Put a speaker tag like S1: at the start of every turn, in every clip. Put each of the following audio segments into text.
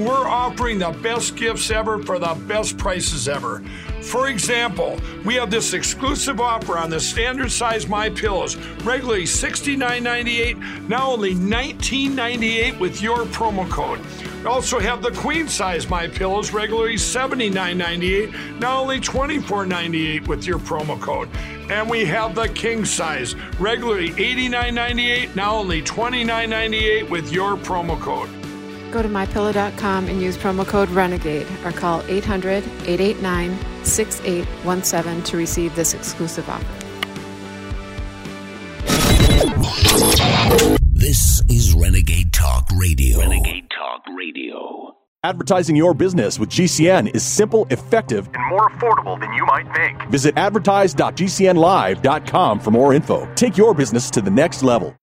S1: We're offering the best gifts ever for the best prices ever. For example, we have this exclusive offer on the standard size My Pillows, regularly $69.98, now only $19.98 with your promo code. We also have the queen size My Pillows, regularly $79.98, now only $24.98 with your promo code. And we have the king size, regularly $89.98, now only $29.98 with your promo code.
S2: Go to mypillow.com and use promo code RENEGADE or call 800 889 6817 to receive this exclusive offer.
S3: This is Renegade Talk Radio. Renegade Talk Radio.
S4: Advertising your business with GCN is simple, effective,
S5: and more affordable than you might think.
S4: Visit advertise.gcnlive.com for more info. Take your business to the next level.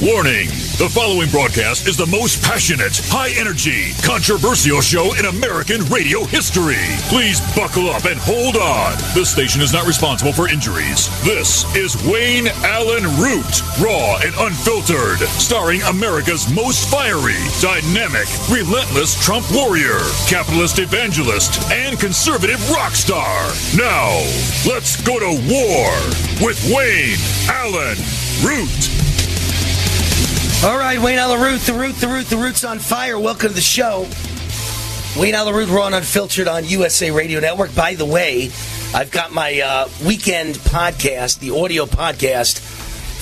S6: Warning! The following broadcast is the most passionate, high energy, controversial show in American radio history. Please buckle up and hold on. This station is not responsible for injuries. This is Wayne Allyn Root, raw and unfiltered, starring America's most fiery, dynamic, relentless Trump warrior, capitalist evangelist, and conservative rock star. Now, let's go to war with Wayne Allyn Root.
S7: All right, Wayne Root, the root, the root, the root's on fire. Welcome to the show. Wayne Root, Raw and Unfiltered on USA Radio Network. By the way, I've got my uh, weekend podcast, the audio podcast,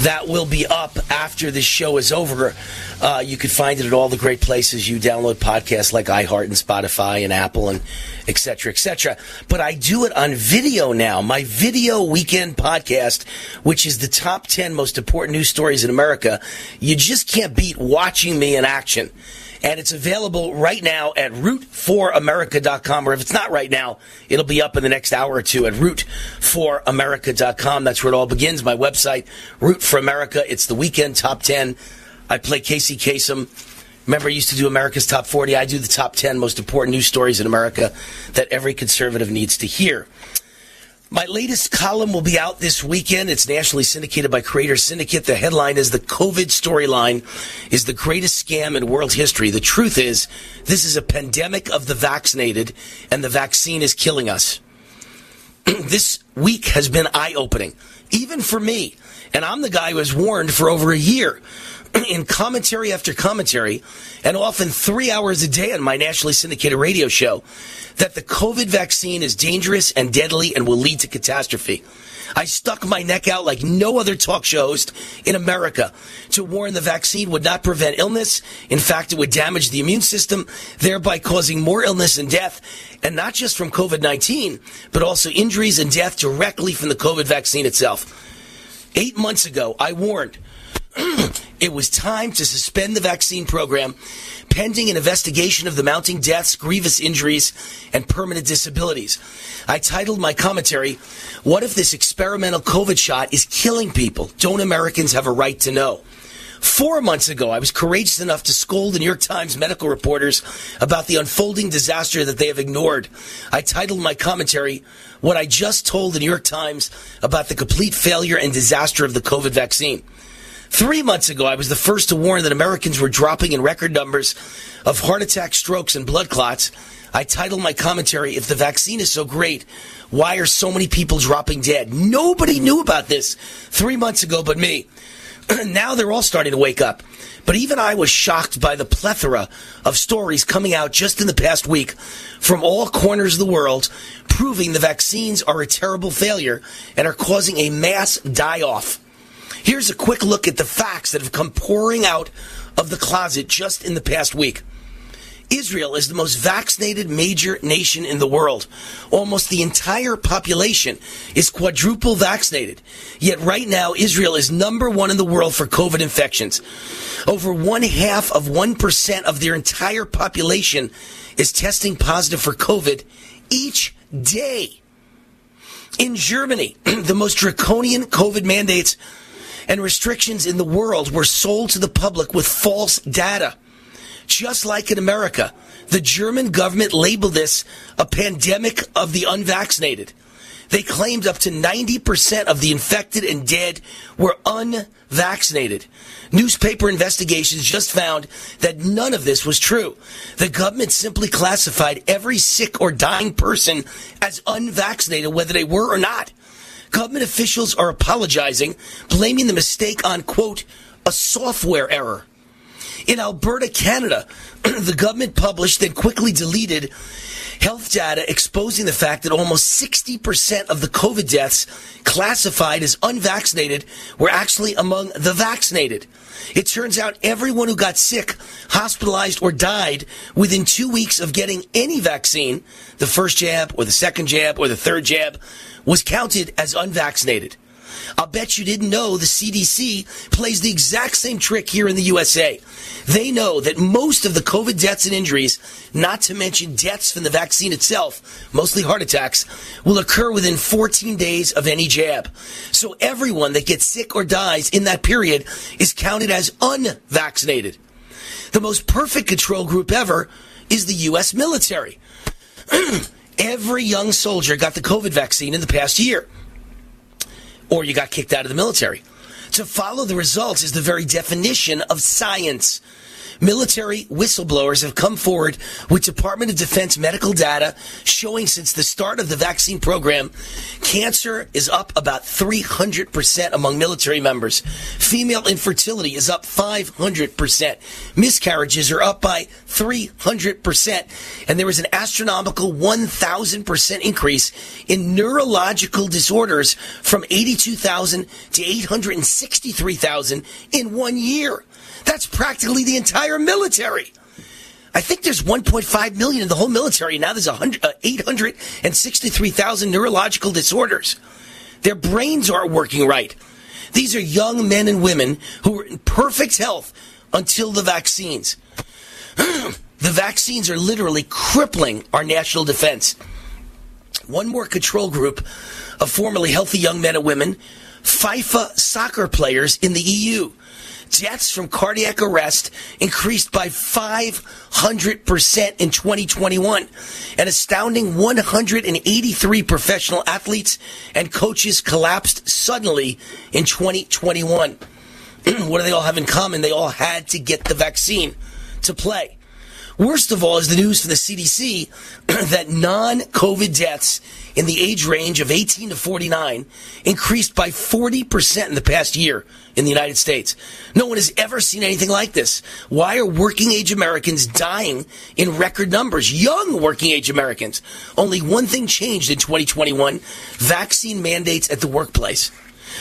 S7: that will be up after this show is over. Uh, you can find it at all the great places you download podcasts like iHeart and Spotify and Apple and et cetera, et cetera. But I do it on video now. My video weekend podcast, which is the top 10 most important news stories in America. You just can't beat watching me in action and it's available right now at root4america.com. Or if it's not right now, it'll be up in the next hour or two at root4america.com. That's where it all begins. My website, Root for America. It's the weekend top 10. I play Casey Kasem. Remember, I used to do America's Top 40. I do the top 10 most important news stories in America that every conservative needs to hear. My latest column will be out this weekend. It's nationally syndicated by Creator Syndicate. The headline is The COVID Storyline is the greatest scam in world history. The truth is, this is a pandemic of the vaccinated, and the vaccine is killing us. this week has been eye opening, even for me. And I'm the guy who has warned for over a year in commentary after commentary, and often three hours a day on my nationally syndicated radio show, that the COVID vaccine is dangerous and deadly and will lead to catastrophe. I stuck my neck out like no other talk show host in America to warn the vaccine would not prevent illness. In fact, it would damage the immune system, thereby causing more illness and death, and not just from COVID 19, but also injuries and death directly from the COVID vaccine itself. Eight months ago, I warned it was time to suspend the vaccine program pending an investigation of the mounting deaths, grievous injuries, and permanent disabilities. I titled my commentary, What if this experimental COVID shot is killing people? Don't Americans have a right to know? Four months ago, I was courageous enough to scold the New York Times medical reporters about the unfolding disaster that they have ignored. I titled my commentary, What I Just Told the New York Times about the complete failure and disaster of the COVID vaccine. Three months ago, I was the first to warn that Americans were dropping in record numbers of heart attacks, strokes, and blood clots. I titled my commentary, If the Vaccine is so great, why are so many people dropping dead? Nobody knew about this three months ago but me. now they're all starting to wake up. But even I was shocked by the plethora of stories coming out just in the past week from all corners of the world proving the vaccines are a terrible failure and are causing a mass die off. Here's a quick look at the facts that have come pouring out of the closet just in the past week. Israel is the most vaccinated major nation in the world. Almost the entire population is quadruple vaccinated. Yet right now, Israel is number one in the world for COVID infections. Over one half of 1% of their entire population is testing positive for COVID each day. In Germany, the most draconian COVID mandates and restrictions in the world were sold to the public with false data. Just like in America, the German government labeled this a pandemic of the unvaccinated. They claimed up to 90% of the infected and dead were unvaccinated. Newspaper investigations just found that none of this was true. The government simply classified every sick or dying person as unvaccinated, whether they were or not. Government officials are apologizing, blaming the mistake on, quote, a software error. In Alberta, Canada, the government published and quickly deleted health data exposing the fact that almost 60% of the COVID deaths classified as unvaccinated were actually among the vaccinated. It turns out everyone who got sick, hospitalized, or died within two weeks of getting any vaccine, the first jab or the second jab or the third jab, was counted as unvaccinated. I'll bet you didn't know the CDC plays the exact same trick here in the USA. They know that most of the COVID deaths and injuries, not to mention deaths from the vaccine itself, mostly heart attacks, will occur within 14 days of any jab. So everyone that gets sick or dies in that period is counted as unvaccinated. The most perfect control group ever is the U.S. military. Every young soldier got the COVID vaccine in the past year or you got kicked out of the military. To follow the results is the very definition of science. Military whistleblowers have come forward with Department of Defense medical data showing since the start of the vaccine program, cancer is up about 300% among military members. Female infertility is up 500%. Miscarriages are up by 300%. And there was an astronomical 1,000% increase in neurological disorders from 82,000 to 863,000 in one year. That's practically the entire military. I think there's 1.5 million in the whole military. Now there's 100, uh, 863,000 neurological disorders. Their brains aren't working right. These are young men and women who were in perfect health until the vaccines. the vaccines are literally crippling our national defense. One more control group of formerly healthy young men and women, FIFA soccer players in the EU deaths from cardiac arrest increased by 500% in 2021. An astounding 183 professional athletes and coaches collapsed suddenly in 2021. what do they all have in common? They all had to get the vaccine to play. Worst of all is the news from the CDC that non COVID deaths in the age range of 18 to 49 increased by 40% in the past year in the United States. No one has ever seen anything like this. Why are working age Americans dying in record numbers? Young working age Americans. Only one thing changed in 2021 vaccine mandates at the workplace.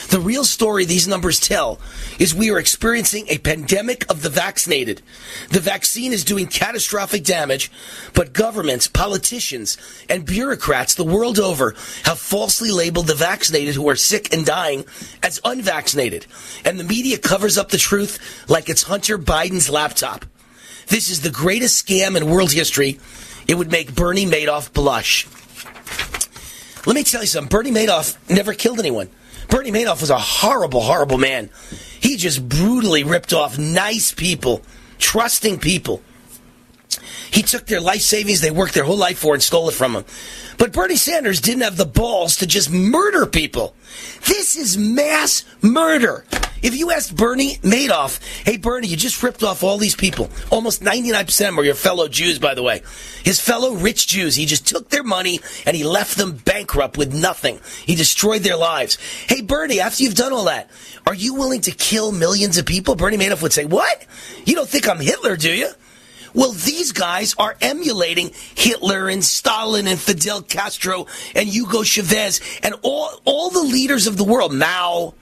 S7: The real story these numbers tell is we are experiencing a pandemic of the vaccinated. The vaccine is doing catastrophic damage, but governments, politicians, and bureaucrats the world over have falsely labeled the vaccinated who are sick and dying as unvaccinated. And the media covers up the truth like it's Hunter Biden's laptop. This is the greatest scam in world history. It would make Bernie Madoff blush. Let me tell you something. Bernie Madoff never killed anyone. Bernie Madoff was a horrible, horrible man. He just brutally ripped off nice people, trusting people. He took their life savings they worked their whole life for and stole it from them. But Bernie Sanders didn't have the balls to just murder people. This is mass murder. If you asked Bernie Madoff, hey, Bernie, you just ripped off all these people. Almost 99% of them are your fellow Jews, by the way. His fellow rich Jews. He just took their money and he left them bankrupt with nothing. He destroyed their lives. Hey, Bernie, after you've done all that, are you willing to kill millions of people? Bernie Madoff would say, what? You don't think I'm Hitler, do you? Well, these guys are emulating Hitler and Stalin and Fidel Castro and Hugo Chavez and all, all the leaders of the world. Mao.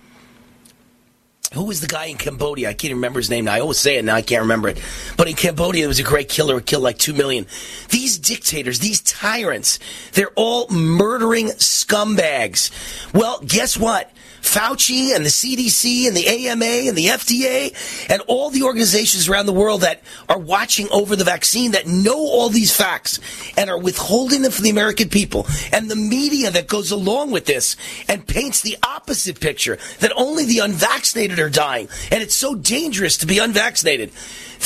S7: who was the guy in Cambodia? I can't even remember his name now. I always say it now. I can't remember it. But in Cambodia, there was a great killer who killed like two million. These dictators, these tyrants, they're all murdering scumbags. Well, guess what? Fauci and the CDC and the AMA and the FDA and all the organizations around the world that are watching over the vaccine that know all these facts and are withholding them from the American people and the media that goes along with this and paints the opposite picture that only the unvaccinated are dying and it's so dangerous to be unvaccinated.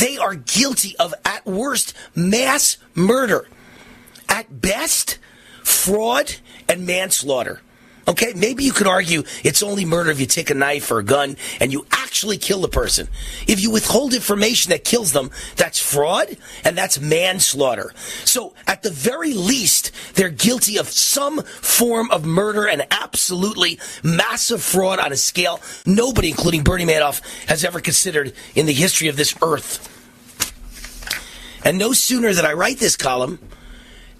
S7: They are guilty of, at worst, mass murder. At best, fraud and manslaughter. Okay, maybe you could argue it's only murder if you take a knife or a gun and you actually kill the person. If you withhold information that kills them, that's fraud and that's manslaughter. So at the very least, they're guilty of some form of murder and absolutely massive fraud on a scale nobody, including Bernie Madoff, has ever considered in the history of this earth. And no sooner than I write this column,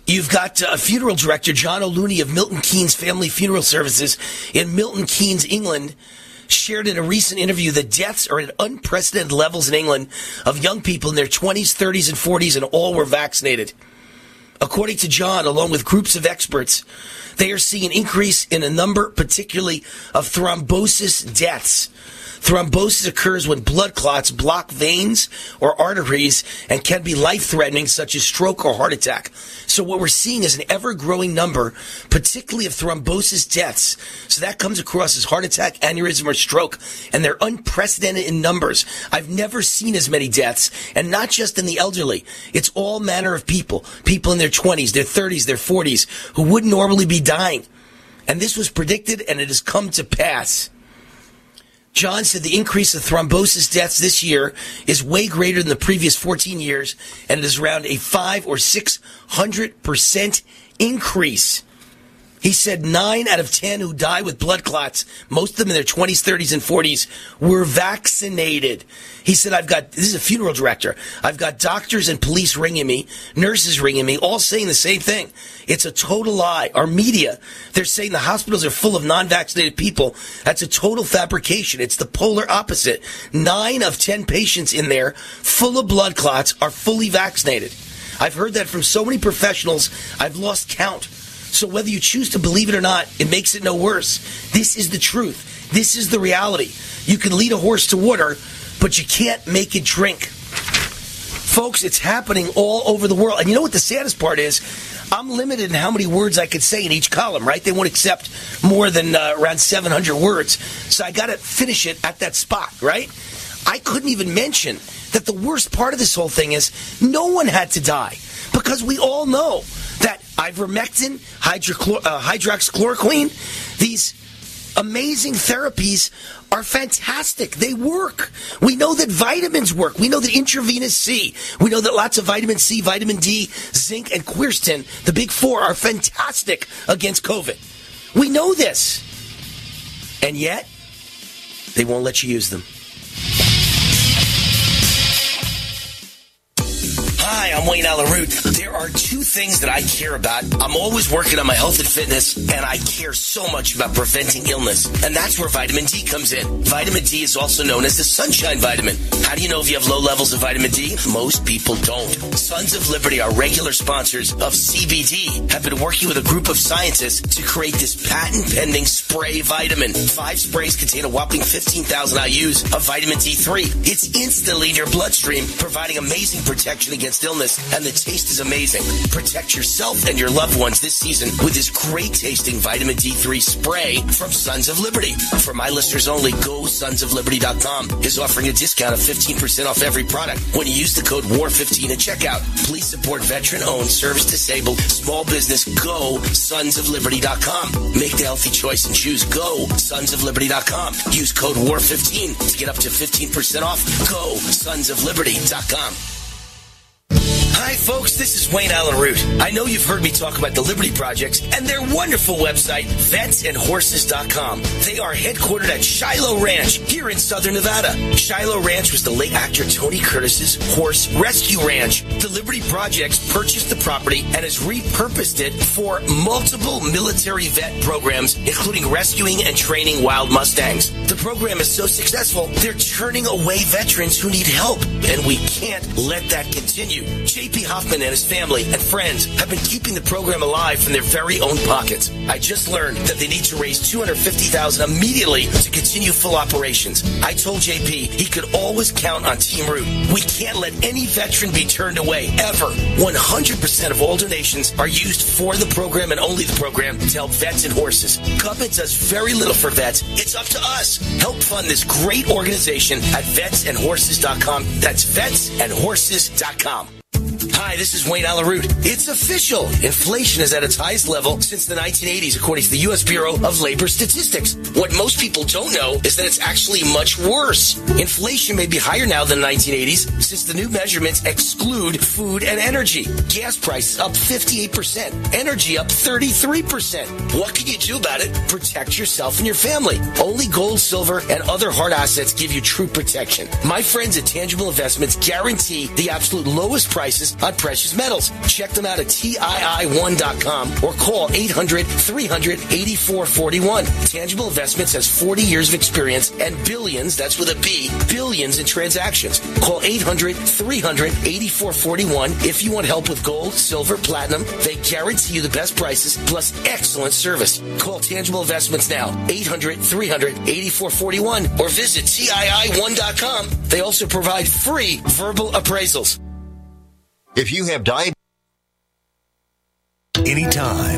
S7: You've got uh, funeral director, John O'Looney of Milton Keynes Family Funeral Services in Milton Keynes, England, shared in a recent interview that deaths are at unprecedented levels in England of young people in their 20s, 30s, and 40s, and all were vaccinated. According to John, along with groups of experts, they are seeing an increase in a number, particularly of thrombosis deaths. Thrombosis occurs when blood clots block veins or arteries and can be life threatening, such as stroke or heart attack. So, what we're seeing is an ever growing number, particularly of thrombosis deaths. So, that comes across as heart attack, aneurysm, or stroke, and they're unprecedented in numbers. I've never seen as many deaths, and not just in the elderly. It's all manner of people people in their 20s, their 30s, their 40s, who wouldn't normally be dying. And this was predicted, and it has come to pass. John said the increase of thrombosis deaths this year is way greater than the previous 14 years, and it is around a five or six hundred percent increase. He said nine out of ten who die with blood clots, most of them in their 20s, 30s, and 40s, were vaccinated. He said, I've got, this is a funeral director. I've got doctors and police ringing me, nurses ringing me, all saying the same thing. It's a total lie. Our media, they're saying the hospitals are full of non-vaccinated people. That's a total fabrication. It's the polar opposite. Nine of ten patients in there, full of blood clots, are fully vaccinated. I've heard that from so many professionals, I've lost count. So whether you choose to believe it or not, it makes it no worse. This is the truth. This is the reality. You can lead a horse to water, but you can't make it drink. Folks, it's happening all over the world. And you know what the saddest part is? I'm limited in how many words I could say in each column, right? They won't accept more than uh, around 700 words. So I got to finish it at that spot, right? I couldn't even mention that the worst part of this whole thing is no one had to die because we all know that ivermectin, uh, hydroxychloroquine, these amazing therapies are fantastic. They work. We know that vitamins work. We know that intravenous C. We know that lots of vitamin C, vitamin D, zinc, and quercetin, the big four, are fantastic against COVID. We know this. And yet, they won't let you use them. Hi, I'm Wayne Allyn Root. There are two things that I care about. I'm always working on my health and fitness, and I care so much about preventing illness. And that's where vitamin D comes in. Vitamin D is also known as the sunshine vitamin. How do you know if you have low levels of vitamin D? Most people don't. Sons of Liberty, our regular sponsors of CBD, have been working with a group of scientists to create this patent pending spray vitamin. Five sprays contain a whopping 15,000 IUs of vitamin D3. It's instantly in your bloodstream, providing amazing protection against against illness, and the taste is amazing. Protect yourself and your loved ones this season with this great tasting vitamin D3 spray from Sons of Liberty. For my listeners only, go sonsofliberty.com is offering a discount of 15% off every product when you use the code WAR15 at checkout. Please support veteran owned, service disabled, small business. Go sonsofliberty.com. Make the healthy choice and choose go sonsofliberty.com. Use code WAR15 to get up to 15% off. Go sonsofliberty.com. Thank you. Hi, folks. This is Wayne Allyn Root. I know you've heard me talk about the Liberty Projects and their wonderful website, vetsandhorses.com. They are headquartered at Shiloh Ranch here in southern Nevada. Shiloh Ranch was the late actor Tony Curtis's horse rescue ranch. The Liberty Projects purchased the property and has repurposed it for multiple military vet programs, including rescuing and training wild Mustangs. The program is so successful, they're turning away veterans who need help, and we can't let that continue. JP Hoffman and his family and friends have been keeping the program alive from their very own pockets. I just learned that they need to raise 250,000 immediately to continue full operations. I told JP he could always count on Team Root. We can't let any veteran be turned away ever. 100% of all donations are used for the program and only the program to help vets and horses. Government does very little for vets. It's up to us. Help fund this great organization at vetsandhorses.com. That's vetsandhorses.com. Hi, this is Wayne Allyn Root. It's official. Inflation is at its highest level since the 1980s, according to the U.S. Bureau of Labor Statistics. What most people don't know is that it's actually much worse. Inflation may be higher now than the 1980s since the new measurements exclude food and energy. Gas prices up 58%, energy up 33%. What can you do about it? Protect yourself and your family. Only gold, silver, and other hard assets give you true protection. My friends at Tangible Investments guarantee the absolute lowest prices on precious metals. Check them out at TII1.com or call 800 300 8441. Tangible Investments has 40 years of experience and billions, that's with a B, billions in transactions. Call 800 300 8441 if you want help with gold, silver, platinum. They guarantee you the best prices plus excellent service. Call Tangible Investments now, 800 300 8441 or visit TII1.com. They also provide free verbal appraisals.
S8: If you have diabetes,
S3: Anytime,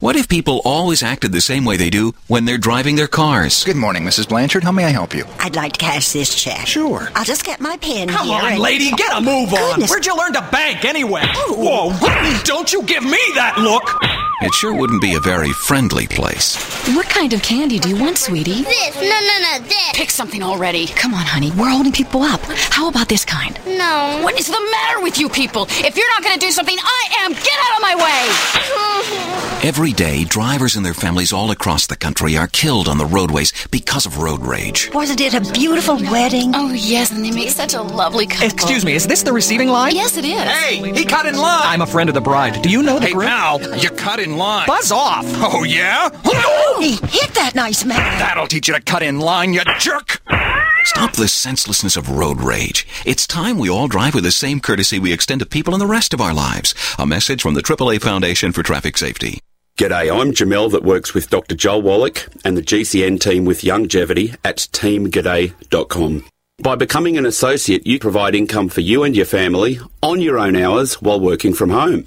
S9: What if people always acted the same way they do when they're driving their cars?
S10: Good morning, Mrs. Blanchard. How may I help you?
S11: I'd like to cash this check.
S10: Sure.
S11: I'll just get my pen
S12: Come
S11: here.
S12: on,
S11: and-
S12: lady, get a move on.
S11: Goodness.
S12: Where'd you learn to bank anyway? Whoa, don't you give me that look.
S9: It sure wouldn't be a very friendly place.
S13: What kind of candy do you want, sweetie?
S14: This. No, no, no, this.
S13: Pick something already. Come on, honey. We're holding people up. How about this kind?
S14: No.
S13: What is the matter with you people? If you're not going to do something, I am. Get out of my way.
S9: Every day, drivers and their families all across the country are killed on the roadways because of road rage.
S11: Wasn't it a beautiful wedding?
S13: Oh, yes, and they make such a lovely couple.
S12: Excuse me, is this the receiving line?
S13: Yes, it is.
S12: Hey, he cut in line. I'm a friend of the bride. Do you know the
S15: Hey,
S12: group?
S15: pal, you cut in line.
S12: Buzz off.
S15: Oh, yeah?
S11: He hit that nice man.
S15: That'll teach you to cut in line, you jerk.
S9: Stop this senselessness of road rage. It's time we all drive with the same courtesy we extend to people in the rest of our lives. A message from the AAA Foundation for Traffic Safety.
S16: G'day, I'm Jamel that works with Dr. Joel Wallach and the GCN team with Youngevity at teamg'day.com. By becoming an associate, you provide income for you and your family on your own hours while working from home.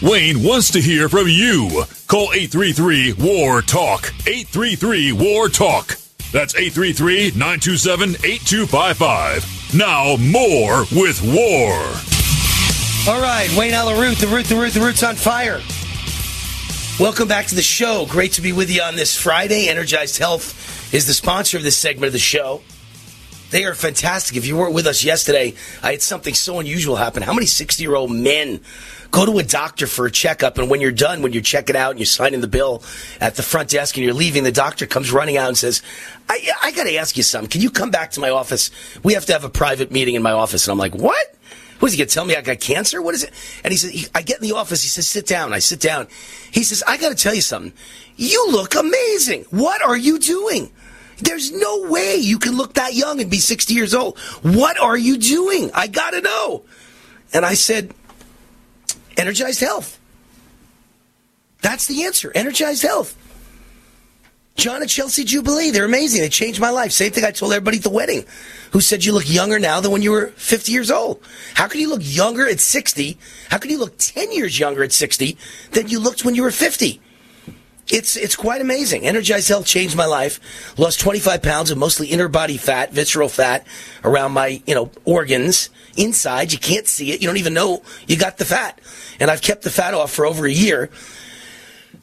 S6: Wayne wants to hear from you. Call 833 WAR TALK. 833 WAR TALK. That's 833 927 8255. Now, more with War.
S7: All right, Wayne Allyn Root, the root, the root, the root's on fire. Welcome back to the show. Great to be with you on this Friday. Energized Health is the sponsor of this segment of the show. They are fantastic. If you weren't with us yesterday, I had something so unusual happen. How many 60 year old men go to a doctor for a checkup, and when you're done, when you're checking out and you're signing the bill at the front desk and you're leaving, the doctor comes running out and says, I, I got to ask you something. Can you come back to my office? We have to have a private meeting in my office. And I'm like, what? Was he going to tell me I got cancer? What is it? And he he, I get in the office. He says, sit down. I sit down. He says, I got to tell you something. You look amazing. What are you doing? There's no way you can look that young and be 60 years old. What are you doing? I got to know. And I said, energized health. That's the answer. Energized health. John and Chelsea Jubilee, they're amazing. They changed my life. Same thing I told everybody at the wedding who said you look younger now than when you were 50 years old. How could you look younger at 60? How could you look 10 years younger at 60 than you looked when you were 50? It's, it's quite amazing. Energized Health changed my life. Lost 25 pounds of mostly inner body fat, visceral fat around my, you know, organs inside. You can't see it. You don't even know you got the fat. And I've kept the fat off for over a year.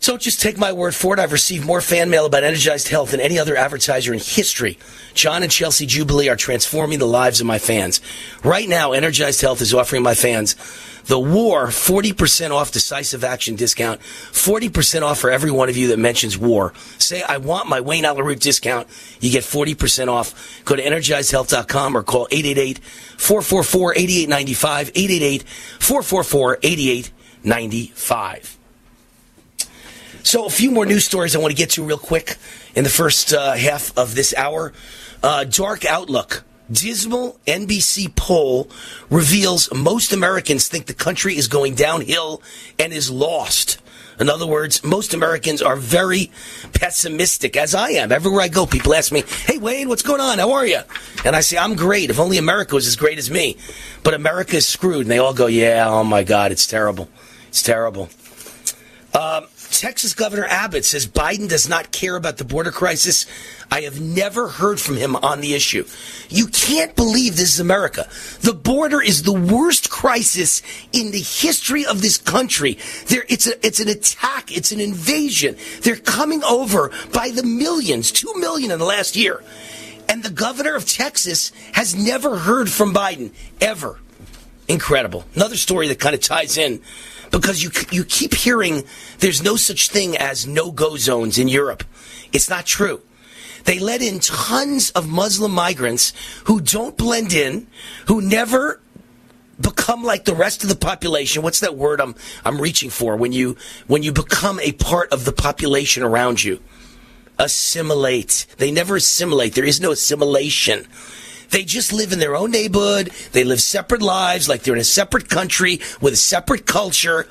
S7: So just take my word for it. I've received more fan mail about Energized Health than any other advertiser in history. John and Chelsea Jubilee are transforming the lives of my fans. Right now, Energized Health is offering my fans the war 40% off decisive action discount, 40% off for every one of you that mentions war. Say, I want my Wayne Allyn Root discount. You get 40% off. Go to energizedhealth.com or call 888 444 8895. 888 444 8895. So, a few more news stories I want to get to real quick in the first uh, half of this hour. Uh, dark outlook. Dismal NBC poll reveals most Americans think the country is going downhill and is lost. In other words, most Americans are very pessimistic, as I am. Everywhere I go, people ask me, Hey, Wayne, what's going on? How are you? And I say, I'm great. If only America was as great as me. But America is screwed. And they all go, Yeah, oh my God, it's terrible. It's terrible. Um, Texas Governor Abbott says Biden does not care about the border crisis. I have never heard from him on the issue. You can't believe this is America. The border is the worst crisis in the history of this country. There, it's a, it's an attack. It's an invasion. They're coming over by the millions, two million in the last year. And the governor of Texas has never heard from Biden, ever. Incredible. Another story that kind of ties in because you you keep hearing there's no such thing as no-go zones in Europe. It's not true. They let in tons of Muslim migrants who don't blend in, who never become like the rest of the population. What's that word I'm I'm reaching for when you when you become a part of the population around you? Assimilate. They never assimilate. There is no assimilation. They just live in their own neighborhood. They live separate lives, like they're in a separate country with a separate culture.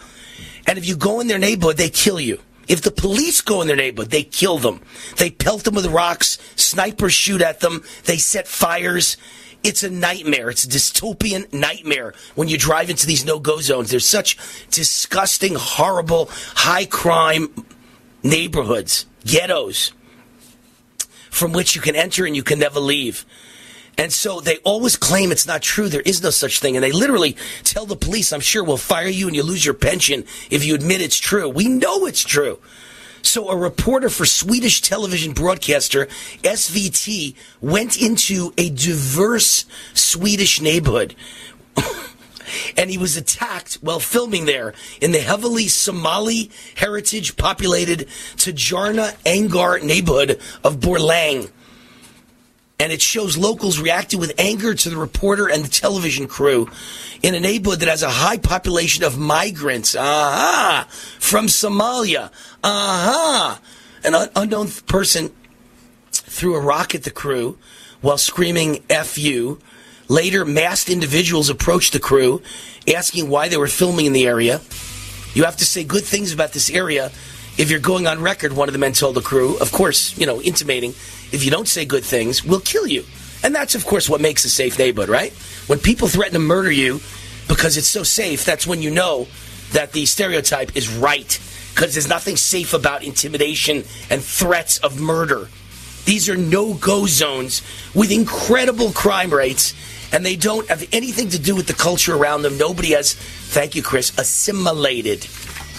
S7: And if you go in their neighborhood, they kill you. If the police go in their neighborhood, they kill them. They pelt them with rocks. Snipers shoot at them. They set fires. It's a nightmare. It's a dystopian nightmare when you drive into these no-go zones. There's such disgusting, horrible, high crime neighborhoods, ghettos, from which you can enter and you can never leave. And so they always claim it's not true. There is no such thing. And they literally tell the police, I'm sure we'll fire you and you lose your pension if you admit it's true. We know it's true. So a reporter for Swedish television broadcaster SVT went into a diverse Swedish neighborhood. and he was attacked while filming there in the heavily Somali heritage populated Tajarna Angar neighborhood of Borlang and it shows locals reacting with anger to the reporter and the television crew in a neighborhood that has a high population of migrants. Aha! From Somalia. Aha! An un- unknown person threw a rock at the crew while screaming F you. Later, masked individuals approached the crew asking why they were filming in the area. You have to say good things about this area if you're going on record, one of the men told the crew, of course, you know, intimating, if you don't say good things, we'll kill you. And that's, of course, what makes a safe neighborhood, right? When people threaten to murder you because it's so safe, that's when you know that the stereotype is right. Because there's nothing safe about intimidation and threats of murder. These are no go zones with incredible crime rates, and they don't have anything to do with the culture around them. Nobody has, thank you, Chris, assimilated.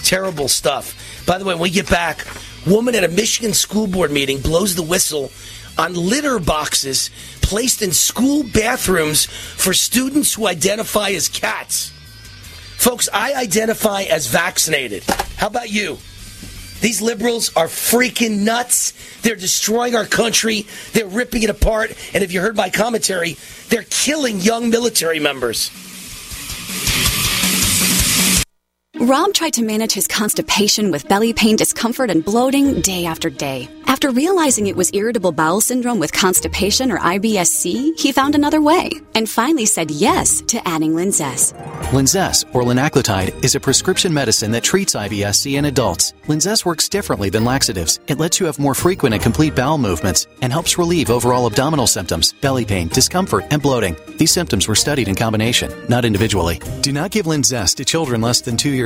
S7: Terrible stuff. By the way, when we get back, woman at a Michigan school board meeting blows the whistle on litter boxes placed in school bathrooms for students who identify as cats. Folks, I identify as vaccinated. How about you? These liberals are freaking nuts. They're destroying our country. They're ripping it apart. And if you heard my commentary, they're killing young military members.
S14: Rob tried to manage his constipation with belly pain, discomfort, and bloating day after day. After realizing it was irritable bowel syndrome with constipation or IBS-C, he found another way and finally said yes to adding Linzess.
S17: Linzess, or linaclotide, is a prescription medicine that treats IBS-C in adults. Linzess works differently than laxatives. It lets you have more frequent and complete bowel movements and helps relieve overall abdominal symptoms, belly pain, discomfort, and bloating. These symptoms were studied in combination, not individually. Do not give Linzess to children less than two years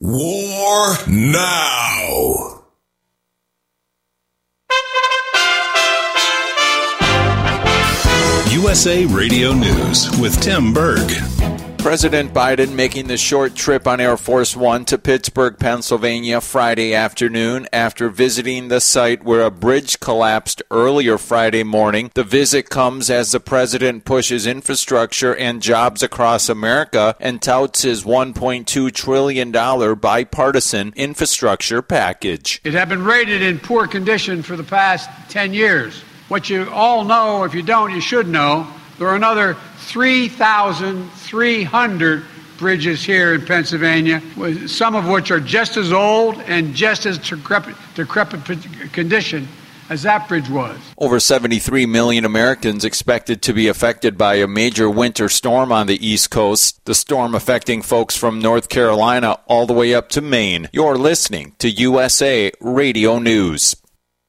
S18: War now.
S19: USA Radio News with Tim Berg.
S20: President Biden making the short trip on Air Force One to Pittsburgh, Pennsylvania Friday afternoon after visiting the site where a bridge collapsed earlier Friday morning. The visit comes as the president pushes infrastructure and jobs across America and touts his $1.2 trillion bipartisan infrastructure package.
S21: It had been rated in poor condition for the past 10 years. What you all know, if you don't, you should know, there are another 3,300 bridges here in Pennsylvania, some of which are just as old and just as decrepit, decrepit condition as that bridge was.
S20: Over 73 million Americans expected to be affected by a major winter storm on the East Coast, the storm affecting folks from North Carolina all the way up to Maine. You're listening to USA Radio News.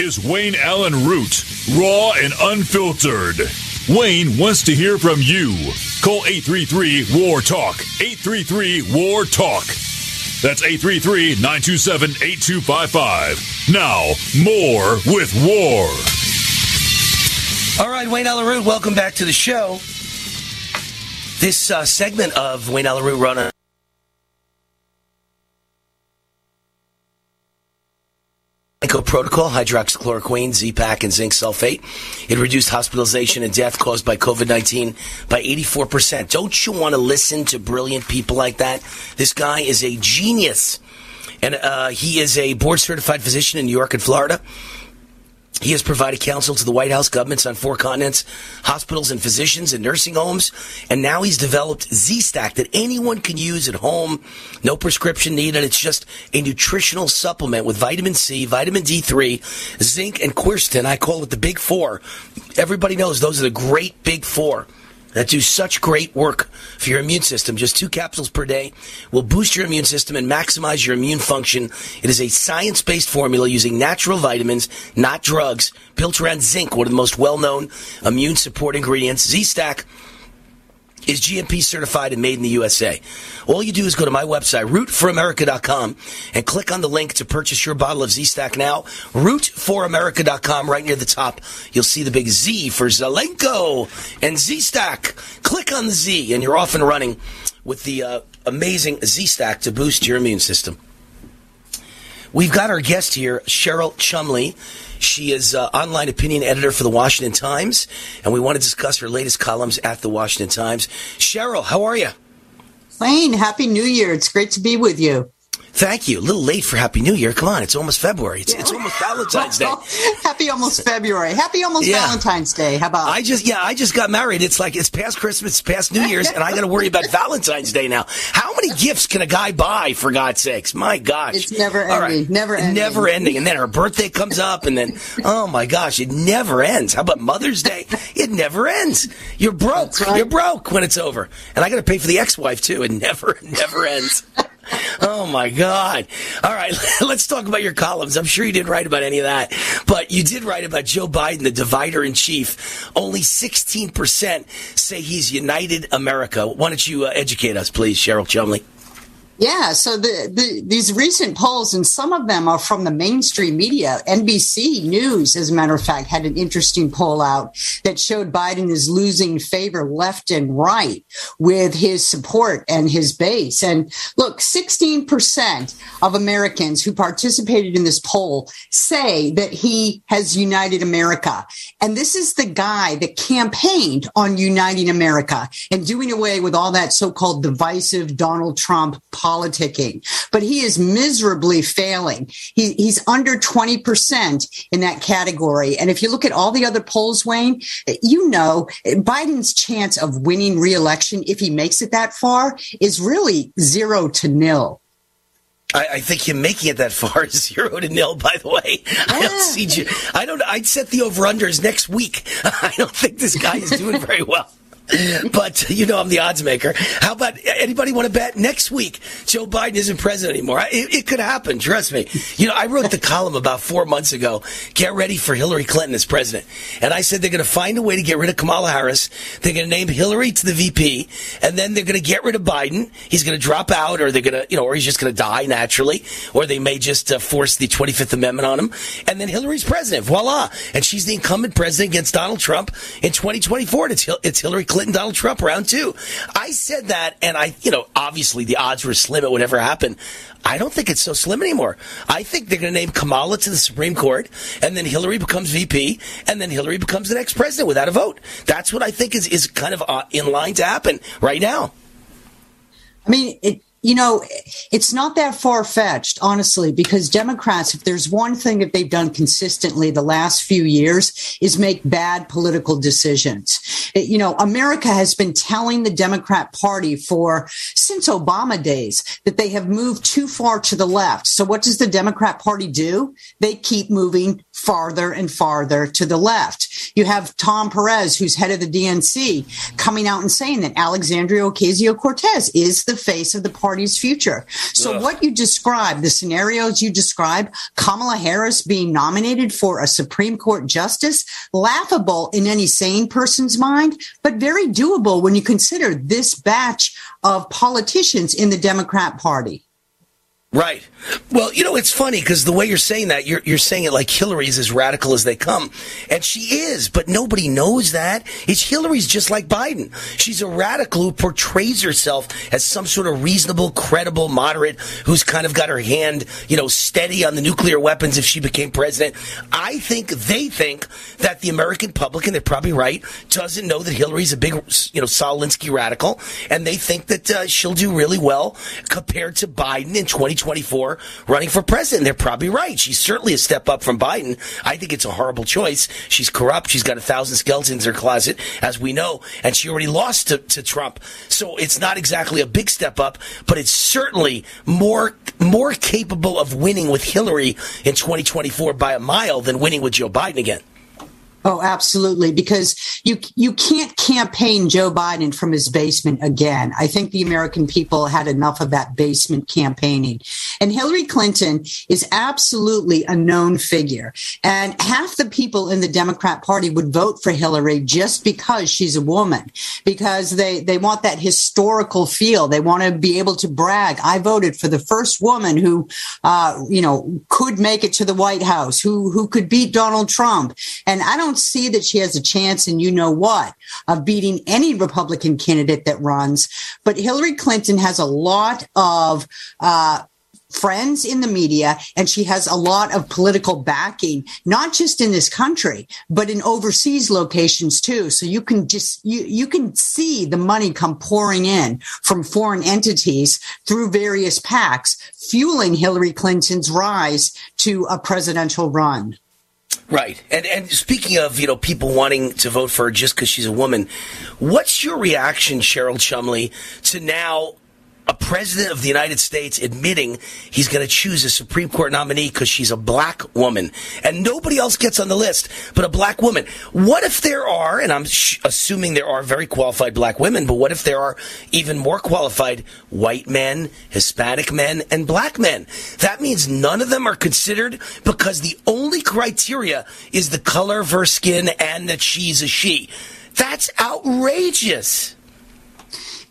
S6: Is Wayne Allyn Root, raw and unfiltered. Wayne wants to hear from you. Call 833 War Talk. 833 War Talk. That's 833 927 8255. Now, more with War.
S7: All right, Wayne Allyn Root, welcome back to the show. This uh, segment of Wayne Allyn Root run on Eco Protocol, hydroxychloroquine, Z-Pack, and zinc sulfate. It reduced hospitalization and death caused by COVID-19 by 84%. Don't you want to listen to brilliant people like that? This guy is a genius. And uh, he is a board certified physician in New York and Florida. He has provided counsel to the White House, governments on four continents, hospitals and physicians and nursing homes. And now he's developed Z-Stack that anyone can use at home. No prescription needed. It's just a nutritional supplement with vitamin C, vitamin D3, zinc, and quercetin. I call it the big four. Everybody knows those are the great big four that do such great work for your immune system. Just two capsules per day will boost your immune system and maximize your immune function. It is a science based formula using natural vitamins, not drugs, built around zinc, one of the most well known immune support ingredients. Z Stack is GMP certified and made in the USA. All you do is go to my website, rootforamerica.com, and click on the link to purchase your bottle of Z-Stack now. Rootforamerica.com, right near the top, you'll see the big Z for Zelenko and Z-Stack. Click on the Z, and you're off and running with the uh, amazing Z-Stack to boost your immune system. We've got our guest here, Cheryl Chumley. She is uh, online opinion editor for the Washington Times, and we want to discuss her latest columns at the Washington Times. Cheryl, how are you?
S22: Wayne, Happy New Year. It's great to be with you.
S7: Thank you. A little late for Happy New Year. Come on, it's almost February. It's, it's almost Valentine's Day.
S22: Happy almost February. Happy almost
S7: Yeah.
S22: Valentine's Day. How about?
S7: I just yeah, I just got married. It's like it's past Christmas, it's past New Year's, and I got to worry about Valentine's Day now. How many gifts can a guy buy for God's sakes? My gosh,
S22: It's never
S7: All right.
S22: ending. Never ending.
S7: never ending. And then her birthday comes up, and then oh my gosh, it never ends. How about Mother's Day? It never ends. You're broke. You're broke when it's over, and I got to pay for the ex-wife too. It never never ends. Oh my God. All right, let's talk about your columns. I'm sure you didn't write about any of that, but you did write about Joe Biden, the divider in chief. Only 16% say he's united America. Why don't you uh, educate us, please, Cheryl Chumley?
S22: Yeah, so the, the these recent polls, and some of them are from the mainstream media. NBC News, as a matter of fact, had an interesting poll out that showed Biden is losing favor left and right with his support and his base. And look, 16% of Americans who participated in this poll say that he has united America. And this is the guy that campaigned on uniting America and doing away with all that so-called divisive Donald Trump politicking. But he is miserably failing. He, he's under 20% in that category. And if you look at all the other polls, Wayne, you know Biden's chance of winning reelection, if he makes it that far, is really zero to nil.
S7: I, I think him making it that far is zero to nil. By the way, I don't see. you- I don't. I'd set the over unders next week. I don't think this guy is doing very well. but you know I'm the odds maker. How about anybody want to bet next week Joe Biden isn't president anymore? It, it, could happen. Trust me. You know I wrote the column about four months ago. Get ready for Hillary Clinton as president, and I said they're going to find a way to get rid of Kamala Harris. They're going to name Hillary to the VP, and then they're going to get rid of Biden. He's going to drop out, or they're going to you know, or he's just going to die naturally, or they may just uh, force the 25th Amendment on him, and then Hillary's president. Voila, and she's the incumbent president against Donald Trump in 2024. It's it's Hillary Clinton. Clinton, Donald Trump round two. I said that, and I, you know, obviously the odds were slim it would ever happen. I don't think it's so slim anymore. I think they're going to name Kamala to the Supreme Court, and then Hillary becomes VP, and then Hillary becomes the next president without a vote. That's what I think is, is kind of uh, in line to happen right now.
S22: I mean, it, you know, it's not that far fetched, honestly, because Democrats, if there's one thing that they've done consistently the last few years, is make bad political decisions. It, you know, America has been telling the Democrat Party for since Obama days that they have moved too far to the left. So what does the Democrat Party do? They keep moving farther and farther to the left. You have Tom Perez, who's head of the DNC, coming out and saying that Alexandria Ocasio Cortez is the face of the party's future. So, Ugh. what you describe, the scenarios you describe, Kamala Harris being nominated for a Supreme Court justice, laughable in any sane person's mind, but very doable when you consider this batch of politicians in the Democrat Party.
S7: Right. Well, you know, it's funny because the way you're saying that, you're, you're saying it like Hillary's as radical as they come. And she is, but nobody knows that. It's Hillary's just like Biden. She's a radical who portrays herself as some sort of reasonable, credible, moderate, who's kind of got her hand, you know, steady on the nuclear weapons if she became president. I think they think that the American public, and they're probably right, doesn't know that Hillary's a big, you know, Saul Alinsky radical. And they think that uh, she'll do really well compared to Biden in 2020. 2024 running for president. They're probably right. She's certainly a step up from Biden. I think it's a horrible choice. She's corrupt. She's got a thousand skeletons in her closet, as we know, and she already lost to, to Trump. So it's not exactly a big step up, but it's certainly more more capable of winning with Hillary in 2024 by a mile than winning with Joe Biden again.
S22: Oh, absolutely. Because you, you can't campaign Joe Biden from his basement again. I think the American people had enough of that basement campaigning. And Hillary Clinton is absolutely a known figure. And half the people in the Democrat Party would vote for Hillary just because she's a woman, because they, they want that historical feel. They want to be able to brag. I voted for the first woman who, uh, you know, could make it to the White House, who, who could beat Donald Trump. And I don't don't see that she has a chance and you know what of beating any Republican candidate that runs. But Hillary Clinton has a lot of, uh, friends in the media and she has a lot of political backing not just in this country but in overseas locations too so you can just you you can see the money come pouring in from foreign entities through various PACs fueling Hillary Clinton's rise to a presidential run
S7: Right. And and speaking of, you know, people wanting to vote for her just because she's a woman, what's your reaction, Cheryl Chumley, to now a president of the United States admitting he's going to choose a Supreme Court nominee because she's a black woman and nobody else gets on the list but a black woman. What if there are, and I'm sh- assuming there are very qualified black women, but what if there are even more qualified white men, Hispanic men, and black men? That means none of them are considered because the only criteria is the color of her skin and that she's a she. That's outrageous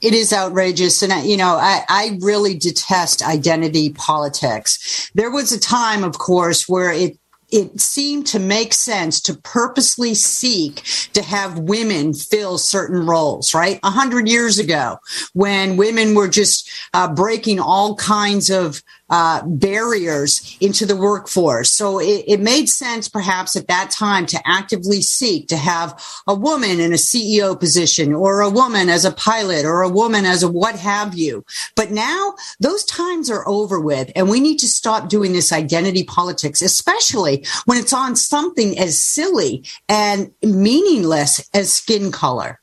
S22: it is outrageous. And, I, you know, I, I really detest identity politics. There was a time, of course, where it it seemed to make sense to purposely seek to have women fill certain roles, right? A hundred years ago, when women were just uh, breaking all kinds of uh, barriers into the workforce. So it, it, made sense perhaps at that time to actively seek to have a woman in a CEO position or a woman as a pilot or a woman as a what have you. But now those times are over with and we need to stop doing this identity politics, especially when it's on something as silly and meaningless as skin color.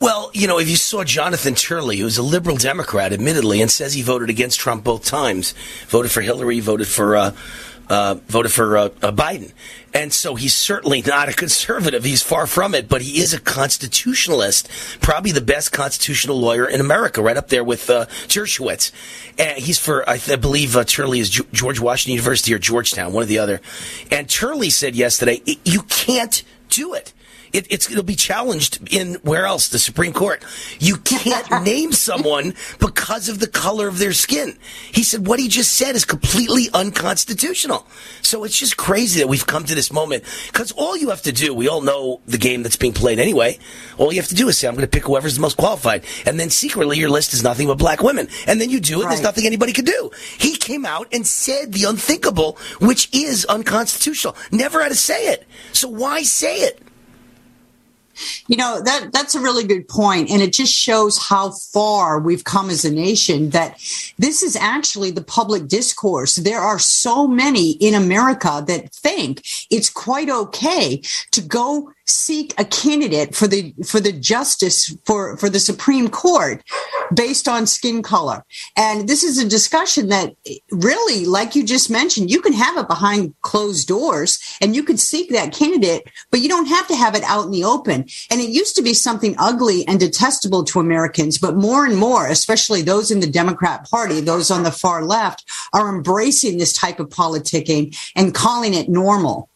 S7: Well, you know, if you saw Jonathan Turley, who's a liberal Democrat, admittedly, and says he voted against Trump both times, voted for Hillary, voted for uh, uh, voted for uh, uh, Biden. And so he's certainly not a conservative. He's far from it, but he is a constitutionalist, probably the best constitutional lawyer in America, right up there with uh, Dershowitz. And he's for, I, th- I believe, uh, Turley is G- George Washington University or Georgetown, one or the other. And Turley said yesterday, you can't do it. It, it's it'll be challenged in where else the Supreme Court. You can't name someone because of the color of their skin. He said what he just said is completely unconstitutional. So it's just crazy that we've come to this moment because all you have to do, we all know the game that's being played anyway. All you have to do is say I'm going to pick whoever's the most qualified, and then secretly your list is nothing but black women, and then you do it. Right. There's nothing anybody could do. He came out and said the unthinkable, which is unconstitutional. Never had to say it. So why say it?
S22: You know, that that's a really good point and it just shows how far we've come as a nation that this is actually the public discourse. There are so many in America that think it's quite okay to go seek a candidate for the for the justice for for the Supreme Court based on skin color. And this is a discussion that really, like you just mentioned, you can have it behind closed doors and you could seek that candidate, but you don't have to have it out in the open. And it used to be something ugly and detestable to Americans, but more and more, especially those in the Democrat Party, those on the far left, are embracing this type of politicking and calling it normal.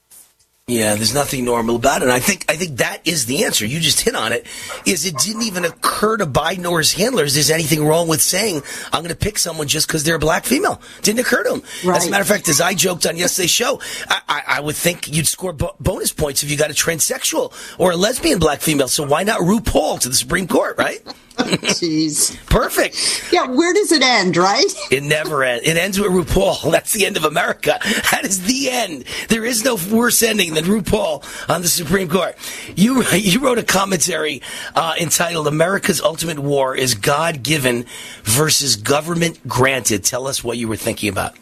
S7: Yeah, there's nothing normal about it. And I think I think that is the answer. You just hit on it. Is it didn't even occur to Biden or his handlers there's anything wrong with saying I'm going to pick someone just because they're a black female. Didn't occur to them. Right. As a matter of fact, as I joked on yesterday's show, I, I, I would think you'd score bo- bonus points if you got a transsexual or a lesbian black female. So why not RuPaul to the Supreme Court, right?
S22: Jeez.
S7: Perfect.
S22: Yeah, where does it end, right?
S7: It never ends. It ends with RuPaul. That's the end of America. That is the end. There is no worse ending than RuPaul on the Supreme Court. You you wrote a commentary uh, entitled "America's Ultimate War is God Given versus Government Granted." Tell us what you were thinking about.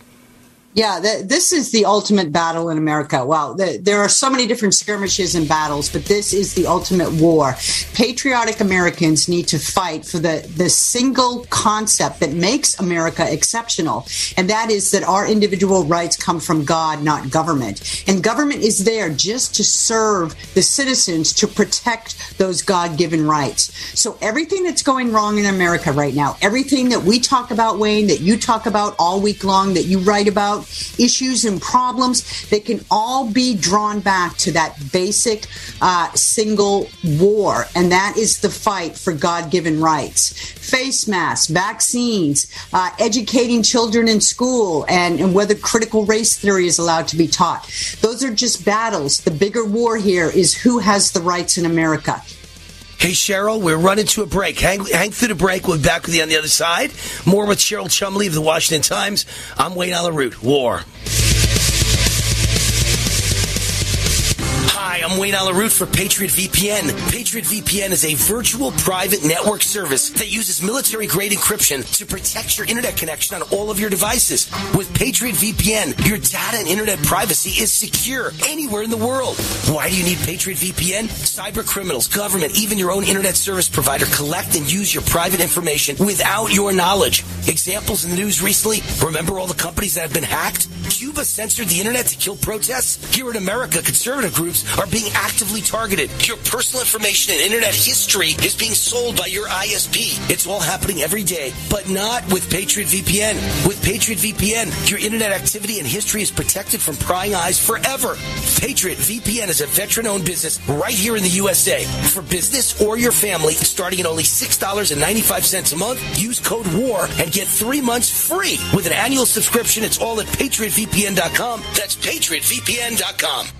S22: Yeah, this is the ultimate battle in America. Wow, the, there are so many different skirmishes and battles, but this is the ultimate war. Patriotic Americans need to fight for the, the single concept that makes America exceptional, and that is that our individual rights come from God, not government. And government is there just to serve the citizens, to protect those God given rights. So everything that's going wrong in America right now, everything that we talk about, Wayne, that you talk about all week long, that you write about, issues and problems, they can all be drawn back to that basic uh, single war, and that is the fight for God given rights. Face masks, vaccines, uh, educating children in school, and, and whether critical race theory is allowed to be taught. Those are just battles. The bigger war here is who has the rights in America.
S7: Hey, Cheryl, we're running to a break. Hang, hang through the break. We'll be back with you on the other side. More with Cheryl Chumley of the Washington Times. I'm Wayne Allyn Root. War. Hi, I'm Wayne Allyn Root for Patriot VPN. Patriot VPN is a virtual private network service that uses military grade encryption to protect your internet connection on all of your devices. With Patriot VPN, your data and internet privacy is secure anywhere in the world. Why do you need Patriot VPN? Cyber criminals, government, even your own internet service provider collect and use your private information without your knowledge. Examples in the news recently remember all the companies that have been hacked? Cuba censored the internet to kill protests? Here in America, conservative groups are being actively targeted. Your personal information and internet history is being sold by your ISP. It's all happening every day, but not with Patriot VPN. With Patriot VPN, your internet activity and history is protected from prying eyes forever. Patriot VPN is a veteran owned business right here in the USA. For business or your family, starting at only $6.95 a month, use code WAR and get three months free. With an annual subscription, it's all at patriotvpn.com. That's patriotvpn.com.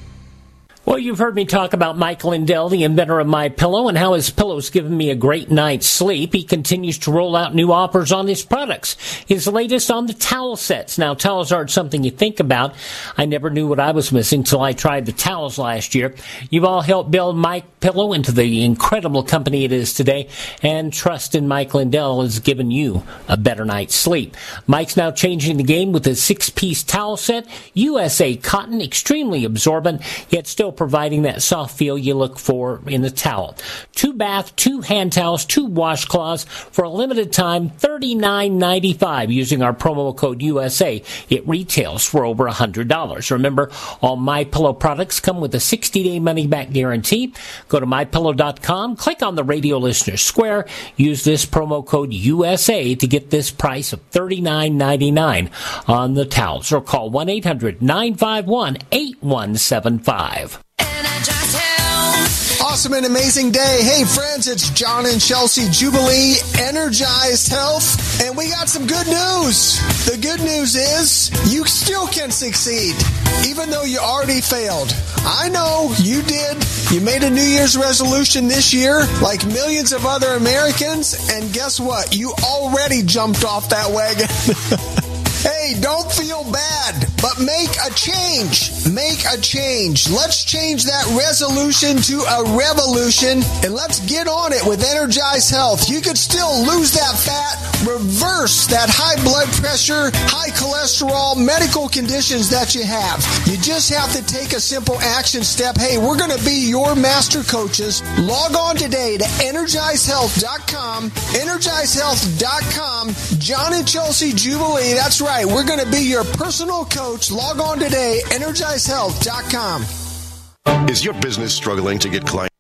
S23: Well, you've heard me talk about Mike Lindell, the inventor of My Pillow, and how his pillow's given me a great night's sleep. He continues to roll out new offers on his products. His latest on the towel sets. Now, towels aren't something you think about. I never knew what I was missing until I tried the towels last year. You've all helped build Mike Pillow into the incredible company it is today, and trust in Mike Lindell has given you a better night's sleep. Mike's now changing the game with a six-piece towel set, USA cotton, extremely absorbent, yet still providing that soft feel you look for in the towel. Two bath, two hand towels, two washcloths for a limited time, $39.95 using our promo code USA. It retails for over $100. Remember, all My Pillow products come with a 60-day money-back guarantee. Go to mypillow.com, click on the radio listener square, use this promo code USA to get this price of $39.99 on the towels or call 1-800-951-8175.
S24: Awesome and amazing day. Hey, friends, it's John and Chelsea Jubilee Energized Health, and we got some good news. The good news is you still can succeed, even though you already failed. I know you did. You made a New Year's resolution this year, like millions of other Americans, and guess what? You already jumped off that wagon. Hey, don't feel bad, but make a change. Make a change. Let's change that resolution to a revolution and let's get on it with Energize Health. You could still lose that fat, reverse that high blood pressure, high cholesterol, medical conditions that you have. You just have to take a simple action step. Hey, we're going to be your master coaches. Log on today to energizehealth.com, energizehealth.com, John and Chelsea Jubilee. That's right. We're going to be your personal coach. Log on today, energizehealth.com.
S25: Is your business struggling to get clients?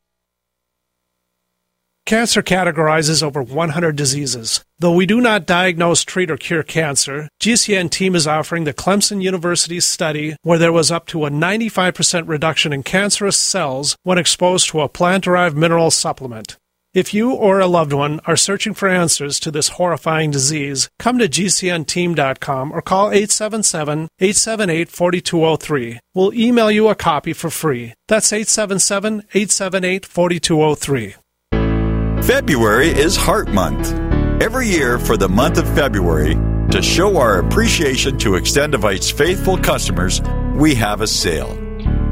S26: Cancer categorizes over 100 diseases. Though we do not diagnose, treat, or cure cancer, GCN team is offering the Clemson University study where there was up to a 95% reduction in cancerous cells when exposed to a plant derived mineral supplement. If you or a loved one are searching for answers to this horrifying disease, come to GCNteam.com or call 877 878 4203. We'll email you a copy for free. That's 877 878 4203.
S27: February is Heart Month. Every year for the month of February, to show our appreciation to Extendovite's faithful customers, we have a sale.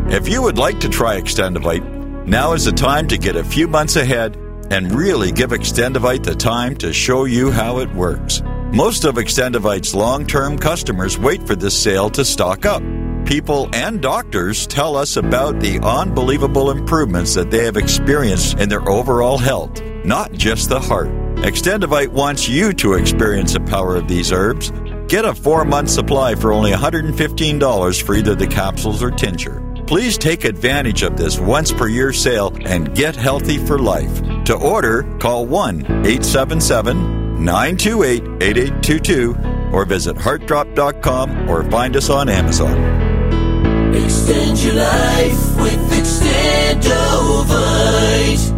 S27: If you would like to try Extendovite, now is the time to get a few months ahead and really give Extendovite the time to show you how it works. Most of Extendovite's long term customers wait for this sale to stock up. People and doctors tell us about the unbelievable improvements that they have experienced in their overall health, not just the heart. Extendovite wants you to experience the power of these herbs. Get a four month supply for only $115 for either the capsules or tincture. Please take advantage of this once per year sale and get healthy for life. To order, call 1 877 928 8822 or visit heartdrop.com or find us on Amazon.
S28: Extend your life with Extendovite.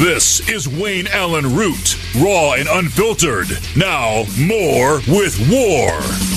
S6: This is Wayne Allyn Root, raw and unfiltered. Now, more with War.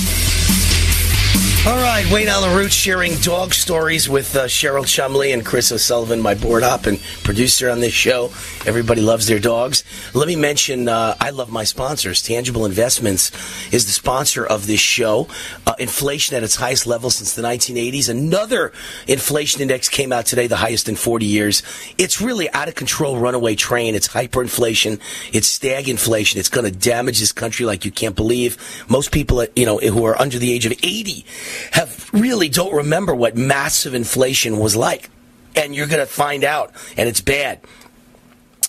S7: All right, Wayne Allyn Root sharing dog stories with uh, Cheryl Chumley and Chris O'Sullivan, my board op and producer on this show. Everybody loves their dogs. Let me mention, uh, I love my sponsors. Tangible Investments is the sponsor of this show. Uh, inflation at its highest level since the 1980s. Another inflation index came out today, the highest in 40 years. It's really out of control runaway train. It's hyperinflation. It's stagflation. It's going to damage this country like you can't believe. Most people, uh, you know, who are under the age of 80 have really don't remember what massive inflation was like. And you're going to find out, and it's bad.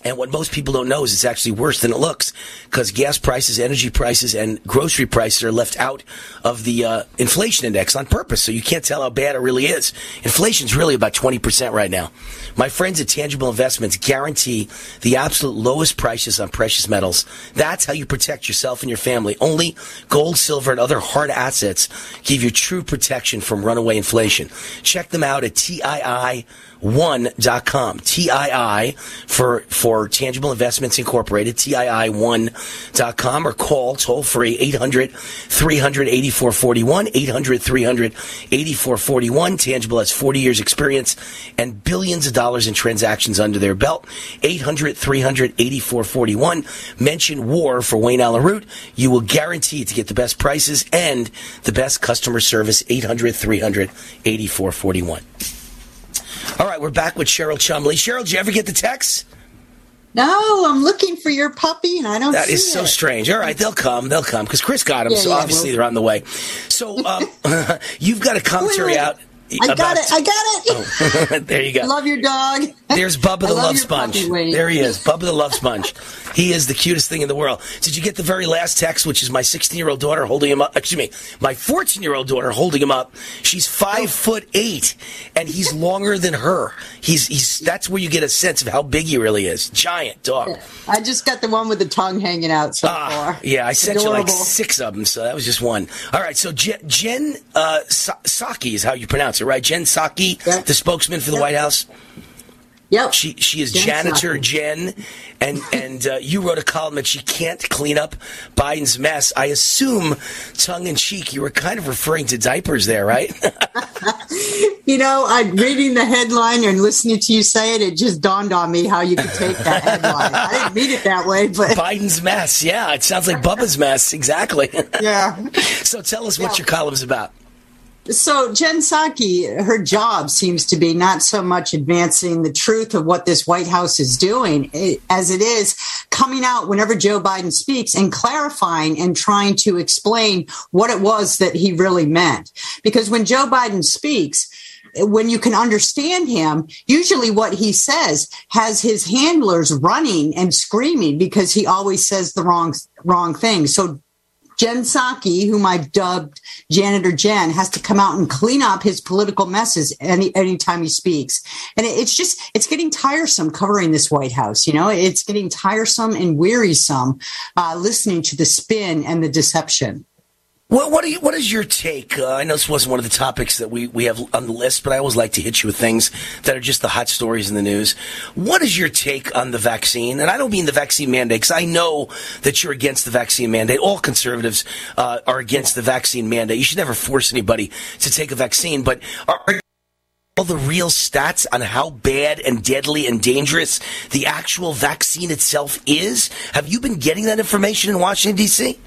S7: And what most people don't know is it's actually worse than it looks because gas prices, energy prices, and grocery prices are left out of the uh, inflation index on purpose. So you can't tell how bad it really is. Inflation's really about 20% right now. My friends at Tangible Investments guarantee the absolute lowest prices on precious metals. That's how you protect yourself and your family. Only gold, silver, and other hard assets give you true protection from runaway inflation. Check them out at TII TII1.com. TII for, for Tangible Investments Incorporated, TII1.com or call toll free 800 300 8441, 800 300 8441. Tangible has 40 years experience and billions of dollars in transactions under their belt. 800 300 8441. Mention war for Wayne Allyn Root. You will guarantee to get the best prices and the best customer service. 800 300 8441. All right, we're back with Cheryl Chumley. Cheryl, did you ever get the text?
S22: No, I'm looking for your puppy and I don't
S7: That is so
S22: it.
S7: strange. All right, they'll come. They'll come because Chris got them,
S22: Yeah,
S7: so
S22: yeah,
S7: obviously
S22: well-
S7: they're on the way. So um, you've got a commentary
S22: Wait, wait.
S7: out.
S22: I got it. I got it.
S7: Oh, there you go.
S22: Love your dog.
S7: There's Bubba the
S22: love
S7: Love Sponge. There he is, Bubba the Love Sponge. He is the cutest thing in the world. Did you get the very last text, which is my 16 year old daughter holding him up? Excuse me, my 14 year old daughter holding him up. She's five foot eight, and he's longer than her. He's he's. That's where you get a sense of how big he really is. Giant dog.
S22: I just got the one with the tongue hanging out so far.
S7: Ah, Yeah, I sent you like six of them, so that was just one. All right, so Je- Jen uh, Sa- Psaki is how you pronounce it, right? Jen Psaki, the spokesman for the White House.
S22: Yep.
S7: She she is
S22: Jen
S7: janitor
S22: Psaki.
S7: Jen, and and uh, you wrote a column that she can't clean up Biden's mess. I assume, tongue in cheek, you were kind of referring to diapers there, right?
S22: You know, I'm reading the headline and listening to you say it, it just dawned on me how you could take that headline. I didn't mean it that way, but
S7: Biden's mess. Yeah, it sounds like Bubba's mess. Exactly.
S22: Yeah.
S7: So tell us what your column's about.
S22: So Jen Psaki, her job seems to be not so much advancing the truth of what this White House is doing as it is coming out whenever Joe Biden speaks and clarifying and trying to explain what it was that he really meant. Because when Joe Biden speaks, when you can understand him, usually what he says has his handlers running and screaming because he always says the wrong wrong thing. So Jen Psaki, whom I've dubbed Janitor Jen, has to come out and clean up his political messes any anytime he speaks. And it- it's just it's getting tiresome covering this White House. You know, it's getting tiresome and wearisome uh, listening to the spin and the deception.
S7: What what, you, what is your take? Uh, I know this wasn't one of the topics that we, we have on the list, but I always like to hit you with things that are just the hot stories in the news. What is your take on the vaccine? And I don't mean the vaccine mandate, because I know that you're against the vaccine mandate. All conservatives uh, are against the vaccine mandate. You should never force anybody to take a vaccine, but are all the real stats on how bad and deadly and dangerous the actual vaccine itself is? Have you been getting that information in Washington, D.C.?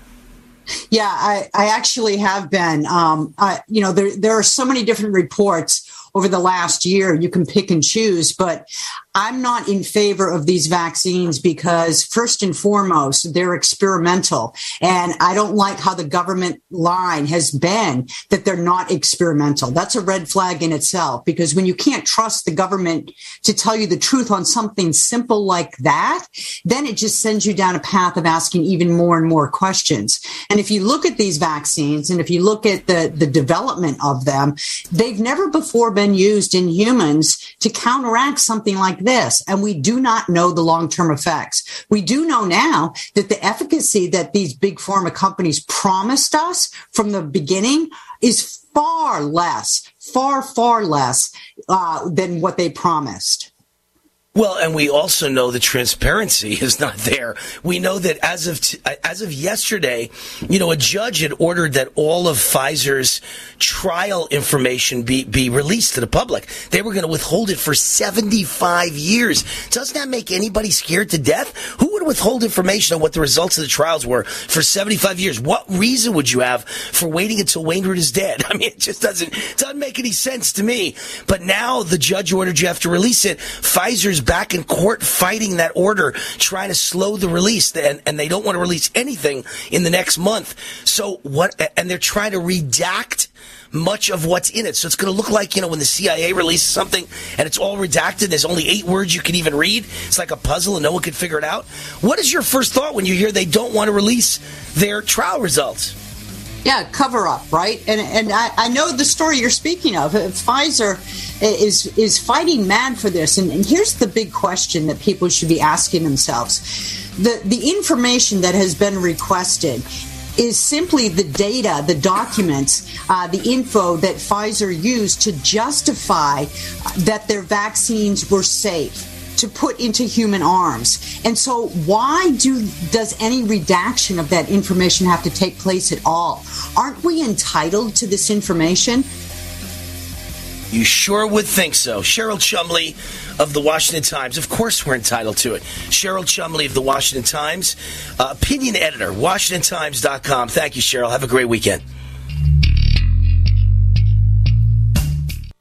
S22: Yeah, I, I actually have been. Um, I, you know, there there are so many different reports over the last year. You can pick and choose, but I'm not in favor of these vaccines because, first and foremost, they're experimental, and I don't like how the government line has been that they're not experimental. That's a red flag in itself because when you can't trust the government to tell you the truth on something simple like that, then it just sends you down a path of asking even more and more questions. And if you look at these vaccines and if you look at the, the development of them, they've never before been used in humans to counteract something like this. And we do not know the long term effects. We do know now that the efficacy that these big pharma companies promised us from the beginning is far less, far, far less uh, than what they promised.
S7: Well, and we also know the transparency is not there. We know that as of t- uh, as of yesterday, you know, a judge had ordered that all of Pfizer's trial information be be released to the public. They were going to withhold it for 75 years. Doesn't that make anybody scared to death? Who would withhold information on what the results of the trials were for 75 years? What reason would you have for waiting until Wayne Root is dead? I mean, it just doesn't doesn't make any sense to me. But now the judge ordered you have to release it. Pfizer's back in court fighting that order, trying to slow the release, and, and they don't want to release anything in the next month. So what? And they're trying to redact much of what's in it. So it's going to look like, you know, when the CIA releases something and it's all redacted, there's only eight words you can even read. It's like a puzzle and no one can figure it out. What is your first thought when you hear they don't want to release their trial results?
S22: Yeah, cover up, right? And and I, I know the story you're speaking of. Uh, Pfizer is is fighting mad for this, and, and here's the big question that people should be asking themselves: the the information that has been requested
S29: is simply the data, the documents, uh, the info that Pfizer used to justify that their vaccines were safe to put into human arms. And so why do does any redaction of that information have to take place at all? Aren't we entitled to this information?
S7: You sure would think so. Cheryl Chumley of the Washington Times. Of course, we're entitled to it. Cheryl Chumley of the Washington Times, uh, opinion editor, WashingtonTimes.com. Thank you, Cheryl. Have a great weekend.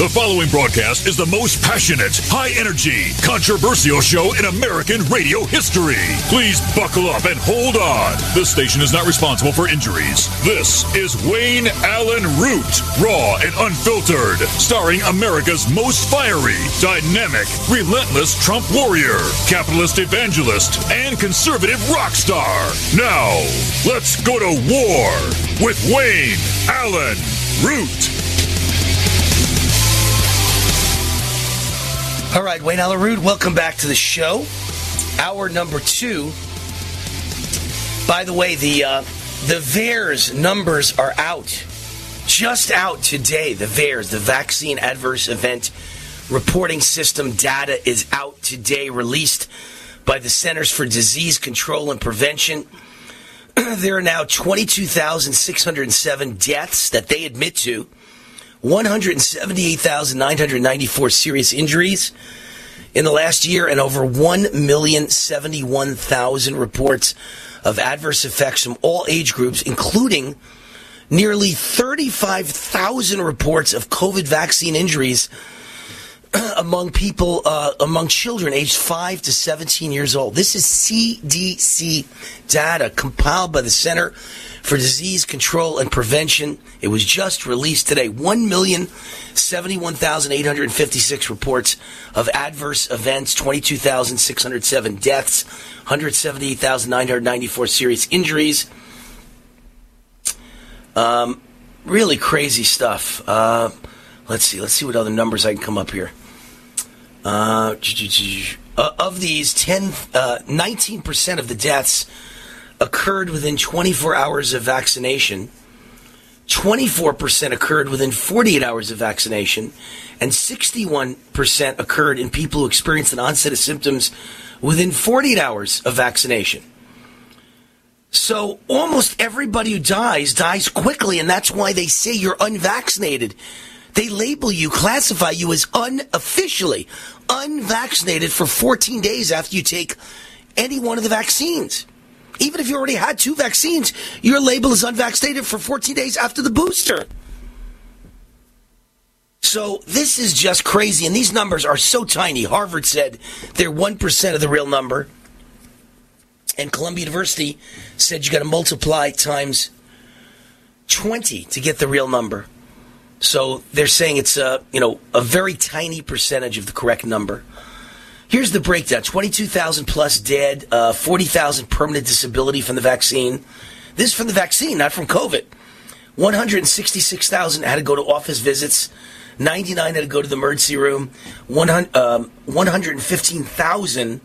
S6: The following broadcast is the most passionate, high energy, controversial show in American radio history. Please buckle up and hold on. This station is not responsible for injuries. This is Wayne Allyn Root, raw and unfiltered, starring America's most fiery, dynamic, relentless Trump warrior, capitalist evangelist, and conservative rock star. Now, let's go to war with Wayne Allyn Root.
S7: All right, Wayne Root, welcome back to the show. Hour number two. By the way, the uh, the VAERS numbers are out, just out today. The VAERS, the Vaccine Adverse Event Reporting System data is out today, released by the Centers for Disease Control and Prevention. there are now 22,607 deaths that they admit to. 178,994 serious injuries in the last year and over 1,071,000 reports of adverse effects from all age groups, including nearly 35,000 reports of COVID vaccine injuries among people, uh, among children aged 5 to 17 years old. This is CDC data compiled by the Center for Disease Control and Prevention. It was just released today. 1,071,856 reports of adverse events, 22,607 deaths, 178,994 serious injuries. Um, really crazy stuff. Uh, let's see. Let's see what other numbers I can come up here. Uh, of these, 10, uh, 19% of the deaths occurred within 24 hours of vaccination. 24% occurred within 48 hours of vaccination, and 61% occurred in people who experienced an onset of symptoms within 48 hours of vaccination. So almost everybody who dies dies quickly, and that's why they say you're unvaccinated. They label you, classify you as unofficially unvaccinated for 14 days after you take any one of the vaccines. Even if you already had two vaccines, your label is unvaccinated for 14 days after the booster. So this is just crazy, and these numbers are so tiny. Harvard said they're 1% of the real number. And Columbia University said you got to multiply times 20 to get the real number. So they're saying it's a, you know, a very tiny percentage of the correct number. Here's the breakdown 22,000 plus dead, uh, 40,000 permanent disability from the vaccine. This is from the vaccine, not from COVID. 166,000 had to go to office visits. 99 had to go to the emergency room. 100, um, 115,000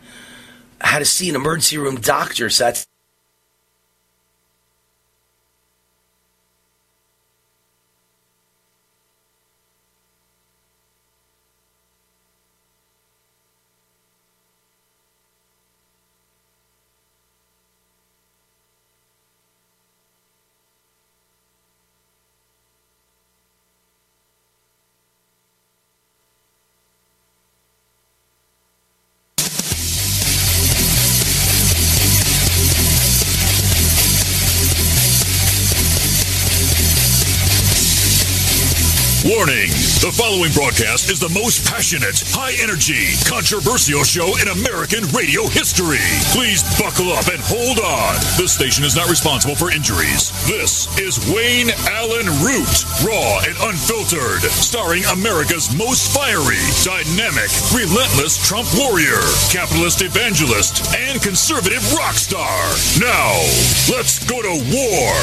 S7: had to see an emergency room doctor. So that's
S6: following broadcast is the most passionate, high energy, controversial show in American radio history. Please buckle up and hold on. This station is not responsible for injuries. This is Wayne Allyn Root, raw and unfiltered, starring America's most fiery, dynamic, relentless Trump warrior, capitalist evangelist, and conservative rock star. Now, let's go to war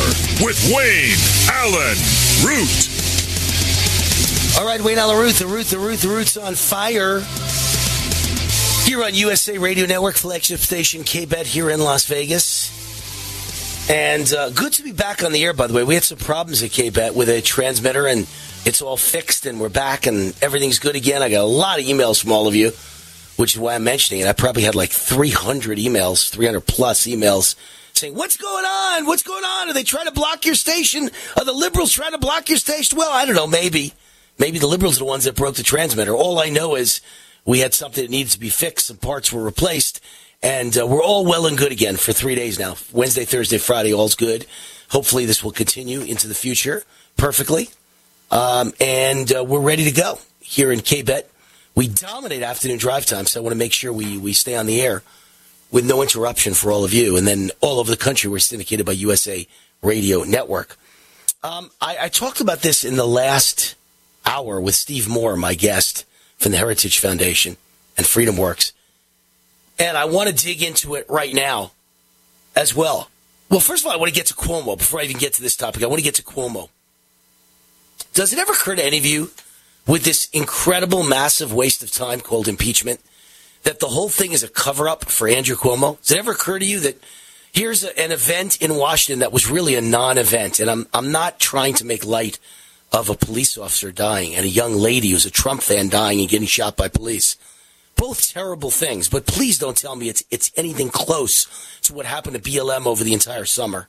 S6: with Wayne Allyn Root.
S7: All right, Wayne Allen Ruth, the Ruth, the Ruth, the Ruth's on fire. Here on USA Radio Network, flagship station KBET here in Las Vegas. And uh, good to be back on the air, by the way. We had some problems at KBET with a transmitter, and it's all fixed, and we're back, and everything's good again. I got a lot of emails from all of you, which is why I'm mentioning it. I probably had like 300 emails, 300 plus emails saying, What's going on? What's going on? Are they trying to block your station? Are the liberals trying to block your station? Well, I don't know, maybe. Maybe the liberals are the ones that broke the transmitter. All I know is we had something that needed to be fixed. Some parts were replaced, and uh, we're all well and good again for three days now. Wednesday, Thursday, Friday, all's good. Hopefully, this will continue into the future perfectly. Um, and uh, we're ready to go here in KBET. We dominate afternoon drive time, so I want to make sure we, we stay on the air with no interruption for all of you. And then all over the country, we're syndicated by USA Radio Network. Um, I, I talked about this in the last hour with Steve Moore, my guest from the Heritage Foundation and Freedom Works. And I want to dig into it right now as well. Well, first of all, I want to get to Cuomo. Before I even get to this topic, I want to get to Cuomo. Does it ever occur to any of you with this incredible, massive waste of time called impeachment that the whole thing is a cover up for Andrew Cuomo? Does it ever occur to you that here's a, an event in Washington that was really a non event? And I'm, I'm not trying to make light of a police officer dying and a young lady who's a Trump fan dying and getting shot by police. Both terrible things, but please don't tell me it's it's anything close to what happened to BLM over the entire summer.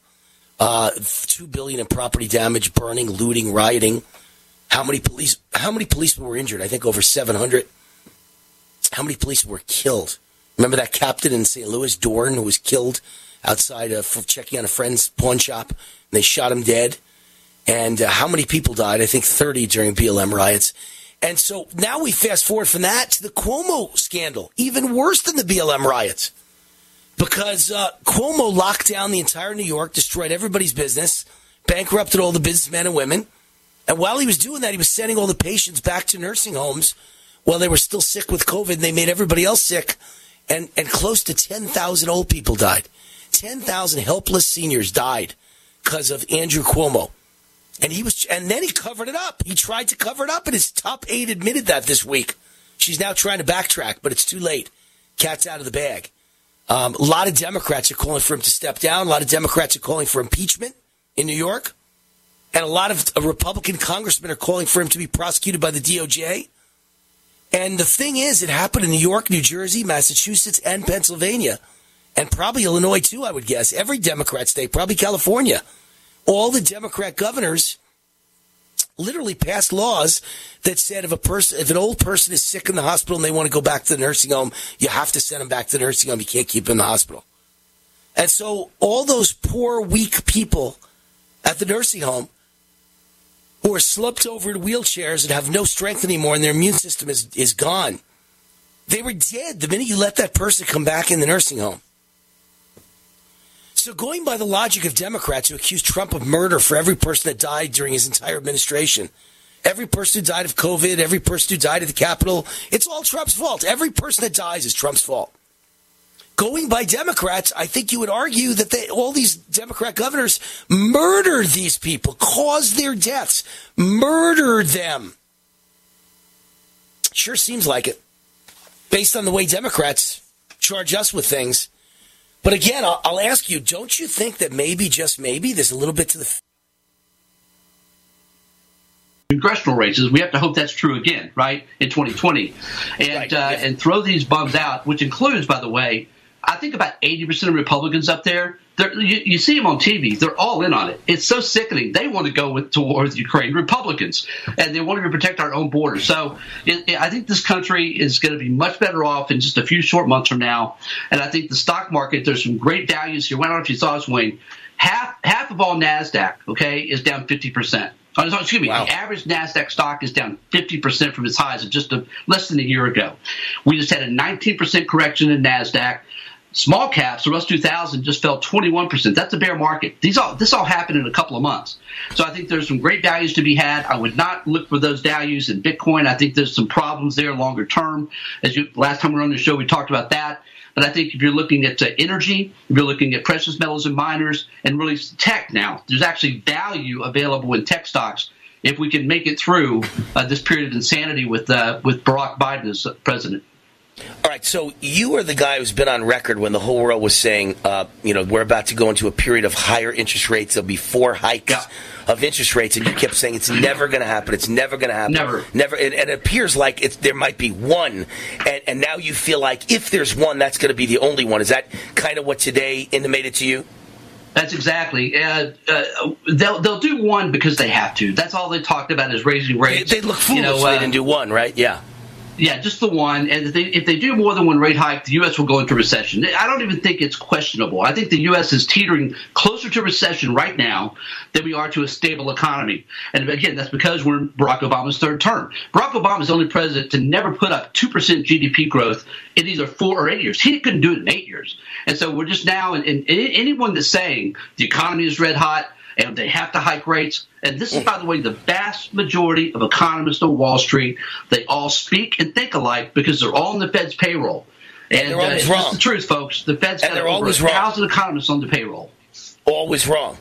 S7: Uh, Two billion in property damage, burning, looting, rioting. How many police? How many policemen were injured? I think over seven hundred. How many police were killed? Remember that captain in St. Louis, Dorn, who was killed outside of checking on a friend's pawn shop, and they shot him dead. And uh, how many people died? I think 30 during BLM riots. And so now we fast forward from that to the Cuomo scandal, even worse than the BLM riots. Because uh, Cuomo locked down the entire New York, destroyed everybody's business, bankrupted all the businessmen and women. And while he was doing that, he was sending all the patients back to nursing homes while they were still sick with COVID. And they made everybody else sick. And, and close to 10,000 old people died. 10,000 helpless seniors died because of Andrew Cuomo. And he was, and then he covered it up. He tried to cover it up, and his top aide admitted that this week. She's now trying to backtrack, but it's too late. Cat's out of the bag. Um, a lot of Democrats are calling for him to step down. A lot of Democrats are calling for impeachment in New York. And a lot of uh, Republican congressmen are calling for him to be prosecuted by the DOJ. And the thing is, it happened in New York, New Jersey, Massachusetts, and Pennsylvania. And probably Illinois, too, I would guess. Every Democrat state, probably California all the Democrat governors literally passed laws that said if a person, if an old person is sick in the hospital and they want to go back to the nursing home, you have to send them back to the nursing home. You can't keep them in the hospital. And so all those poor, weak people at the nursing home who are slumped over in wheelchairs and have no strength anymore and their immune system is, is gone. They were dead the minute you let that person come back in the nursing home. So, going by the logic of Democrats who accuse Trump of murder for every person that died during his entire administration, every person who died of COVID, every person who died at the Capitol, it's all Trump's fault. Every person that dies is Trump's fault. going by Democrats, I think you would argue that they, all these Democrat governors murdered these people, caused their deaths, murdered them. Sure seems like it, based on the way Democrats charge us with things. But again, I'll, I'll ask you: Don't you think that maybe, just maybe, there's a little bit to the
S30: congressional races. We have to hope that's true again, right, in 2020, and right, uh, yeah. and throw these bums out, which includes, by the way, I think about 80% of Republicans up there. You, you, see them on TV; they're all in on it. It's so sickening. They want to go with, to war with Ukraine, Republicans, and they want to protect our own borders. So, it, it, I think this country is going to be much better off in just a few short months from now. And I think the stock market, there's some great values here. I don't know if you saw this, Wayne. Half half of all Nasdaq, okay, is down 50 percent. Oh, excuse me. Wow. The average Nasdaq stock is down 50% from its highs of just a, less than a year ago. We just had a 19% correction in Nasdaq. Small caps, the Russell 2000 just fell 21%. That's a bear market. These all this all happened in a couple of months. So I think there's some great values to be had. I would not look for those values in Bitcoin. I think there's some problems there longer term. As you last time we were on the show, we talked about that. But I think if you're looking at uh, energy, if you're looking at precious metals and miners, and really tech now, there's actually value available in tech stocks if we can make it through uh, this period of insanity with uh, with Barack Biden as president.
S7: All right, so you are the guy who's been on record when the whole world was saying, uh, you know, we're about to go into a period of higher interest rates. There'll be four hikes yeah. of interest rates, and you kept saying it's never going to happen. It's never going to happen.
S30: Never,
S7: never. And, and, it appears like it's, there might be one, and, and now you feel like if there's one, that's going to be the only one. Is that kind of what today intimated to you?
S30: That's exactly. Uh, uh, they'll they'll do one because they have to. That's all they talked about is raising rates.
S7: They, they look foolish. You know, uh, they didn't do one, right? Yeah.
S30: Yeah, just the one. And if they, if they do more than one rate hike, the U.S. will go into recession. I don't even think it's questionable. I think the U.S. is teetering closer to recession right now than we are to a stable economy. And again, that's because we're in Barack Obama's third term. Barack Obama is the only president to never put up 2% GDP growth in either four or eight years. He couldn't do it in eight years. And so we're just now, and, and anyone that's saying the economy is red hot, and they have to hike rates. And this is, by the way, the vast majority of economists on Wall Street. They all speak and think alike because they're all on the Fed's payroll. And,
S7: and uh, wrong.
S30: the truth, folks. The Fed's
S7: and
S30: got over a thousand economists on the payroll.
S7: Always wrong.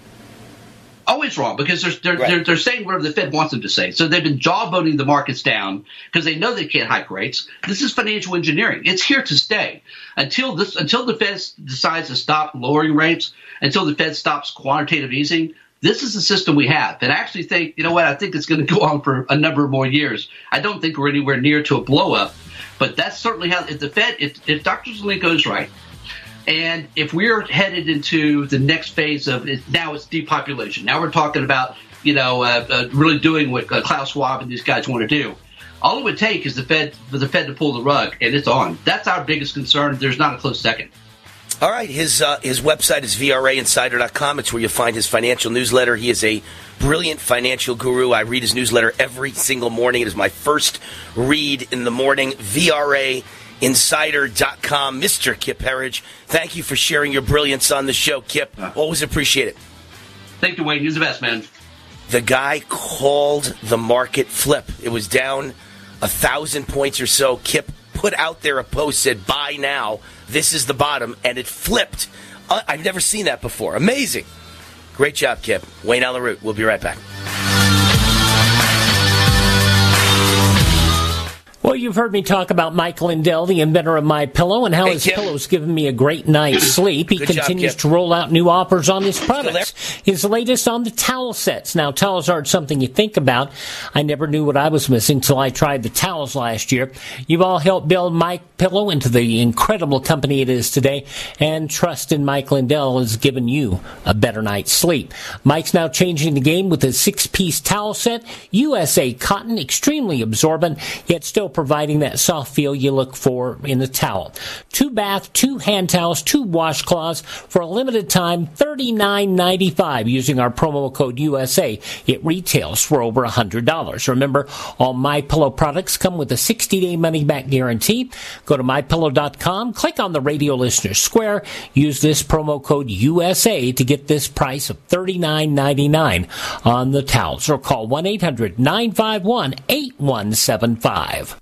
S30: Always wrong because they're they're, right. they're, they're saying whatever the Fed wants them to say. So they've been jawboning the markets down because they know they can't hike rates. This is financial engineering. It's here to stay until this until the Fed decides to stop lowering rates. Until the Fed stops quantitative easing, this is the system we have. And I actually think, you know what, I think it's going to go on for a number of more years. I don't think we're anywhere near to a blow up, but that's certainly how, if the Fed, if, if Dr. Zelenko is right, and if we're headed into the next phase of now it's depopulation. Now we're talking about, you know, uh, uh, really doing what uh, Klaus Schwab and these guys want to do. All it would take is the Fed for the Fed to pull the rug, and it's on. That's our biggest concern. There's not a close second.
S7: All right, his uh, his website is vrainsider.com. It's where you'll find his financial newsletter. He is a brilliant financial guru. I read his newsletter every single morning. It is my first read in the morning. VRAinsider.com. Mr. Kip Herriage, thank you for sharing your brilliance on the show, Kip. Always appreciate it.
S30: Thank you, Wayne. You're the best, man.
S7: The guy called the market flip. It was down a thousand points or so. Kip put out there a post said buy now this is the bottom, and it flipped. Uh, I've never seen that before. Amazing. Great job, Kip. Wayne Allyn Root. We'll be right back.
S23: Well, you've heard me talk about Mike Lindell, the inventor of My Pillow, and how hey, his pillow's given me a great night's sleep. He Good continues job, to roll out new offers on his products. His latest on the towel sets. Now, towels aren't something you think about. I never knew what I was missing until I tried the towels last year. You've all helped build My Pillow into the incredible company it is today, and trust in Mike Lindell has given you a better night's sleep. Mike's now changing the game with his six-piece towel set, USA cotton, extremely absorbent, yet still providing that soft feel you look for in the towel. Two bath, two hand towels, two washcloths for a limited time, $39.95 using our promo code USA. It retails for over $100. Remember, all My Pillow products come with a 60-day money-back guarantee. Go to mypillow.com, click on the radio listener square, use this promo code USA to get this price of $39.99 on the towels or call 1-800-951-8175.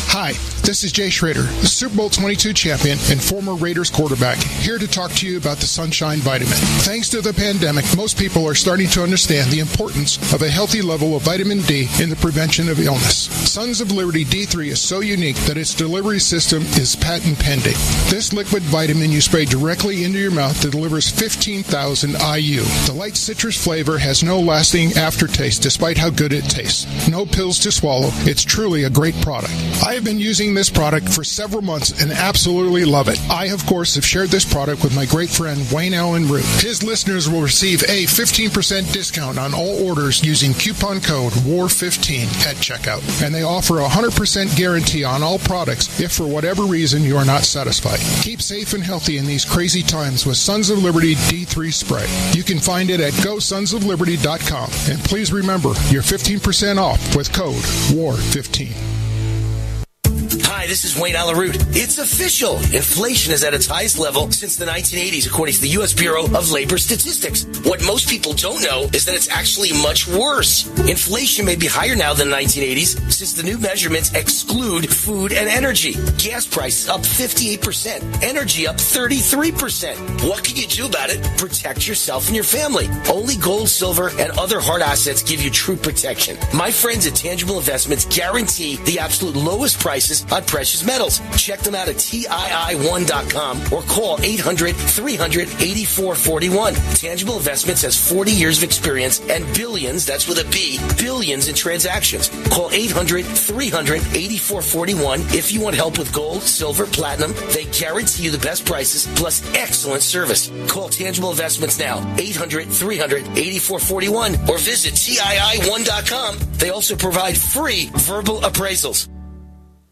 S31: Hi, this is Jay Schroeder, the Super Bowl 22 champion and former Raiders quarterback, here to talk to you about the Sunshine Vitamin. Thanks to the pandemic, most people are starting to understand the importance of a healthy level of vitamin D in the prevention of illness. Sons of Liberty D3 is so unique that its delivery system is patent pending. This liquid vitamin you spray directly into your mouth delivers 15,000 IU. The light citrus flavor has no lasting aftertaste despite how good it tastes. No pills to swallow. It's truly a great product. I have been using this product for several months and absolutely love it. I, of course, have shared this product with my great friend Wayne Allyn Root. His listeners will receive a 15% discount on all orders using coupon code WAR15 at checkout. And they offer a 100% guarantee on all products if for whatever reason you are not satisfied. Keep safe and healthy in these crazy times with Sons of Liberty D3 spray. You can find it at gosonsofliberty.com. And please remember, you're 15% off with code WAR15.
S7: Hi, this is Wayne Allyn Root. It's official. Inflation is at its highest level since the 1980s, according to the U.S. Bureau of Labor Statistics. What most people don't know is that it's actually much worse. Inflation may be higher now than the 1980s since the new measurements exclude food and energy. Gas prices up 58%, energy up 33%. What can you do about it? Protect yourself and your family. Only gold, silver, and other hard assets give you true protection. My friends at Tangible Investments guarantee the absolute lowest prices on precious metals. Check them out at TII1.com or call 800 300 8441. Tangible Investments has 40 years of experience and billions, that's with a B, billions in transactions. Call 800 300 8441 if you want help with gold, silver, platinum. They guarantee you the best prices plus excellent service. Call Tangible Investments now, 800 300 8441 or visit TII1.com. They also provide free verbal appraisals.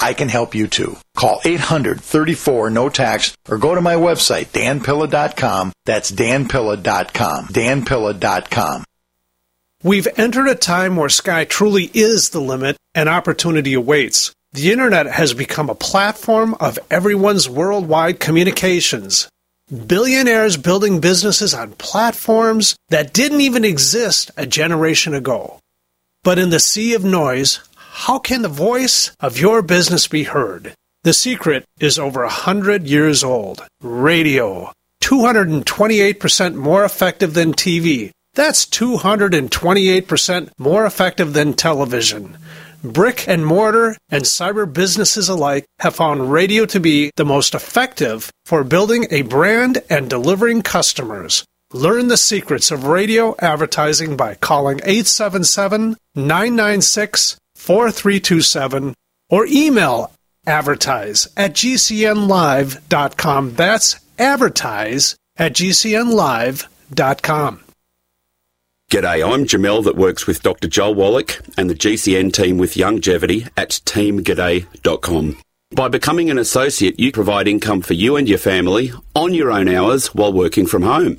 S32: I can help you too. Call 834 no tax or go to my website danpilla.com. That's danpilla.com. danpilla.com.
S26: We've entered a time where sky truly is the limit and opportunity awaits. The internet has become a platform of everyone's worldwide communications. Billionaires building businesses on platforms that didn't even exist a generation ago. But in the sea of noise, how can the voice of your business be heard? The secret is over a hundred years old. Radio. 228% more effective than TV. That's 228% more effective than television. Brick and mortar and cyber businesses alike have found radio to be the most effective for building a brand and delivering customers. Learn the secrets of radio advertising by calling 877 996 4327 or email advertise at gcnlive.com. That's advertise at gcnlive.com.
S33: G'day, I'm Jamel that works with Dr. Joel Wallach and the GCN team with Youngevity at teamg'day.com. By becoming an associate, you provide income for you and your family on your own hours while working from home.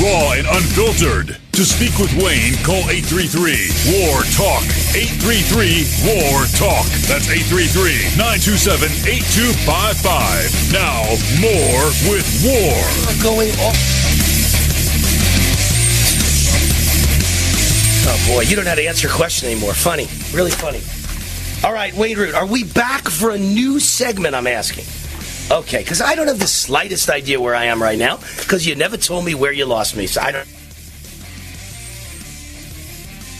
S6: raw and unfiltered. To speak with Wayne, call 833 WAR TALK. 833 WAR TALK. That's 833 927 8255. Now, more with War.
S7: Going off. Oh boy, you don't know how to answer a question anymore. Funny. Really funny. All right, Wayne Root, are we back for a new segment? I'm asking. Okay, because I don't have the slightest idea where I am right now, because you never told me where you lost me. So I don't.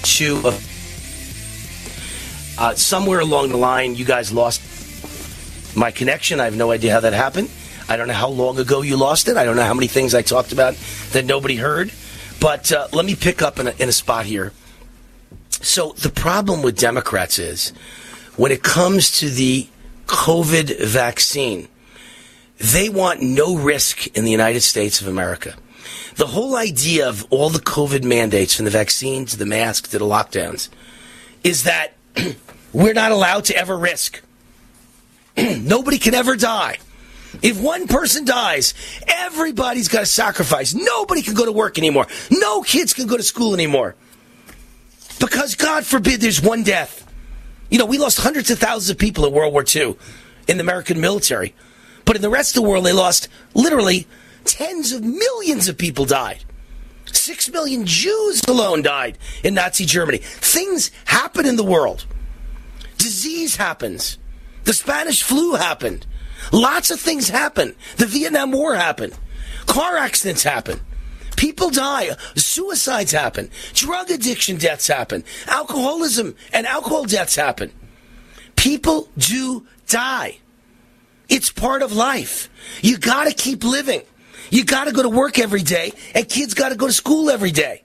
S7: To uh, somewhere along the line, you guys lost my connection. I have no idea how that happened. I don't know how long ago you lost it. I don't know how many things I talked about that nobody heard. But uh, let me pick up in a, in a spot here. So the problem with Democrats is when it comes to the COVID vaccine, they want no risk in the United States of America. The whole idea of all the COVID mandates, from the vaccine to the mask to the lockdowns, is that we're not allowed to ever risk. Nobody can ever die. If one person dies, everybody's got to sacrifice. Nobody can go to work anymore. No kids can go to school anymore. Because God forbid there's one death. You know, we lost hundreds of thousands of people in World War II in the American military. But in the rest of the world, they lost literally tens of millions of people died. Six million Jews alone died in Nazi Germany. Things happen in the world. Disease happens. The Spanish flu happened. Lots of things happen. The Vietnam War happened. Car accidents happen. People die. Suicides happen. Drug addiction deaths happen. Alcoholism and alcohol deaths happen. People do die. It's part of life. You gotta keep living. You gotta go to work every day, and kids gotta go to school every day.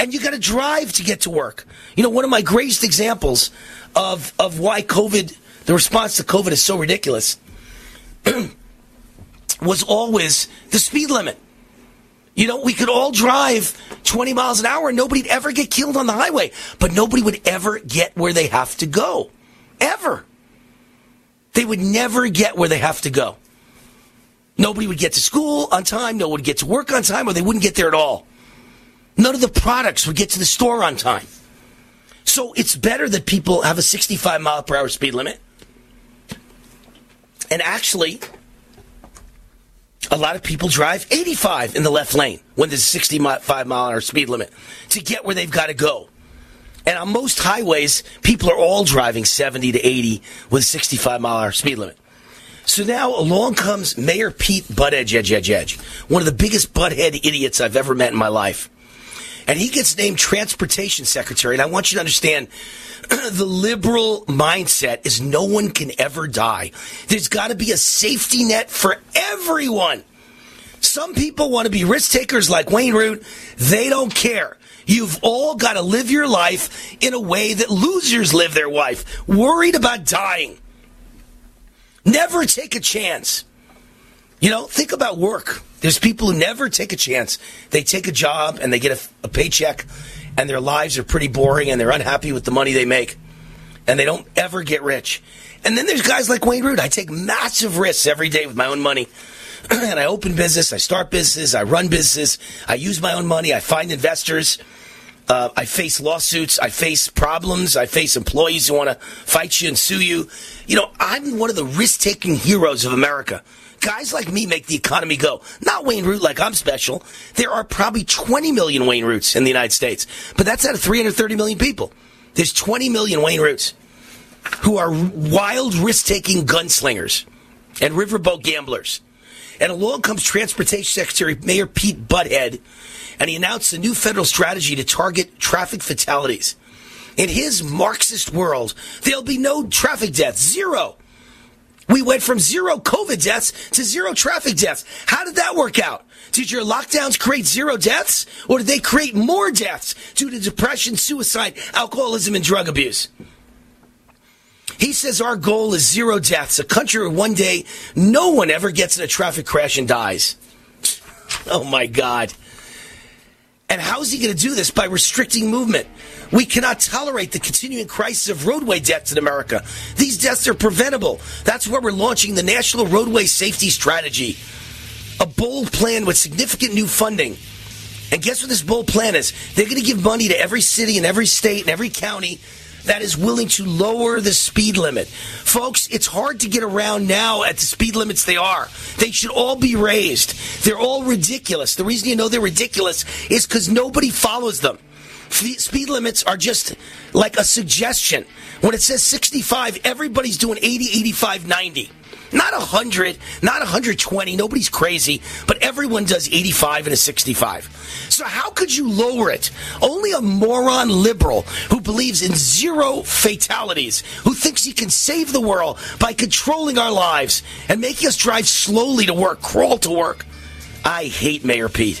S7: And you gotta drive to get to work. You know, one of my greatest examples of, of why COVID, the response to COVID is so ridiculous, was always the speed limit. You know, we could all drive 20 miles an hour and nobody'd ever get killed on the highway, but nobody would ever get where they have to go. Ever. They would never get where they have to go. Nobody would get to school on time, no one would get to work on time, or they wouldn't get there at all. None of the products would get to the store on time. So it's better that people have a 65 mile per hour speed limit. And actually, a lot of people drive 85 in the left lane when there's a 65 mile an hour speed limit to get where they've got to go. And on most highways, people are all driving 70 to 80 with a 65 mile hour speed limit. So now along comes Mayor Pete Buttigieg, Edge, Edge, Edge, one of the biggest butthead idiots I've ever met in my life. And he gets named transportation secretary. And I want you to understand the liberal mindset is no one can ever die. There's got to be a safety net for everyone. Some people want to be risk takers like Wayne Root. They don't care. You've all got to live your life in a way that losers live their life, worried about dying. Never take a chance. You know, think about work. There's people who never take a chance. They take a job and they get a, a, paycheck, and their lives are pretty boring, and they're unhappy with the money they make, and they don't ever get rich. And then there's guys like Wayne Root. I take massive risks every day with my own money. and I open business, I start businesses, I run businesses, I use my own money, I find investors. Uh, I face lawsuits. I face problems. I face employees who want to fight you and sue you. You know, I'm one of the risk taking heroes of America. Guys like me make the economy go. Not Wayne Root like I'm special. There are probably 20 million Wayne Roots in the United States, but that's out of 330 million people. There's 20 million Wayne Roots who are wild risk taking gunslingers and riverboat gamblers. And along comes Transportation Secretary Mayor Pete Butthead and he announced a new federal strategy to target traffic fatalities. In his Marxist world, there'll be no traffic deaths, zero. We went from zero COVID deaths to zero traffic deaths. How did that work out? Did your lockdowns create zero deaths, or did they create more deaths due to depression, suicide, alcoholism, and drug abuse? He says our goal is zero deaths, a country where one day no one ever gets in a traffic crash and dies. Oh my God. And how is he going to do this? By restricting movement. We cannot tolerate the continuing crisis of roadway deaths in America. These deaths are preventable. That's why we're launching the National Roadway Safety Strategy, a bold plan with significant new funding. And guess what this bold plan is? They're going to give money to every city and every state and every county that is willing to lower the speed limit. Folks, it's hard to get around now at the speed limits they are. They should all be raised. They're all ridiculous. The reason you know they're ridiculous is because nobody follows them. Speed limits are just like a suggestion. When it says 65, everybody's doing 80, 85, 90. Not 100, not 120. Nobody's crazy, but everyone does 85 and a 65. So how could you lower it? Only a moron liberal who believes in zero fatalities, who thinks he can save the world by controlling our lives and making us drive slowly to work, crawl to work. I hate Mayor Pete.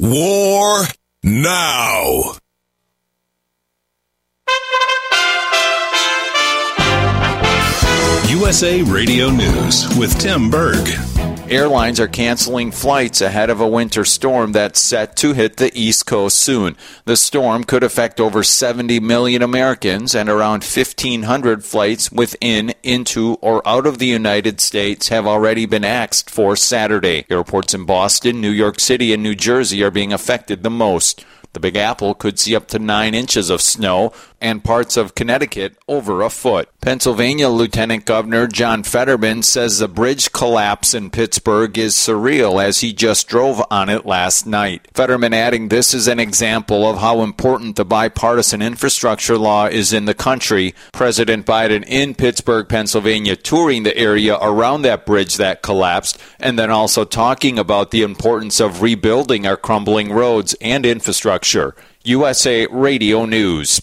S19: War now.
S34: USA Radio News with Tim Berg.
S20: Airlines are canceling flights ahead of a winter storm that's set to hit the East Coast soon. The storm could affect over 70 million Americans, and around 1,500 flights within, into, or out of the United States have already been axed for Saturday. Airports in Boston, New York City, and New Jersey are being affected the most. The Big Apple could see up to nine inches of snow, and parts of Connecticut over a foot. Pennsylvania Lieutenant Governor John Fetterman says the bridge collapse in Pittsburgh is surreal as he just drove on it last night. Fetterman adding this is an example of how important the bipartisan infrastructure law is in the country. President Biden in Pittsburgh, Pennsylvania, touring the area around that bridge that collapsed, and then also talking about the importance of rebuilding our crumbling roads and infrastructure. USA Radio News.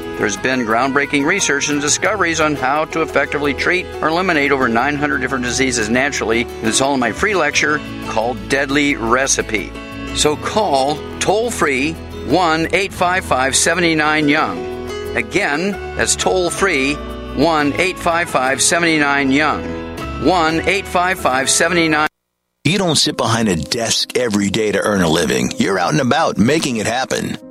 S35: There's been groundbreaking research and discoveries on how to effectively treat or eliminate over 900 different diseases naturally. It's all in my free lecture called Deadly Recipe. So call toll free 1 855 79 Young. Again, that's toll free 1 855 79 Young. 1 855 79
S36: You don't sit behind a desk every day to earn a living. You're out and about making it happen.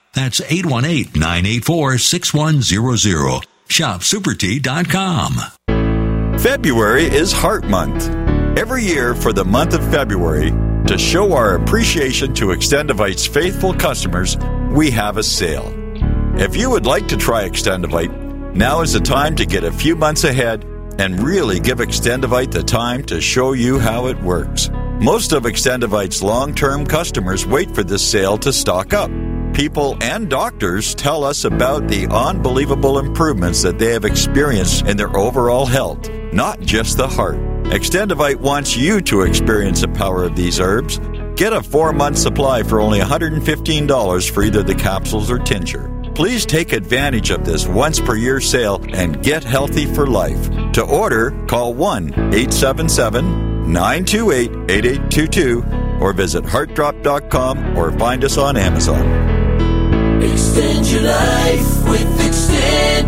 S37: That's 818-984-6100. Shop supertea.com.
S27: February is Heart Month. Every year for the month of February, to show our appreciation to Extendovite's faithful customers, we have a sale. If you would like to try Extendovite, now is the time to get a few months ahead and really give Extendovite the time to show you how it works. Most of Extendovite's long term customers wait for this sale to stock up. People and doctors tell us about the unbelievable improvements that they have experienced in their overall health, not just the heart. Extendovite wants you to experience the power of these herbs. Get a four month supply for only $115 for either the capsules or tincture. Please take advantage of this once per year sale and get healthy for life. To order, call 1 877 928 8822 or visit heartdrop.com or find us on Amazon.
S38: Extend your life with Extendovite.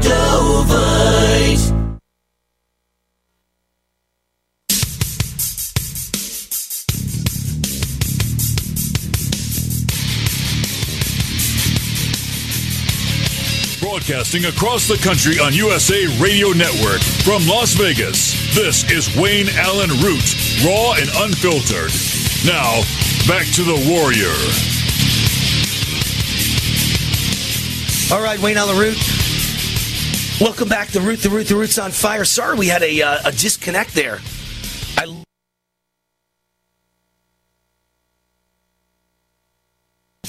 S6: Broadcasting across the country on USA Radio Network from Las Vegas. This is Wayne Allyn Root, raw and unfiltered. Now, back to the Warrior.
S7: All right, Wayne Allyn Root. Welcome back. The Root, the Root, the Root's on fire. Sorry we had a, uh, a disconnect there.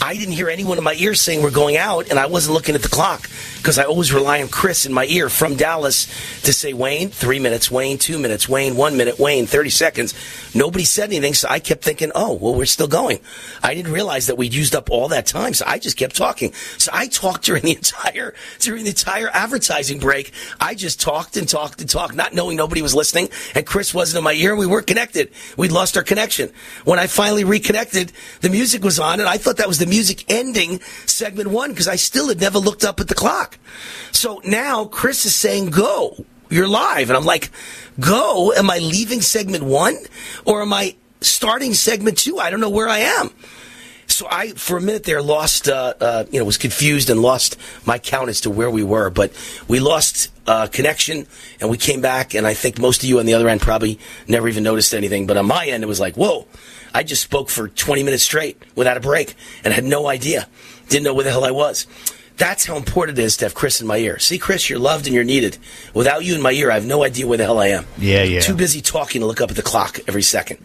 S7: I didn't hear anyone in my ear saying we're going out, and I wasn't looking at the clock because I always rely on Chris in my ear from Dallas to say, Wayne, three minutes, Wayne, two minutes, Wayne, one minute, Wayne, 30 seconds. Nobody said anything, so I kept thinking, oh, well, we're still going. I didn't realize that we'd used up all that time, so I just kept talking. So I talked during the entire, during the entire advertising break. I just talked and talked and talked, not knowing nobody was listening, and Chris wasn't in my ear, and we weren't connected. We'd lost our connection. When I finally reconnected, the music was on, and I thought that was the music ending segment one because I still had never looked up at the clock. So now Chris is saying, go. You're live. And I'm like, go? Am I leaving segment one? Or am I starting segment two? I don't know where I am. So I, for a minute there, lost, uh, uh, you know, was confused and lost my count as to where we were. But we lost uh, connection and we came back. And I think most of you on the other end probably never even noticed anything. But on my end, it was like, whoa, I just spoke for 20 minutes straight without a break and had no idea. Didn't know where the hell I was. That's how important it is to have Chris in my ear. See, Chris, you're loved and you're needed. Without you in my ear, I have no idea where the hell I am.
S39: Yeah, yeah.
S7: Too busy talking to look up at the clock every second.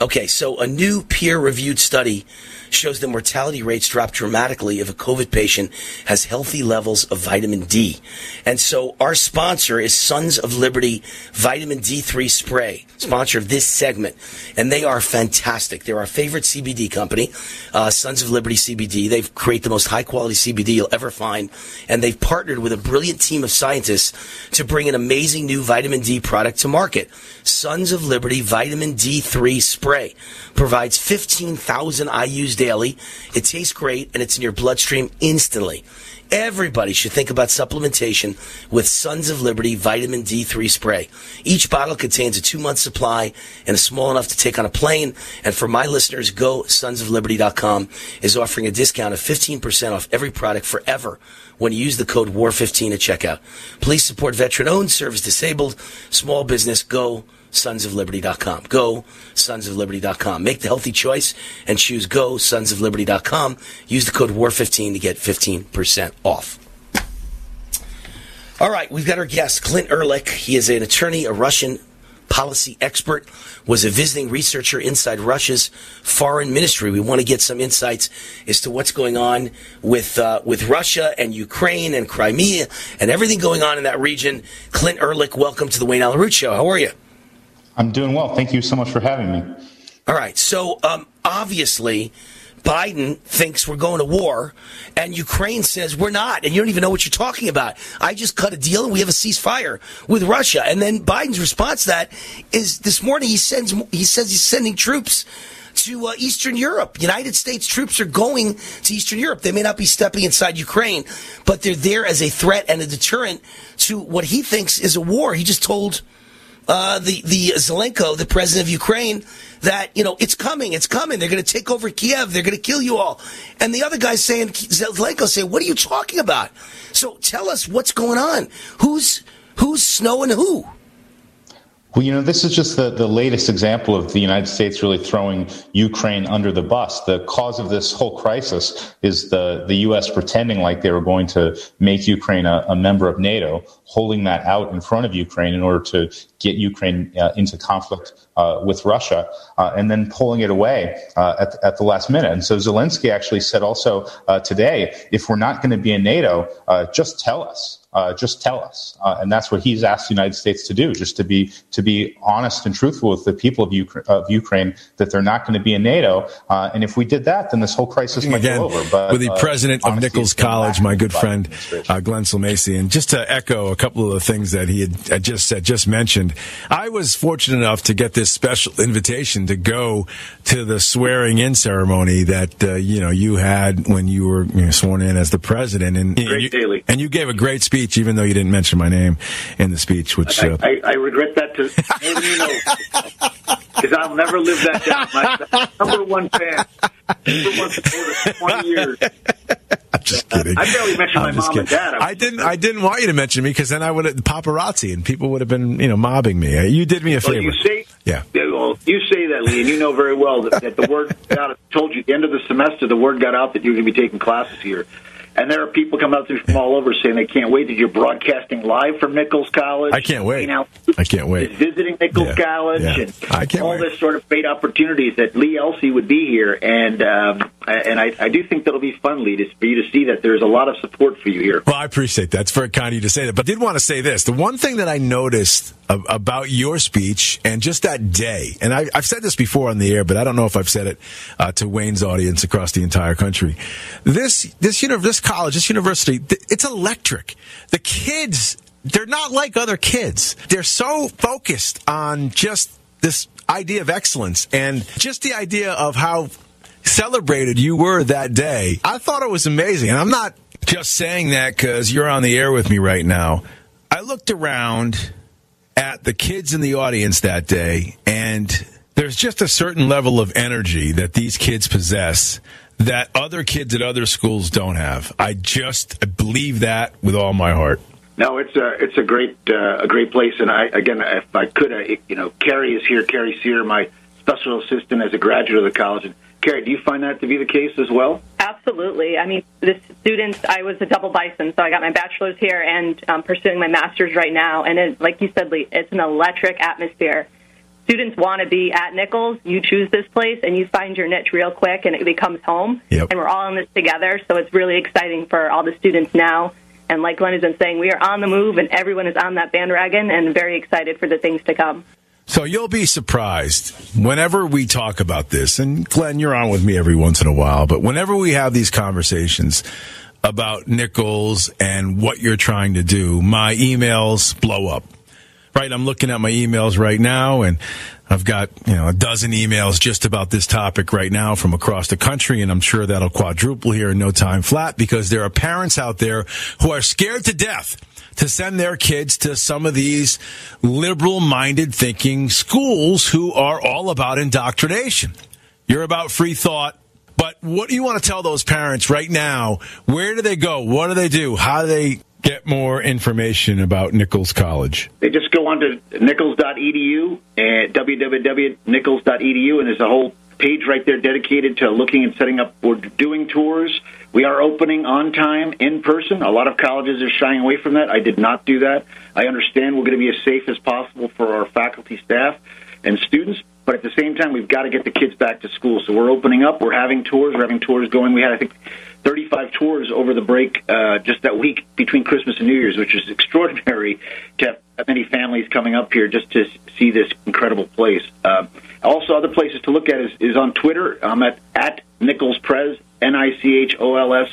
S7: Okay, so a new peer reviewed study shows that mortality rates drop dramatically if a COVID patient has healthy levels of vitamin D. And so our sponsor is Sons of Liberty Vitamin D3 Spray, sponsor of this segment. And they are fantastic. They're our favorite CBD company, uh, Sons of Liberty CBD. They create the most high quality CBD you'll ever find. And they've partnered with a brilliant team of scientists to bring an amazing new vitamin D product to market. Sons of Liberty Vitamin D3 Spray provides 15,000 IUs daily. It tastes great and it's in your bloodstream instantly. Everybody should think about supplementation with Sons of Liberty Vitamin D3 Spray. Each bottle contains a two month supply and is small enough to take on a plane. And for my listeners, go sonsofliberty.com is offering a discount of 15% off every product forever when you use the code WAR15 at checkout. Please support veteran owned, service disabled, small business. Go sonsofliberty.com. Go sonsofliberty.com. Make the healthy choice and choose go sonsofliberty.com. Use the code WAR15 to get 15% off. All right, we've got our guest, Clint Ehrlich. He is an attorney, a Russian policy expert, was a visiting researcher inside Russia's foreign ministry. We want to get some insights as to what's going on with uh, with Russia and Ukraine and Crimea and everything going on in that region. Clint Ehrlich, welcome to the Wayne Allyn Root Show. How are you?
S36: I'm doing well. Thank you so much for having me.
S7: All right. So um, obviously, Biden thinks we're going to war, and Ukraine says we're not, and you don't even know what you're talking about. I just cut a deal, and we have a ceasefire with Russia. And then Biden's response to that is this morning he sends he says he's sending troops to uh, Eastern Europe. United States troops are going to Eastern Europe. They may not be stepping inside Ukraine, but they're there as a threat and a deterrent to what he thinks is a war. He just told uh, the the Zelenko, the president of Ukraine, that you know it's coming, it's coming. They're going to take over Kiev. They're going to kill you all. And the other guy's saying, Zelenko saying, "What are you talking about?" So tell us what's going on. Who's who's snowing who?
S36: Well, you know, this is just the, the latest example of the United States really throwing Ukraine under the bus. The cause of this whole crisis is the, the U.S. pretending like they were going to make Ukraine a, a member of NATO, holding that out in front of Ukraine in order to get Ukraine uh, into conflict uh, with Russia, uh, and then pulling it away uh, at, at the last minute. And so Zelensky actually said also uh, today, if we're not going to be in NATO, uh, just tell us uh, just tell us. Uh, and that's what he's asked the United States to do, just to be to be honest and truthful with the people of, Ukra- of Ukraine that they're not going to be in NATO. Uh, and if we did that, then this whole crisis might
S19: Again,
S36: go over. But
S19: with the president of Nichols College, my good friend uh, Glenn Sulmasy, and just to echo a couple of the things that he had just said, just mentioned, I was fortunate enough to get this special invitation to go to the swearing-in ceremony that uh, you know you had when you were you know, sworn in as the president, and, and you, and you gave a great speech, even though you didn't mention my name in the speech, which. Uh,
S40: I, I regret that to more than you know, because I'll never live that down. My number one fan, number one supporter for 20 years.
S19: I'm just kidding.
S40: I barely mentioned my
S19: I'm
S40: mom and dad.
S19: I didn't. I didn't want you to mention me because then I would have paparazzi and people would have been, you know, mobbing me. You did me a
S40: Well,
S19: favor.
S40: you say,
S19: Yeah.
S40: yeah, well, you say that, Lee, and you know very well that, that the word got told you at the end of the semester, the word got out that you're going to be taking classes here. And there are people coming up to me from all over saying they can't wait that you're broadcasting live from Nichols College.
S19: I can't wait.
S40: You know,
S19: I can't wait.
S40: visiting Nichols
S19: Yeah,
S40: College
S19: yeah.
S40: and
S19: I can't
S40: all this sort of great opportunities that Lee Elsey would be here. And um, and I, I do think that'll be fun, Lee, for you to see that there's a lot of support for you here.
S19: Well, I appreciate that. It's very kind of you to say that. But I did want to say this. The one thing that I noticed ab- about your speech and just that day, and I, I've said this before on the air, but I don't know if I've said it uh, to Wayne's audience across the entire country. This this this college, this university, it's electric. The kids, they're not like other kids. They're so focused on just this idea of excellence and just the idea of how celebrated you were that day. I thought it was amazing. And I'm not just saying that because you're on the air with me right now. I looked around at the kids in the audience that day, and there's just a certain level of energy that these kids possess that other kids at other schools don't have. I just I believe that with all my heart.
S40: No, it's a it's a great uh, a great place, and I again, if I could, I, you know, Carrie is here. Carrie Sear, my special assistant as a graduate of the college. And Carrie, do you find that to be the case as well?
S41: Absolutely. I mean, the students, I was a double bison, so I got my bachelor's here and um, pursuing my master's right now. And it, like you said, Lee, it's an electric atmosphere. Students want to be at Nichols. You choose this place and you find your niche real quick and it becomes home.
S19: Yep.
S41: And we're all in this together, so it's really exciting for all the students now. And like Glenn has been saying, we are on the move and everyone is on that bandwagon and very excited for the things to come.
S19: So you'll be surprised whenever we talk about this. And Glenn, you're on with me every once in a while, but whenever we have these conversations about Nichols and what you're trying to do, my emails blow up. Right? I'm looking at my emails right now and I've got, you know, a dozen emails just about this topic right now from across the country, and I'm sure that'll quadruple here in no time flat because there are parents out there who are scared to death to send their kids to some of these liberal minded thinking schools who are all about indoctrination. You're about free thought. But what do you want to tell those parents right now? Where do they go? What do they do? How do they get more information about Nichols College?
S40: They just go on to nichols.edu and eh, www.nichols.edu, and there's a whole page right there dedicated to looking and setting up or doing tours. We are opening on time in person. A lot of colleges are shying away from that. I did not do that. I understand we're going to be as safe as possible for our faculty, staff, and students. But at the same time, we've got to get the kids back to school. So we're opening up. We're having tours. We're having tours going. We had, I think, 35 tours over the break uh, just that week between Christmas and New Year's, which is extraordinary to have that many families coming up here just to see this incredible place. Uh, also, other places to look at is, is on Twitter. I'm at, at Nichols Prez, N I C H O L S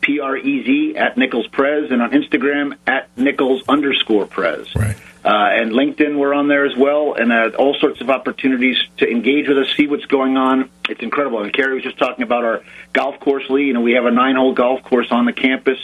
S40: P R E Z, at Nichols Prez, and on Instagram, at Nichols underscore Prez.
S19: Right.
S40: Uh, and LinkedIn, we're on there as well, and uh, all sorts of opportunities to engage with us, see what's going on. It's incredible. And Carrie was just talking about our golf course, Lee. You know, we have a nine-hole golf course on the campus,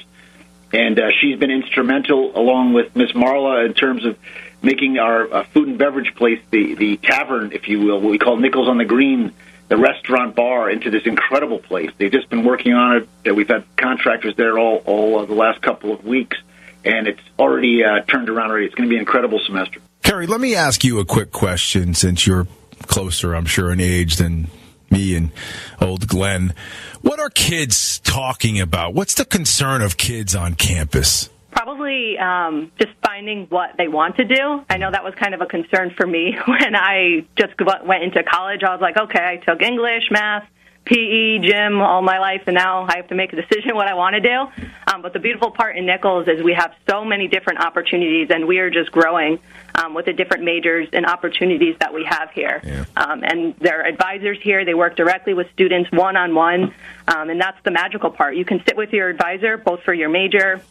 S40: and uh, she's been instrumental, along with Miss Marla, in terms of making our uh, food and beverage place, the the tavern, if you will, what we call Nichols on the Green, the restaurant bar, into this incredible place. They've just been working on it. We've had contractors there all all uh, the last couple of weeks, and it's already uh, turned around already. It's going to be an incredible semester.
S42: Carrie, let me ask you a quick question since you're closer, I'm sure, in age than me and old Glenn. What are kids talking about? What's the concern of kids on campus?
S41: Probably um, just finding what they want to do. I know that was kind of a concern for me when I just went into college. I was like, okay, I took English, math, PE, gym all my life, and now I have to make a decision what I want to do. Um, but the beautiful part in Nichols is we have so many different opportunities, and we are just growing um, with the different majors and opportunities that we have here.
S42: Yeah.
S41: Um, and there are advisors here. They work directly with students one on one, and that's the magical part. You can sit with your advisor both for your major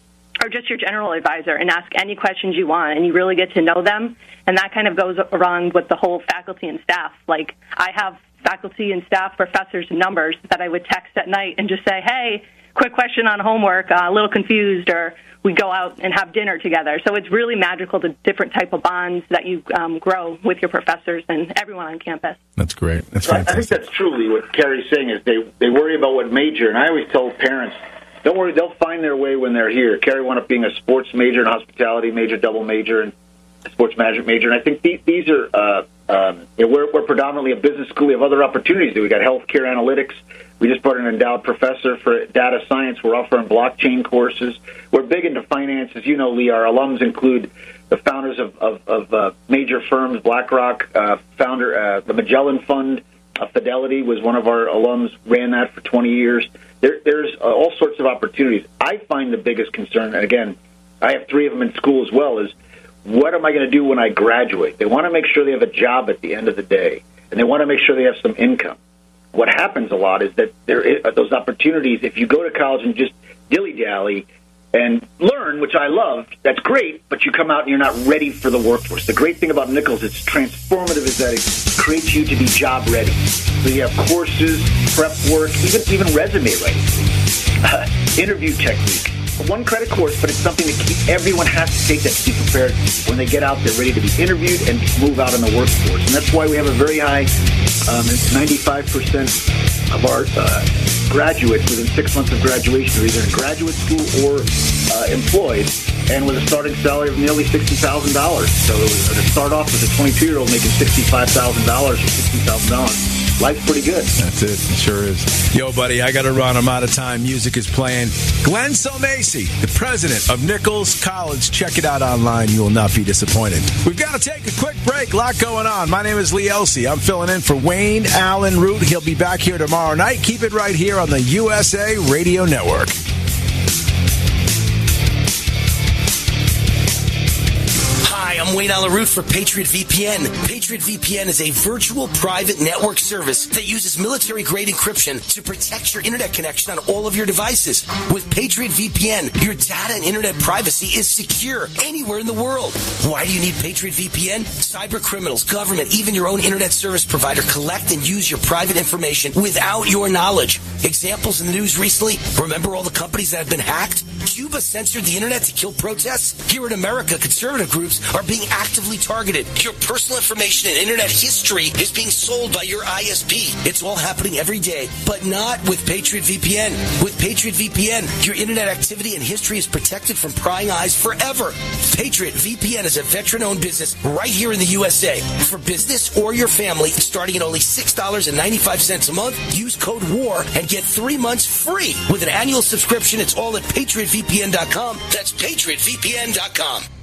S41: or just your general advisor and ask any questions you want and you really get to know them and that kind of goes around with the whole faculty and staff like i have faculty and staff professors numbers that i would text at night and just say hey quick question on homework uh, a little confused or we go out and have dinner together so it's really magical the different type of bonds that you um, grow with your professors and everyone on campus
S42: That's great. That's
S40: fantastic. I think that's truly what Carrie's saying is they they worry about what major, and I always tell parents, don't worry, they'll find their way when they're here. Carrie wound up being a sports major and hospitality major, double major, and sports management major. And I think these, these are uh, um, you know, we're, we're predominantly a business school. We have other opportunities. We got healthcare analytics. We just brought an endowed professor for data science. We're offering blockchain courses. We're big into finance, as you know, Lee. Our alums include the founders of, of, of uh, major firms, BlackRock, uh, founder uh, the Magellan Fund, uh, Fidelity was one of our alums, ran that for 20 years. There, there's uh, all sorts of opportunities. I find the biggest concern, and again, I have three of them in school as well, is what am I going to do when I graduate? They want to make sure they have a job at the end of the day, and they want to make sure they have some income. What happens a lot is that there is, uh, those opportunities. If you go to college and just dilly dally and learn, which I love, that's great. But you come out and you're not ready for the workforce. The great thing about Nichols, it's transformative, is that it creates you to be job ready. So you have courses, prep work, even even resume writing, uh, interview technique. One credit course, but it's something that everyone has to take that to be prepared when they get out there ready to be interviewed and move out in the workforce. And that's why we have a very high, um, 95% of our uh, graduates within six months of graduation are either in graduate school or uh, employed, and with a starting salary of nearly sixty thousand dollars. So it was, to start off with a twenty-two-year-old making sixty-five thousand dollars or sixty thousand dollars, life's pretty good.
S42: That's it. It sure is. Yo, buddy, I got to run. I'm out of time. Music is playing. Glenn Sulmasy, the president of Nichols College. Check it out online. You will not be disappointed. We've got to take a quick break. A lot going on. My name is Lee Elsey. I'm filling in for Wayne Allyn Root. He'll be back here tomorrow night. Keep it right here on the USA Radio Network.
S7: Hi, I'm Wayne Allyn Root for Patriot VPN. Patriot VPN is a virtual private network service that uses military grade encryption to protect your internet connection on all of your devices. With Patriot VPN, your data and internet privacy is secure anywhere in the world. Why do you need Patriot VPN? Cyber criminals, government, even your own internet service provider collect and use your private information without your knowledge. Examples in the news recently remember all the companies that have been hacked? Cuba censored the internet to kill protests? Here in America, conservative groups are being actively targeted. Your personal information and internet history is being sold by your ISP. It's all happening every day, but not with Patriot VPN. With Patriot VPN, your internet activity and history is protected from prying eyes forever. Patriot VPN is a veteran owned business right here in the USA. For business or your family, starting at only $6.95 a month, use code WAR and get three months free. With an annual subscription, it's all at patriotvpn.com. That's patriotvpn.com.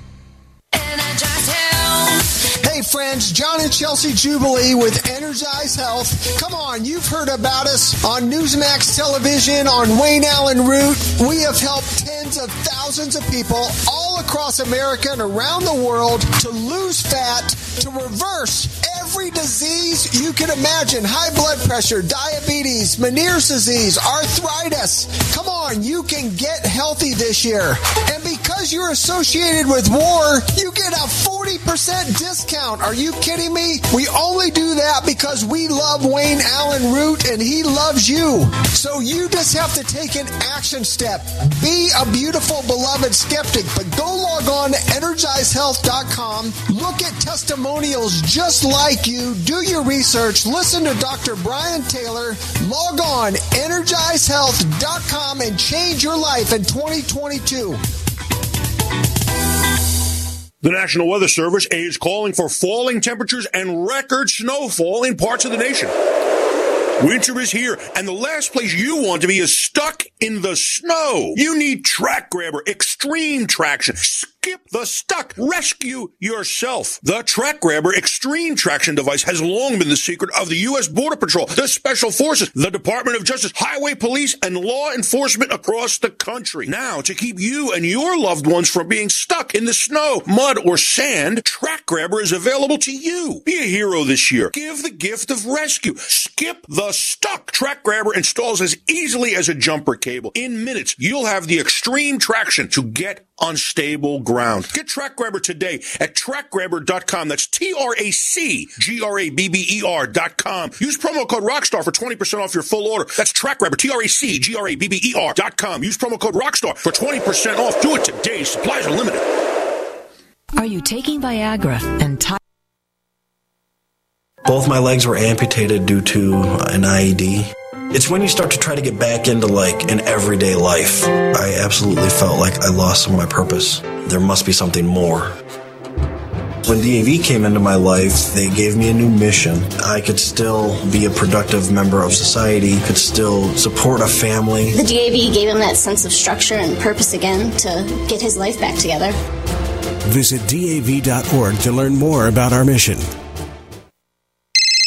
S43: Hey friends, John and Chelsea Jubilee with Energize Health. Come on, you've heard about us on Newsmax Television, on Wayne Allyn Root. We have helped tens of thousands of people all across America and around the world to lose fat, to reverse every disease you can imagine. High blood pressure, diabetes, Meniere's disease, arthritis. Come on, you can get healthy this year. And because
S24: you're associated with war, you get a 40% discount. Are you kidding me? We only do that because we love Wayne Allyn Root and he loves you. So you just have to take an action step. Be a beautiful, beloved skeptic, but go log on to energizehealth.com, look at testimonials just like you, do your research, listen to Dr. Brian Taylor, log on energizehealth.com and change your life in 2022.
S44: The National Weather Service is calling for falling temperatures and record snowfall in parts of the nation. Winter is here, and the last place you want to be is stuck in the snow. You need TracGrabber Extreme Traction. Skip the stuck. Rescue yourself. The TracGrabber Extreme Traction device has long been the secret of the U.S. Border Patrol, the Special Forces, the Department of Justice, Highway Police, and law enforcement across the country. Now, to keep you and your loved ones from being stuck in the snow, mud, or sand, TracGrabber is available to you. Be a hero this year. Give the gift of rescue. Skip the stuck. TracGrabber installs as easily as a jumper cable. In minutes, you'll have the extreme traction to get unstable ground. Get TracGrabber today at tracgrabber.com. That's T-R-A-C-G-R-A-B-B-E-R dot com. Use promo code ROCKSTAR for 20% off your full order. That's TracGrabber, T-R-A-C-G-R-A-B-B-E-R dot com. Use promo code ROCKSTAR for 20% off. Do it today. Supplies are limited.
S45: Are you taking Viagra and ti-
S46: Both my legs were amputated due to an IED. It's when you start to try to get back into like an everyday life. I absolutely felt like I lost some of my purpose. There must be something more. When DAV came into my life, they gave me a new mission. I could still be a productive member of society, could still support a family.
S47: The DAV gave him that sense of structure and purpose again to get his life back together.
S48: Visit DAV.org to learn more about our mission.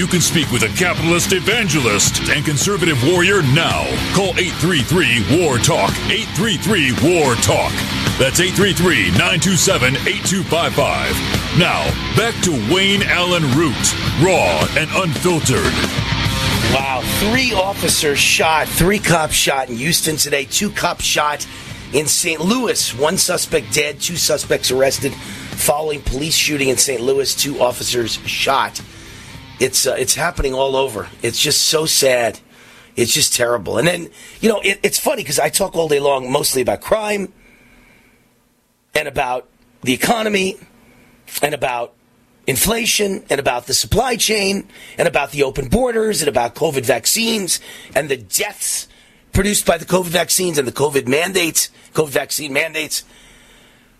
S49: You can speak with a capitalist evangelist and conservative warrior now. Call 833 War Talk. 833 War Talk. That's 833 927 8255. Now, back to Wayne Allyn Root, raw and unfiltered.
S7: Wow, three officers shot, three cops shot in Houston today, two cops shot in St. Louis. One suspect dead, two suspects arrested following police shooting in St. Louis, two officers shot. It's uh, it's happening all over. It's just so sad. It's just terrible. And then you know it, it's funny because I talk all day long mostly about crime and about the economy and about inflation and about the supply chain and about the open borders and about COVID vaccines and the deaths produced by the COVID vaccines and the COVID mandates, COVID vaccine mandates.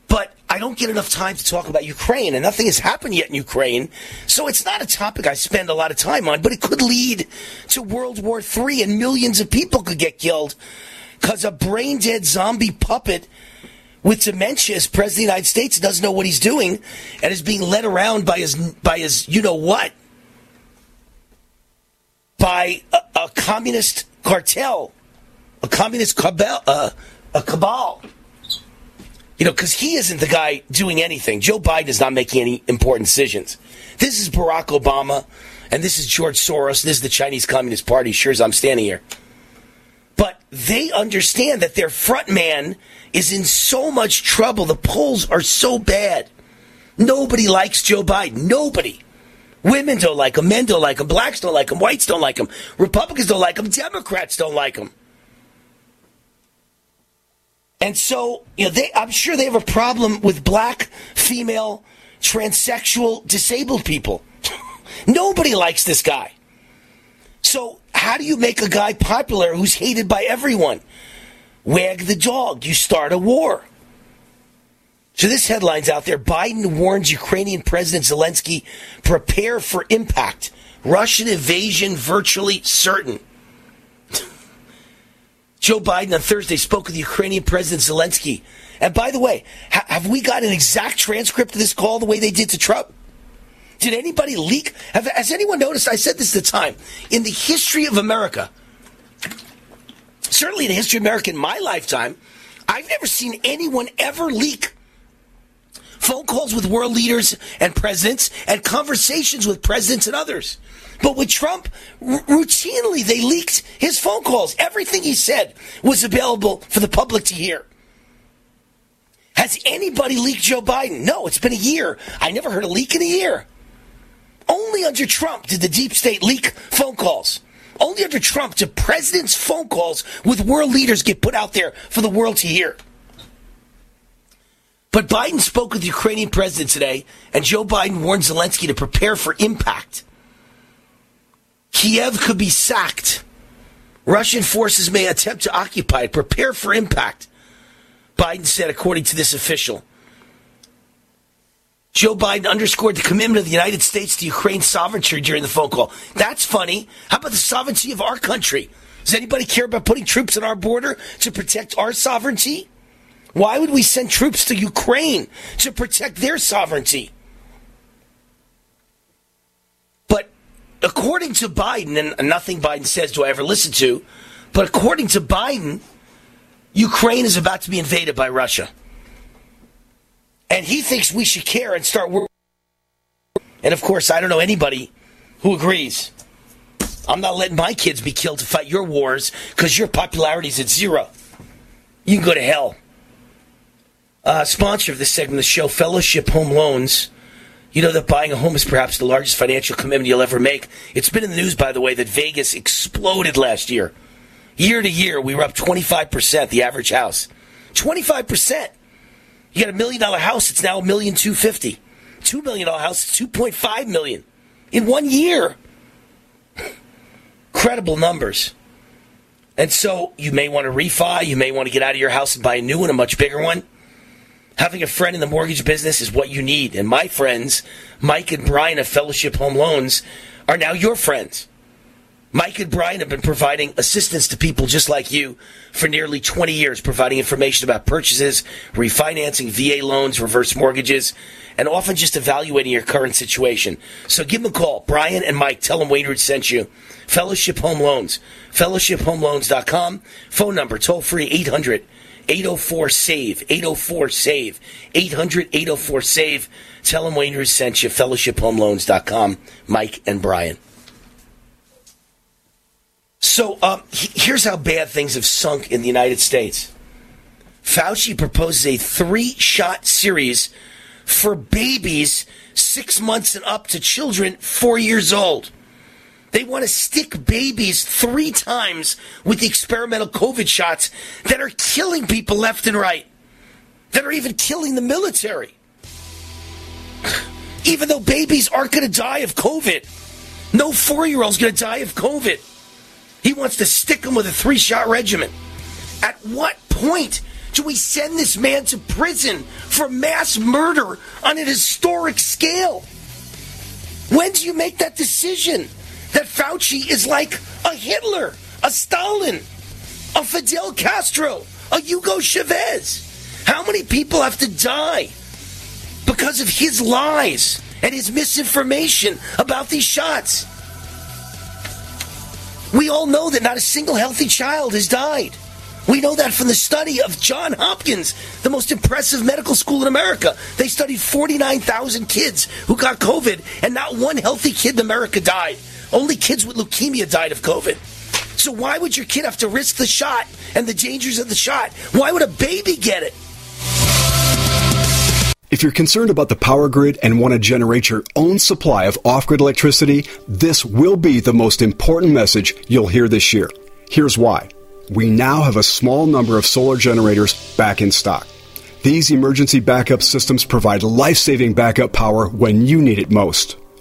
S7: But I don't get enough time to talk about Ukraine, and nothing has happened yet in Ukraine. So it's not a topic I spend a lot of time on, but it could lead to World War III, and millions of people could get killed because a brain dead zombie puppet with dementia as president of the United States doesn't know what he's doing and is being led around by his by his you know what. by a, a communist cartel, a communist cabal, uh, a cabal. You know, because he isn't the guy doing anything. Joe Biden is not making any important decisions. This is Barack Obama, and this is George Soros. This is the Chinese Communist Party. Sure as I'm standing here. But they understand that their front man is in so much trouble. The polls are so bad. Nobody likes Joe Biden. Nobody. Women don't like him. Men don't like him. Blacks don't like him. Whites don't like him. Republicans don't like him. Democrats don't like him. And so, you know, they, I'm sure they have a problem with black, female, transsexual, disabled people. Nobody likes this guy. So, how do you make a guy popular who's hated by everyone? Wag the dog. You start a war. So this headline's out there. Biden warns Ukrainian President Zelensky, prepare for impact. Russian invasion virtually certain. Joe Biden on Thursday spoke with Ukrainian President Zelensky. And by the way, ha- have we got an exact transcript of this call the way they did to Trump? Did anybody leak? Have, has anyone noticed? I said this at the time. In the history of America, certainly in the history of America in my lifetime, I've never seen anyone ever leak phone calls with world leaders and presidents and conversations with presidents and others. But with Trump, r- routinely they leaked his phone calls. Everything he said was available for the public to hear. Has anybody leaked Joe Biden? No, it's been a year. I never heard a leak in a year. Only under Trump did the deep state leak phone calls. Only under Trump did presidents' phone calls with world leaders get put out there for the world to hear. But Biden spoke with the Ukrainian president today, and Joe Biden warned Zelensky to prepare for impact. Kiev could be sacked. Russian forces may attempt to occupy it. Prepare for impact. Biden said, according to this official. Joe Biden underscored the commitment of the United States to Ukraine's sovereignty during the phone call. That's funny. How about the sovereignty of our country? Does anybody care about putting troops on our border to protect our sovereignty? Why would we send troops to Ukraine to protect their sovereignty? But according to Biden, and nothing Biden says do I ever listen to, but according to Biden, Ukraine is about to be invaded by Russia. And he thinks we should care and start working. And of course, I don't know anybody who agrees. I'm not letting my kids be killed to fight your wars because your popularity is at zero. You can go to hell. Uh, sponsor of this segment of the show, Fellowship Home Loans. You know that buying a home is perhaps the largest financial commitment you'll ever make. It's been in the news, by the way, that Vegas exploded last year. Year to year, we were up 25%, the average house. 25%. You got a million dollar house, it's now a million two fifty. Two million dollar house, it's 2.5 million in one year. Credible numbers. And so you may want to refi, you may want to get out of your house and buy a new one, a much bigger one. Having a friend in the mortgage business is what you need. And my friends, Mike and Brian of Fellowship Home Loans, are now your friends. Mike and Brian have been providing assistance to people just like you for nearly 20 years, providing information about purchases, refinancing, VA loans, reverse mortgages, and often just evaluating your current situation. So give them a call. Brian and Mike, tell them Wayne Root sent you. Fellowship Home Loans. FellowshipHomeLoans.com. Phone number, toll free 800 804 SAVE. 804 SAVE. 800 804 SAVE. Tell them Wayne sent you. FellowshipHomeLoans.com. Mike and Brian. So um, he- here's how bad things have sunk in the United States. Fauci proposes a three shot series for babies six months and up to children four years old. They want to stick babies three times with the experimental COVID shots that are killing people left and right, that are even killing the military. Even though babies aren't going to die of COVID, no four year old's going to die of COVID. He wants to stick them with a three shot regimen. At what point do we send this man to prison for mass murder on an historic scale? When do you make that decision that Fauci is like a Hitler, a Stalin, a Fidel Castro, a Hugo Chavez? How many people have to die because of his lies and his misinformation about these shots? We all know that not a single healthy child has died. We know that from the study of John Hopkins, the most impressive medical school in America. They studied 49,000 kids who got COVID, and not one healthy kid in America died. Only kids with leukemia died of COVID. So why would your kid have to risk the shot and the dangers of the shot? Why would a baby get it?
S50: If you're concerned about the power grid and want to generate your own supply of off grid electricity, this will be the most important message you'll hear this year. Here's why. We now have a small number of solar generators back in stock. These emergency backup systems provide life saving backup power when you need it most.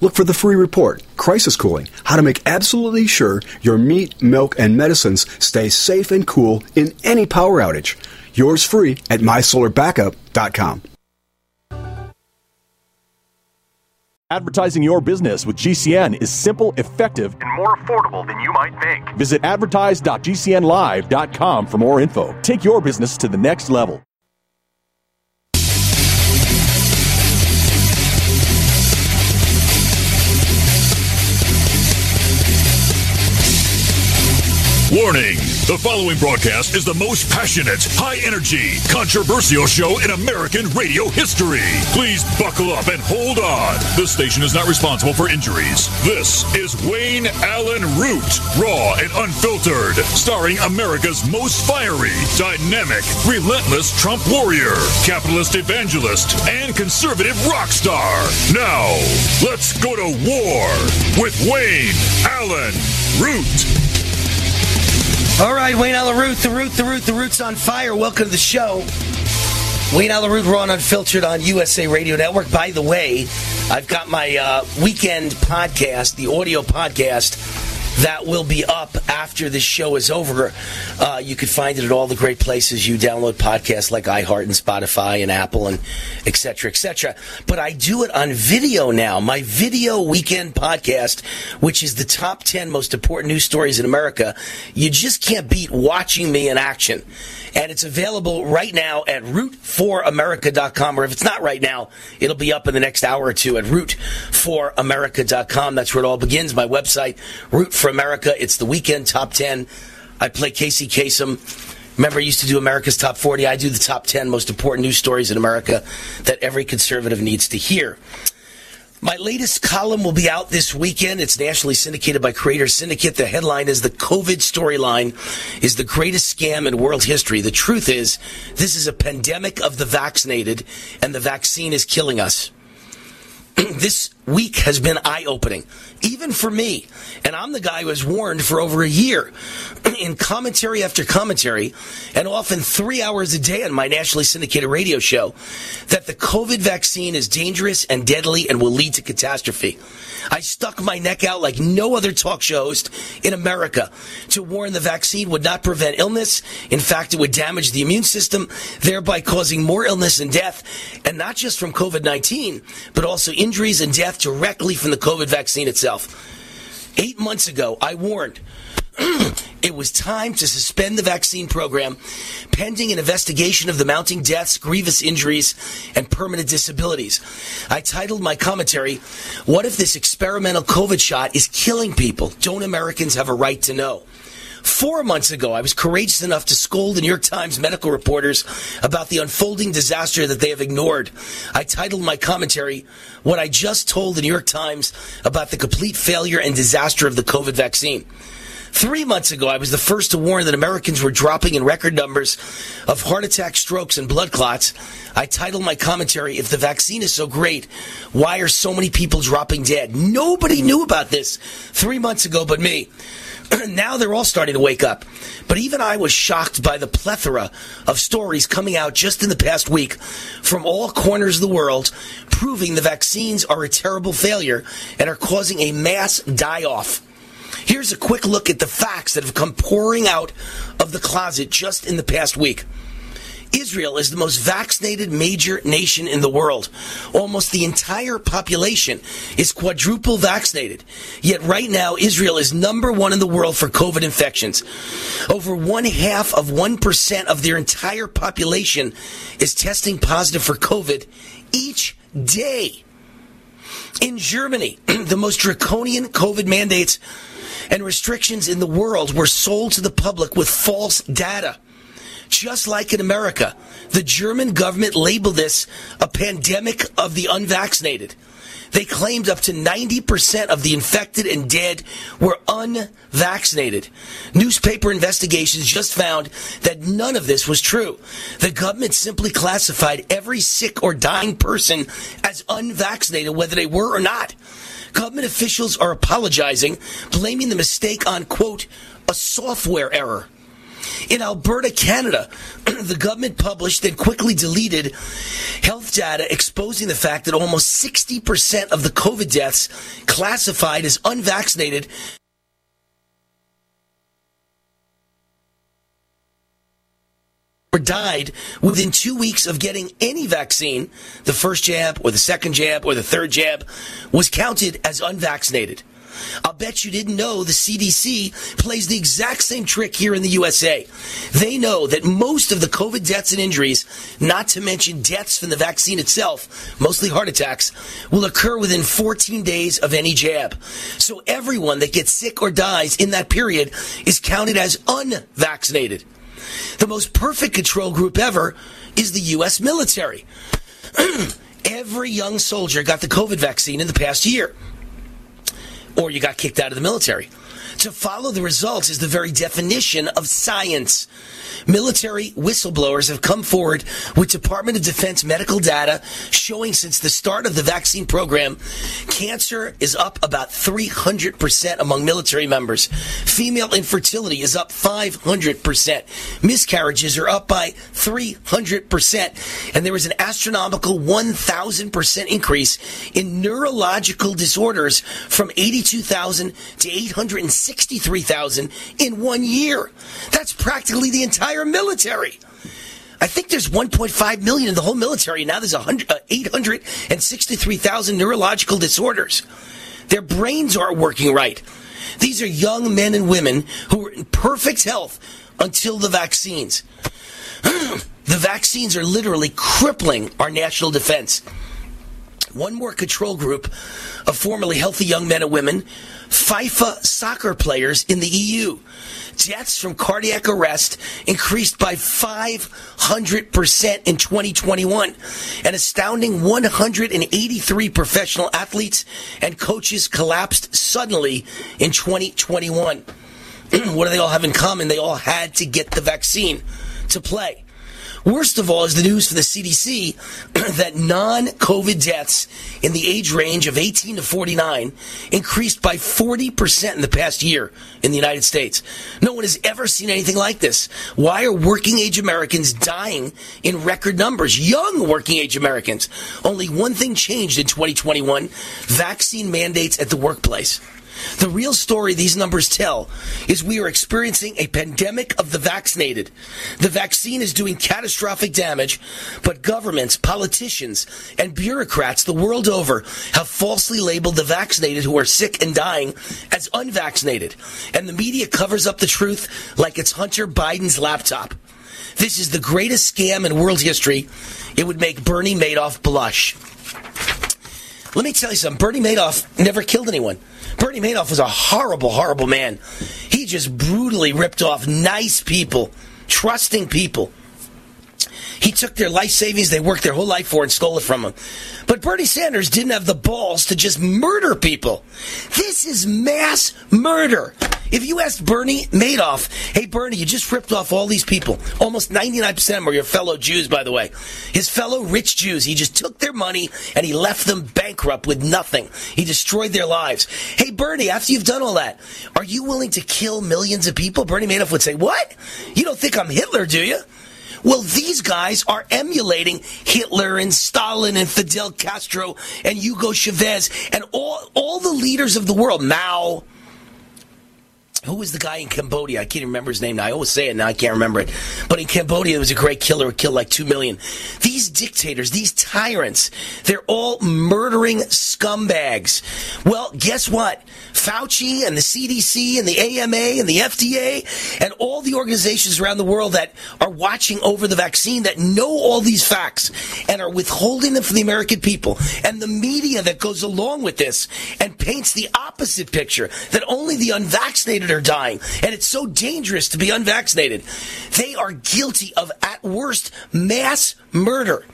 S50: Look for the free report, Crisis Cooling, how to make absolutely sure your meat, milk, and medicines stay safe and cool in any power outage. Yours free at mysolarbackup.com.
S51: Advertising your business with GCN is simple, effective, and more affordable than you might think. Visit advertise.gcnlive.com for more info. Take your business to the next level.
S6: Warning! The following broadcast is the most passionate, high energy, controversial show in American radio history. Please buckle up and hold on. This station is not responsible for injuries. This is Wayne Allyn Root, raw and unfiltered, starring America's most fiery, dynamic, relentless Trump warrior, capitalist evangelist, and conservative rock star. Now, let's go to war with Wayne Allyn Root.
S7: All right, Wayne Allyn Root, the root, the root, the root's on fire. Welcome to the show. Wayne Allyn Root, Raw and Unfiltered on USA Radio Network. By the way, I've got my uh, weekend podcast, the audio podcast, that will be up after this show is over. Uh, you can find it at all the great places you download podcasts like iHeart and Spotify and Apple and et cetera, et cetera. But I do it on video now. My video weekend podcast, which is the top 10 most important news stories in America. You just can't beat watching me in action. And it's available right now at root4america.com, or if it's not right now, it'll be up in the next hour or two at root4america.com. That's where it all begins. My website, Root for America. It's the weekend top 10. I play Casey Kasem. Remember, I used to do America's Top 40. I do the top 10 most important news stories in America that every conservative needs to hear. My latest column will be out this weekend. It's nationally syndicated by Creator Syndicate. The headline is The COVID Storyline is the greatest scam in world history. The truth is, this is a pandemic of the vaccinated, and the vaccine is killing us. this week has been eye opening, even for me. And I'm the guy who has warned for over a year in commentary after commentary, and often three hours a day on my nationally syndicated radio show, that the COVID vaccine is dangerous and deadly and will lead to catastrophe. I stuck my neck out like no other talk show host in America to warn the vaccine would not prevent illness. In fact, it would damage the immune system, thereby causing more illness and death, and not just from COVID 19, but also injuries and death directly from the COVID vaccine itself. Eight months ago, I warned it was time to suspend the vaccine program pending an investigation of the mounting deaths, grievous injuries, and permanent disabilities. I titled my commentary, What if this experimental COVID shot is killing people? Don't Americans have a right to know? Four months ago, I was courageous enough to scold the New York Times medical reporters about the unfolding disaster that they have ignored. I titled my commentary, What I Just Told the New York Times About the Complete Failure and Disaster of the COVID Vaccine. Three months ago, I was the first to warn that Americans were dropping in record numbers of heart attacks, strokes, and blood clots. I titled my commentary, If the vaccine is so great, why are so many people dropping dead? Nobody knew about this three months ago but me. now they're all starting to wake up. But even I was shocked by the plethora of stories coming out just in the past week from all corners of the world proving the vaccines are a terrible failure and are causing a mass die off. Here's a quick look at the facts that have come pouring out of the closet just in the past week. Israel is the most vaccinated major nation in the world. Almost the entire population is quadruple vaccinated. Yet right now, Israel is number one in the world for COVID infections. Over one half of 1% of their entire population is testing positive for COVID each day. In Germany, the most draconian COVID mandates and restrictions in the world were sold to the public with false data. Just like in America, the German government labeled this a pandemic of the unvaccinated. They claimed up to 90% of the infected and dead were unvaccinated. Newspaper investigations just found that none of this was true. The government simply classified every sick or dying person as unvaccinated, whether they were or not. Government officials are apologizing, blaming the mistake on, quote, a software error. In Alberta, Canada, the government published and quickly deleted health data exposing the fact that almost 60% of the COVID deaths classified as unvaccinated died within two weeks of getting any vaccine, the first jab or the second jab or the third jab, was counted as unvaccinated. I'll bet you didn't know the CDC plays the exact same trick here in the USA. They know that most of the COVID deaths and injuries, not to mention deaths from the vaccine itself, mostly heart attacks, will occur within 14 days of any jab. So everyone that gets sick or dies in that period is counted as unvaccinated. The most perfect control group ever is the U.S. military. Every young soldier got the COVID vaccine in the past year or you got kicked out of the military. To follow the results is the very definition of science. Military whistleblowers have come forward with Department of Defense medical data showing since the start of the vaccine program, cancer is up about 300% among military members. Female infertility is up 500%. Miscarriages are up by 300%. And there was an astronomical 1,000% increase in neurological disorders from 82,000 to 863,000 in one year. That's practically the entire military. I think there's 1.5 million in the whole military. Now there's 100, uh, 863,000 neurological disorders. Their brains aren't working right. These are young men and women who were in perfect health until the vaccines. the vaccines are literally crippling our national defense. One more control group of formerly healthy young men and women, FIFA soccer players in the EU. Deaths from cardiac arrest increased by 500% in 2021. An astounding 183 professional athletes and coaches collapsed suddenly in 2021. what do they all have in common? They all had to get the vaccine to play. Worst of all is the news for the CDC that non COVID deaths in the age range of 18 to 49 increased by 40% in the past year in the United States. No one has ever seen anything like this. Why are working age Americans dying in record numbers? Young working age Americans. Only one thing changed in 2021 vaccine mandates at the workplace. The real story these numbers tell is we are experiencing a pandemic of the vaccinated. The vaccine is doing catastrophic damage, but governments, politicians, and bureaucrats the world over have falsely labeled the vaccinated who are sick and dying as unvaccinated. And the media covers up the truth like it's Hunter Biden's laptop. This is the greatest scam in world history. It would make Bernie Madoff blush. Let me tell you something. Bernie Madoff never killed anyone. Bernie Madoff was a horrible, horrible man. He just brutally ripped off nice people, trusting people. He took their life savings they worked their whole life for and stole it from them. But Bernie Sanders didn't have the balls to just murder people. This is mass murder. If you asked Bernie Madoff, hey, Bernie, you just ripped off all these people. Almost 99% of them are your fellow Jews, by the way. His fellow rich Jews. He just took their money and he left them bankrupt with nothing. He destroyed their lives. Hey, Bernie, after you've done all that, are you willing to kill millions of people? Bernie Madoff would say, what? You don't think I'm Hitler, do you? Well, these guys are emulating Hitler and Stalin and Fidel Castro and Hugo Chavez and all, all the leaders of the world, Mao. Who was the guy in Cambodia? I can't remember his name now. I always say it now. I can't remember it. But in Cambodia, there was a great killer who killed like two million. These dictators, these tyrants, they're all murdering scumbags. Well, guess what? Fauci and the CDC and the AMA and the FDA and all the organizations around the world that are watching over the vaccine that know all these facts and are withholding them from the American people and the media that goes along with this and paints the opposite picture that only the unvaccinated are dying and it's so dangerous to be unvaccinated. They are guilty of, at worst, mass murder.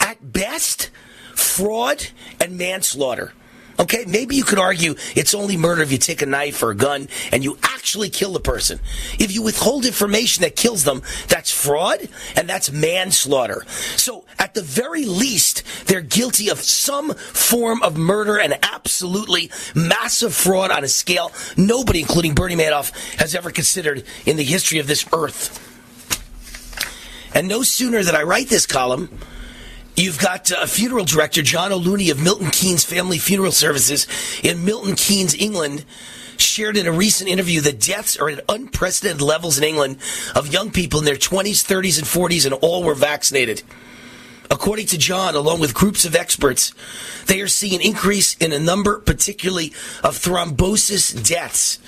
S7: At best, fraud and manslaughter. Okay, maybe you could argue it's only murder if you take a knife or a gun and you actually kill the person. If you withhold information that kills them, that's fraud and that's manslaughter. So at the very least, they're guilty of some form of murder and absolutely massive fraud on a scale nobody, including Bernie Madoff, has ever considered in the history of this earth. And no sooner that I write this column, You've got uh, funeral director, John O'Looney of Milton Keynes Family Funeral Services in Milton Keynes, England, shared in a recent interview that deaths are at unprecedented levels in England of young people in their 20s, 30s, and 40s, and all were vaccinated. According to John, along with groups of experts, they are seeing an increase in a number, particularly of thrombosis deaths.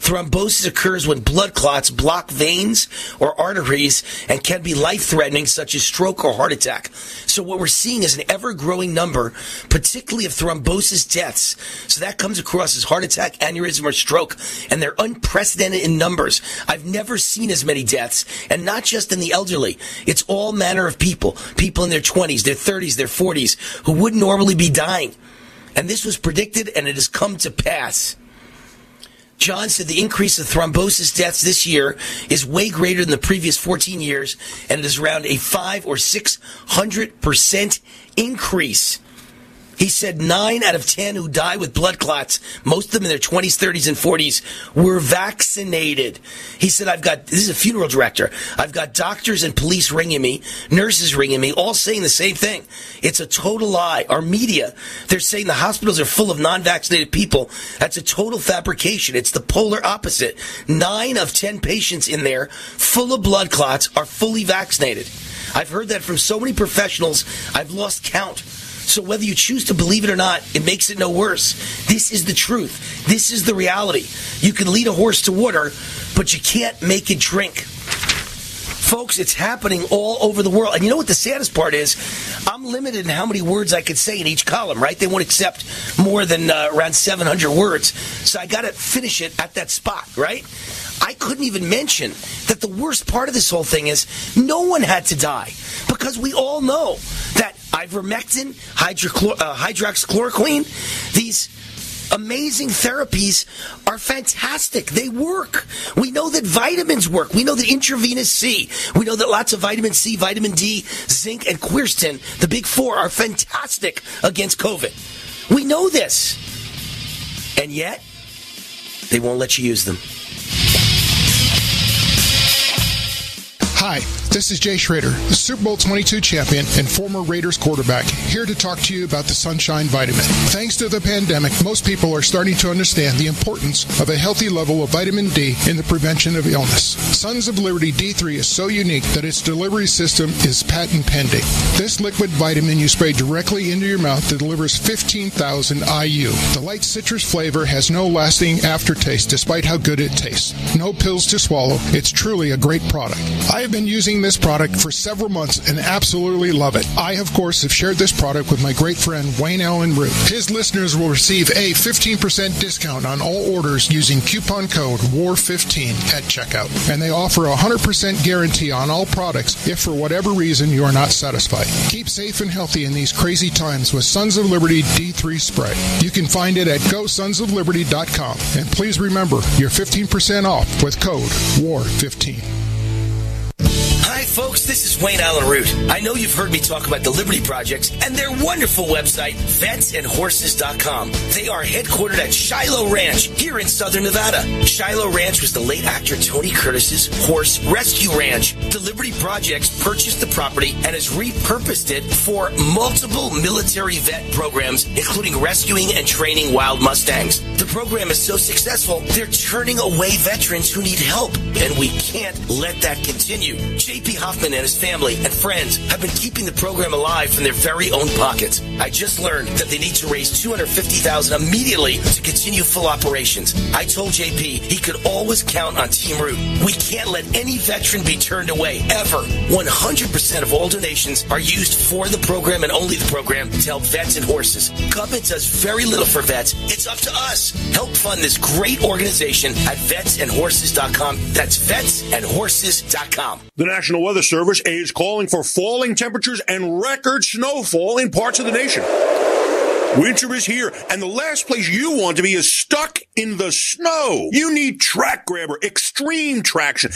S7: Thrombosis occurs when blood clots block veins or arteries and can be life threatening, such as stroke or heart attack. So, what we're seeing is an ever growing number, particularly of thrombosis deaths. So, that comes across as heart attack, aneurysm, or stroke, and they're unprecedented in numbers. I've never seen as many deaths, and not just in the elderly. It's all manner of people people in their 20s, their 30s, their 40s, who would normally be dying. And this was predicted, and it has come to pass. John said the increase of thrombosis deaths this year is way greater than the previous 14 years, and it is around a 5 or 600% increase. He said nine out of 10 who die with blood clots, most of them in their 20s, 30s, and 40s, were vaccinated. He said, I've got, this is a funeral director, I've got doctors and police ringing me, nurses ringing me, all saying the same thing. It's a total lie. Our media, they're saying the hospitals are full of non vaccinated people. That's a total fabrication. It's the polar opposite. Nine of 10 patients in there, full of blood clots, are fully vaccinated. I've heard that from so many professionals, I've lost count. So whether you choose to believe it or not, it makes it no worse. This is the truth. This is the reality. You can lead a horse to water, but you can't make it drink. Folks, it's happening all over the world. And you know what the saddest part is? I'm limited in how many words I could say in each column, right? They won't accept more than uh, around 700 words. So I got to finish it at that spot, right? I couldn't even mention that the worst part of this whole thing is no one had to die because we all know that ivermectin, hydrochlor- uh, hydroxychloroquine, these amazing therapies are fantastic. They work. We know that vitamins work. We know that intravenous C. We know that lots of vitamin C, vitamin D, zinc, and quercetin, the big four, are fantastic against COVID. We know this. And yet, they won't let you use them.
S31: Hi, this is Jay Schroeder, the Super Bowl 22 champion and former Raiders quarterback, here to talk to you about the Sunshine Vitamin. Thanks to the pandemic, most people are starting to understand the importance of a healthy level of vitamin D in the prevention of illness. Sons of Liberty D3 is so unique that its delivery system is patent pending. This liquid vitamin you spray directly into your mouth delivers 15,000 IU. The light citrus flavor has no lasting aftertaste despite how good it tastes. No pills to swallow. It's truly a great product. I have been using this product for several months and absolutely love it. I, of course, have shared this product with my great friend Wayne Allyn Root. His listeners will receive a 15% discount on all orders using coupon code WAR15 at checkout. And they offer a 100% guarantee on all products if for whatever reason you are not satisfied. Keep safe and healthy in these crazy times with Sons of Liberty D3 spray. You can find it at gosonsofliberty.com. And please remember, you're 15% off with code WAR15.
S7: Folks, this is Wayne Allyn Root. I know you've heard me talk about the Liberty Project and their wonderful website, vetsandhorses.com. They are headquartered at Shiloh Ranch here in southern Nevada. Shiloh Ranch was the late actor Tony Curtis's horse rescue ranch. The Liberty Projects purchased the property and has repurposed it for multiple military vet programs, including rescuing and training wild Mustangs. The program is so successful, they're turning away veterans who need help, and we can't let that continue. JP Hoffman and his family and friends have been keeping the program alive from their very own pockets. I just learned that they need to raise 250000 immediately to continue full operations. I told JP he could always count on Team Root. We can't let any veteran be turned away, ever. 100% of all donations are used for the program and only the program to help vets and horses. Government does very little for vets. It's up to us. Help fund this great organization at vetsandhorses.com. That's vetsandhorses.com.
S44: The National Weather The service is calling for falling temperatures and record snowfall in parts of the nation. Winter is here, and the last place you want to be is stuck in the snow. You need TracGrabber Extreme Traction.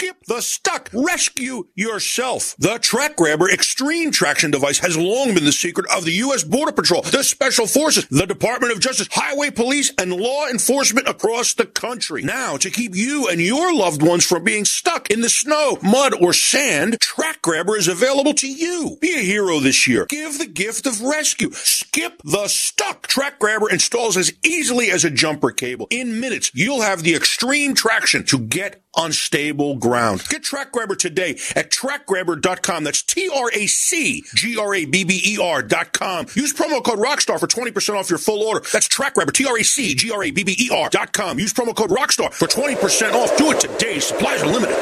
S44: Skip the stuck. Rescue yourself. The TracGrabber Extreme Traction device has long been the secret of the U.S. Border Patrol, the Special Forces, the Department of Justice, Highway Police, and law enforcement across the country. Now, to keep you and your loved ones from being stuck in the snow, mud, or sand, TracGrabber is available to you. Be a hero this year. Give the gift of rescue. Skip the stuck. TracGrabber installs as easily as a jumper cable. In minutes, you'll have the extreme traction to get on stable ground. Get TracGrabber today at tracgrabber.com. That's T-R-A-C-G-R-A-B-B-E-R dot com. Use promo code ROCKSTAR for 20% off your full order. That's TracGrabber, T-R-A-C-G-R-A-B-B-E-R dot com. Use promo code ROCKSTAR for 20% off. Do it today. Supplies are limited.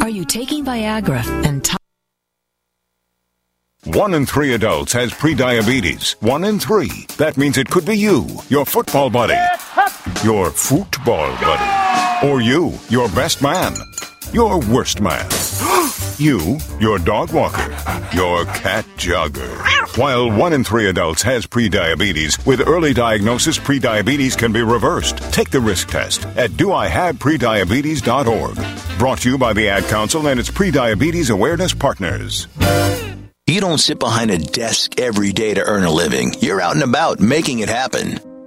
S45: Are you taking Viagra and t-
S52: One in three adults has prediabetes. One in three. That means it could be you, your football buddy, your football buddy, or you, your best man, your worst man, you, your dog walker, your cat jogger. While one in three adults has prediabetes, with early diagnosis, prediabetes can be reversed. Take the risk test at doihaveprediabetes.org. Brought to you by the Ad Council and its prediabetes awareness partners.
S53: You don't sit behind a desk every day to earn a living. You're out and about making it happen.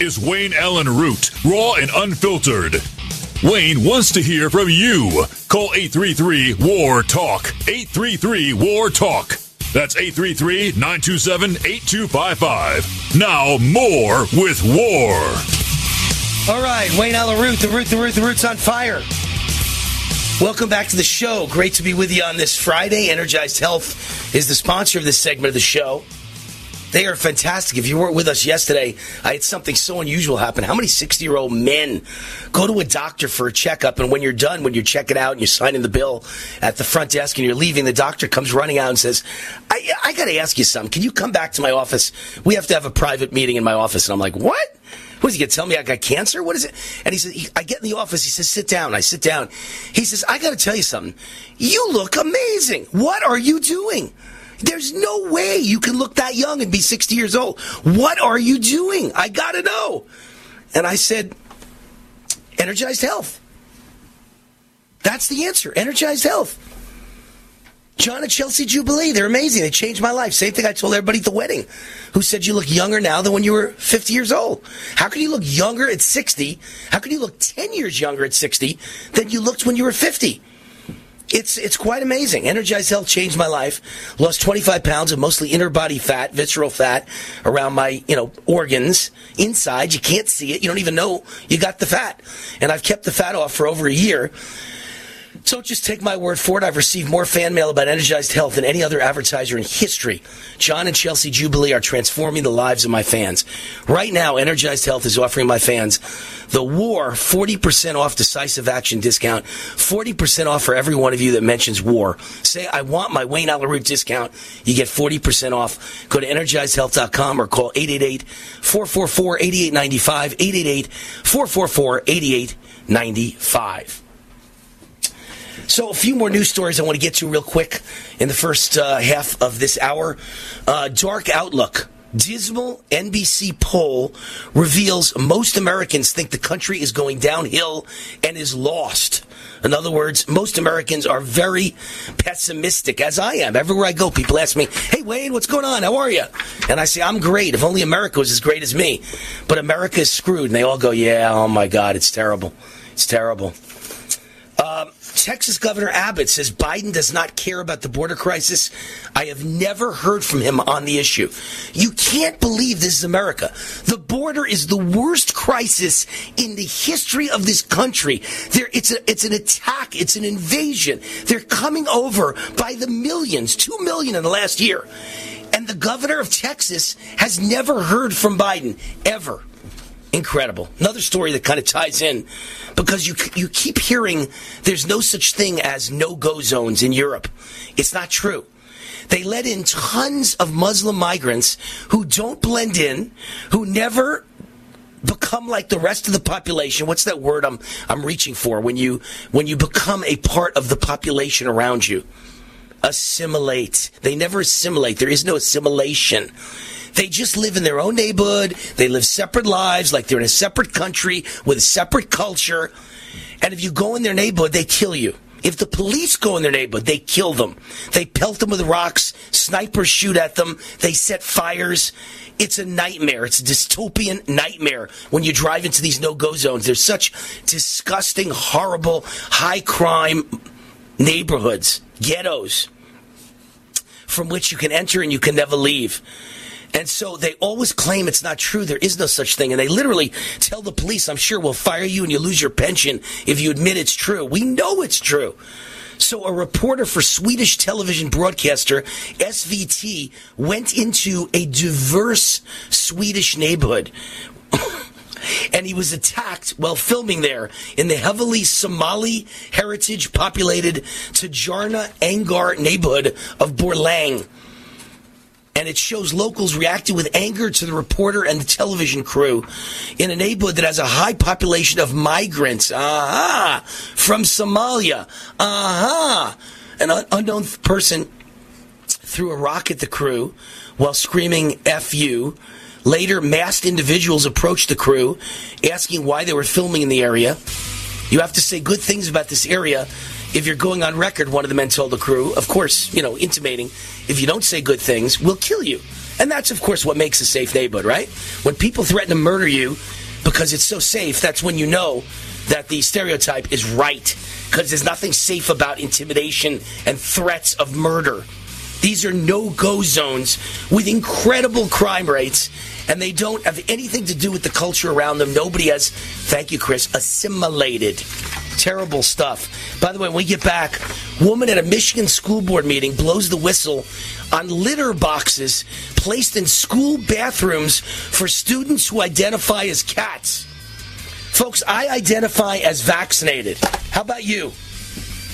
S6: is Wayne Allyn Root, raw and unfiltered. Wayne wants to hear from you. Call 833 WAR TALK. 833 WAR TALK. That's 833 927 8255. Now, more with War.
S7: All right, Wayne Allyn Root, the root, the root, the root's on fire. Welcome back to the show. Great to be with you on this Friday. Energized Health is the sponsor of this segment of the show. They are fantastic. If you weren't with us yesterday, I had something so unusual happen. How many 60 year old men go to a doctor for a checkup, and when you're done, when you're checking out and you're signing the bill at the front desk and you're leaving, the doctor comes running out and says, I, I got to ask you something. Can you come back to my office? We have to have a private meeting in my office. And I'm like, what? What is he to tell me I got cancer? What is it? And he he, I get in the office. He says, sit down. I sit down. He says, I got to tell you something. You look amazing. What are you doing? There's no way you can look that young and be 60 years old. What are you doing? I got to know. And I said, energized health. That's the answer. Energized health. John and Chelsea Jubilee, they're amazing. They changed my life. Same thing I told everybody at the wedding who said you look younger now than when you were 50 years old. How can you look younger at 60? How can you look 10 years younger at 60 than you looked when you were 50? It's it's quite amazing. Energized Health changed my life. Lost 25 pounds of mostly inner body fat, visceral fat around my you know organs inside. You can't see it. You don't even know you got the fat. And I've kept the fat off for over a year. So just take my word for it. I've received more fan mail about energized health than any other advertiser in history. John and Chelsea Jubilee are transforming the lives of my fans. Right now, Energized Health is offering my fans the war 40% off decisive action discount, 40% off for every one of you that mentions war. Say, I want my Wayne Allyn Root discount. You get 40% off. Go to energizedhealth.com or call 888 444 8895. 888 444 8895. So, a few more news stories I want to get to real quick in the first uh, half of this hour. Uh, dark Outlook. Dismal NBC poll reveals most Americans think the country is going downhill and is lost. In other words, most Americans are very pessimistic, as I am. Everywhere I go, people ask me, Hey, Wayne, what's going on? How are you? And I say, I'm great. If only America was as great as me. But America is screwed. And they all go, Yeah, oh my God, it's terrible. It's terrible. Texas Governor Abbott says Biden does not care about the border crisis. I have never heard from him on the issue. You can't believe this is America. The border is the worst crisis in the history of this country. There, it's a, it's an attack. It's an invasion. They're coming over by the millions, two million in the last year. And the governor of Texas has never heard from Biden, ever. Incredible. Another story that kind of ties in because you you keep hearing there's no such thing as no-go zones in Europe. It's not true. They let in tons of Muslim migrants who don't blend in, who never become like the rest of the population. What's that word I'm I'm reaching for when you when you become a part of the population around you? Assimilate. They never assimilate. There is no assimilation. They just live in their own neighborhood. They live separate lives, like they're in a separate country with a separate culture. And if you go in their neighborhood, they kill you. If the police go in their neighborhood, they kill them. They pelt them with rocks. Snipers shoot at them. They set fires. It's a nightmare. It's a dystopian nightmare when you drive into these no-go zones. There's such disgusting, horrible, high crime neighborhoods, ghettos, from which you can enter and you can never leave. And so they always claim it's not true. There is no such thing. And they literally tell the police, I'm sure we'll fire you and you lose your pension if you admit it's true. We know it's true. So a reporter for Swedish television broadcaster SVT went into a diverse Swedish neighborhood. and he was attacked while filming there in the heavily Somali heritage populated Tajarna Angar neighborhood of Borlang and it shows locals reacting with anger to the reporter and the television crew in a neighborhood that has a high population of migrants. Aha! From Somalia. Aha! An un- unknown person threw a rock at the crew while screaming F you. Later, masked individuals approached the crew asking why they were filming in the area. You have to say good things about this area if you're going on record, one of the men told the crew, of course, you know, intimating, if you don't say good things, we'll kill you. And that's, of course, what makes a safe neighborhood, right? When people threaten to murder you because it's so safe, that's when you know that the stereotype is right. Because there's nothing safe about intimidation and threats of murder. These are no go zones with incredible crime rates, and they don't have anything to do with the culture around them. Nobody has, thank you, Chris, assimilated. Terrible stuff. By the way, when we get back, woman at a Michigan school board meeting blows the whistle on litter boxes placed in school bathrooms for students who identify as cats. Folks, I identify as vaccinated. How about you?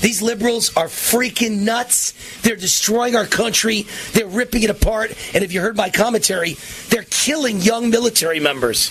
S7: These liberals are freaking nuts. They're destroying our country. They're ripping it apart. And if you heard my commentary, they're killing young military members.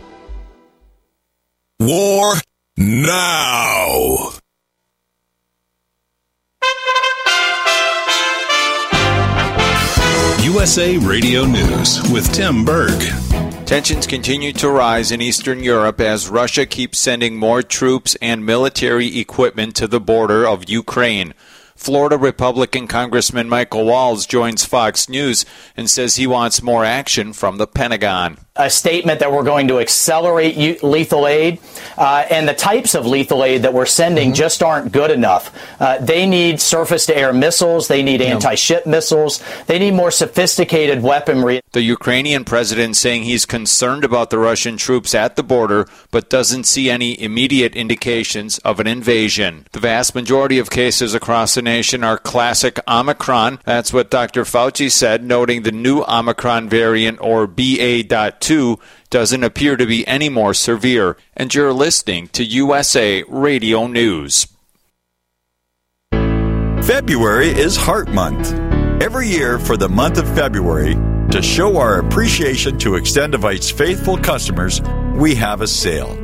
S54: War now.
S19: USA Radio News with Tim Berg.
S20: Tensions continue to rise in Eastern Europe as Russia keeps sending more troops and military equipment to the border of Ukraine. Florida Republican Congressman Michael Waltz joins Fox News and says he wants more action from the Pentagon
S55: a statement that we're going to accelerate lethal aid, uh, and the types of lethal aid that we're sending mm-hmm. just aren't good enough. Uh, they need surface to air missiles, they need anti ship missiles, they need more sophisticated weaponry.
S20: The Ukrainian president saying he's concerned about the Russian troops at the border, but doesn't see any immediate indications of an invasion. The vast majority of cases across the nation are classic Omicron. That's what Dr. Fauci said, noting the new Omicron variant, or BA.2 2 doesn't appear to be any more severe, and you're listening to USA Radio News.
S27: February is Heart Month. Every year for the month of February, to show our appreciation to Extendovite's faithful customers, we have a sale.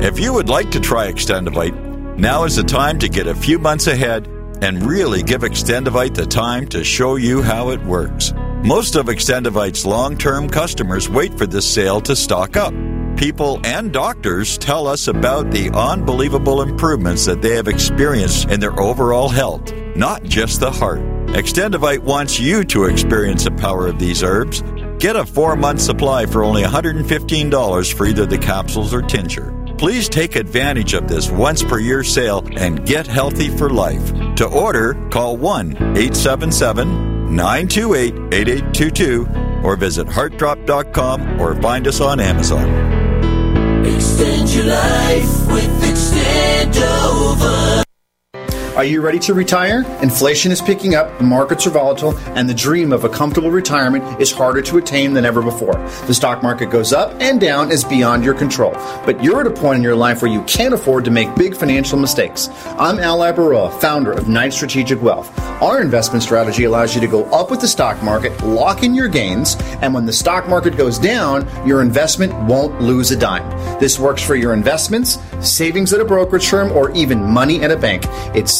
S27: If you would like to try Extendovite, now is the time to get a few months ahead and really give Extendovite the time to show you how it works. Most of Extendovite's long term customers wait for this sale to stock up. People and doctors tell us about the unbelievable improvements that they have experienced in their overall health, not just the heart. Extendovite wants you to experience the power of these herbs. Get a four month supply for only $115 for either the capsules or tincture. Please take advantage of this once per year sale and get healthy for life. To order, call 1 877 928 8822 or visit heartdrop.com or find us on Amazon.
S56: Extend your life with Extendovite.
S57: Are you ready to retire? Inflation is picking up, the markets are volatile, and the dream of a comfortable retirement is harder to attain than ever before. The stock market goes up and down is beyond your control. But you're at a point in your life where you can't afford to make big financial mistakes. I'm Al Labaroa, founder of Knight Strategic Wealth. Our investment strategy allows you to go up with the stock market, lock in your gains, and when the stock market goes down, your investment won't lose a dime. This works for your investments, savings at a brokerage firm, or even money at a bank. It's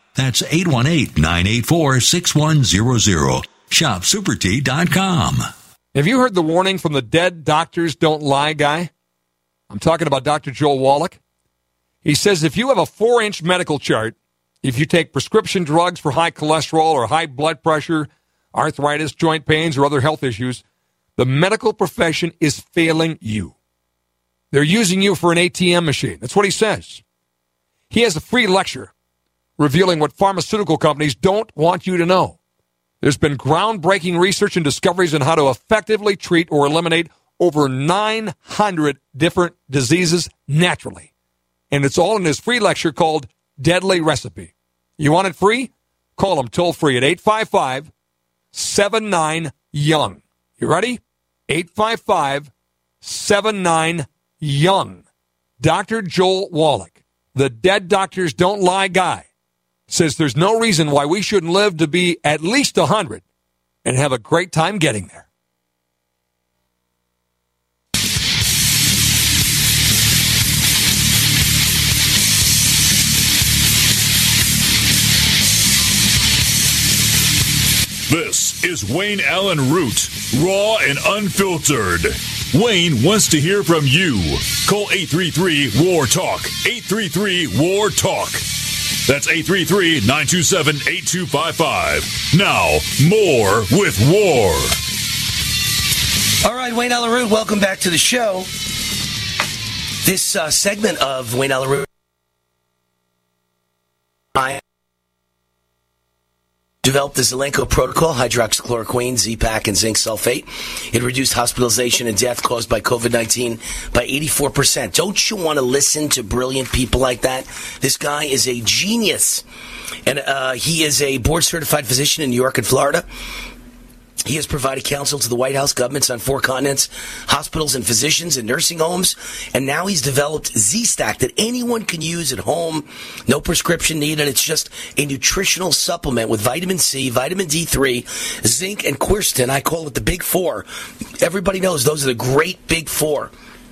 S37: That's 818-984-6100.
S58: Shop supertea.com.
S48: Have you heard the warning from the dead doctors don't lie guy? I'm talking about Dr. Joel Wallach. He says if you have a four inch medical chart, if you take prescription drugs for high cholesterol or high blood pressure, arthritis, joint pains, or other health issues, the medical profession is failing you. They're using you for an ATM machine. That's what he says. He has a free lecture revealing what pharmaceutical companies don't want you to know. There's been groundbreaking research and discoveries on how to effectively treat or eliminate over 900 different diseases naturally. And it's all in his free lecture called Deadly Recipe. You want it free? Call him toll free at 855 79 Young. You ready? 855 79 Young. Dr. Joel Wallach, the dead doctors don't lie guy, says there's no reason why we shouldn't live to be at least 100 and have a great time getting there.
S6: This is Wayne Allyn Root, raw and unfiltered. Wayne wants to hear from you. Call 833 War Talk. 833 War Talk. That's 833 927 8255. Now, more with War.
S7: All right, Wayne Allyn Root, welcome back to the show. This uh, segment of Wayne Allyn Root. I developed the Zelenko protocol, hydroxychloroquine, Z-Pack, and zinc sulfate. It reduced hospitalization and death caused by COVID-19 by 84%. Don't you want to listen to brilliant people like that? This guy is a genius. And uh, he is a board certified physician in New York and Florida. He has provided counsel to the White House governments on four continents, hospitals and physicians and nursing homes. And now he's developed Z-Stack that anyone can use at home. No prescription needed. It's just a nutritional supplement with vitamin C, vitamin D3, zinc, and quercetin. I call it the big four. Everybody knows those are the great big four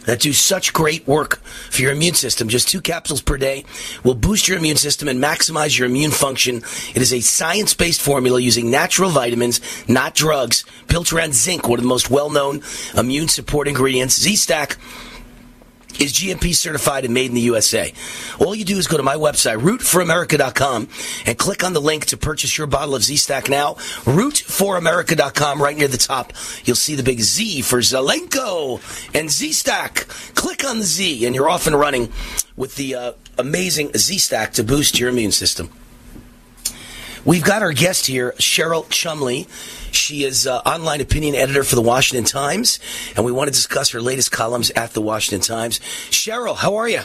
S7: that do such great work for your immune system. Just two capsules per day will boost your immune system and maximize your immune function. It is a science based formula using natural vitamins, not drugs, built around zinc, one of the most well known immune support ingredients. Z Stack is GMP certified and made in the USA. All you do is go to my website, rootforamerica.com, and click on the link to purchase your bottle of Z-Stack now. Rootforamerica.com, right near the top. You'll see the big Z for Zelenko and Z-Stack. Click on the Z, and you're off and running with the uh, amazing Z-Stack to boost your immune system. We've got our guest here, Cheryl Chumley. She is uh, online opinion editor for the Washington Times, and we want to discuss her latest columns at the Washington Times. Cheryl, how are you?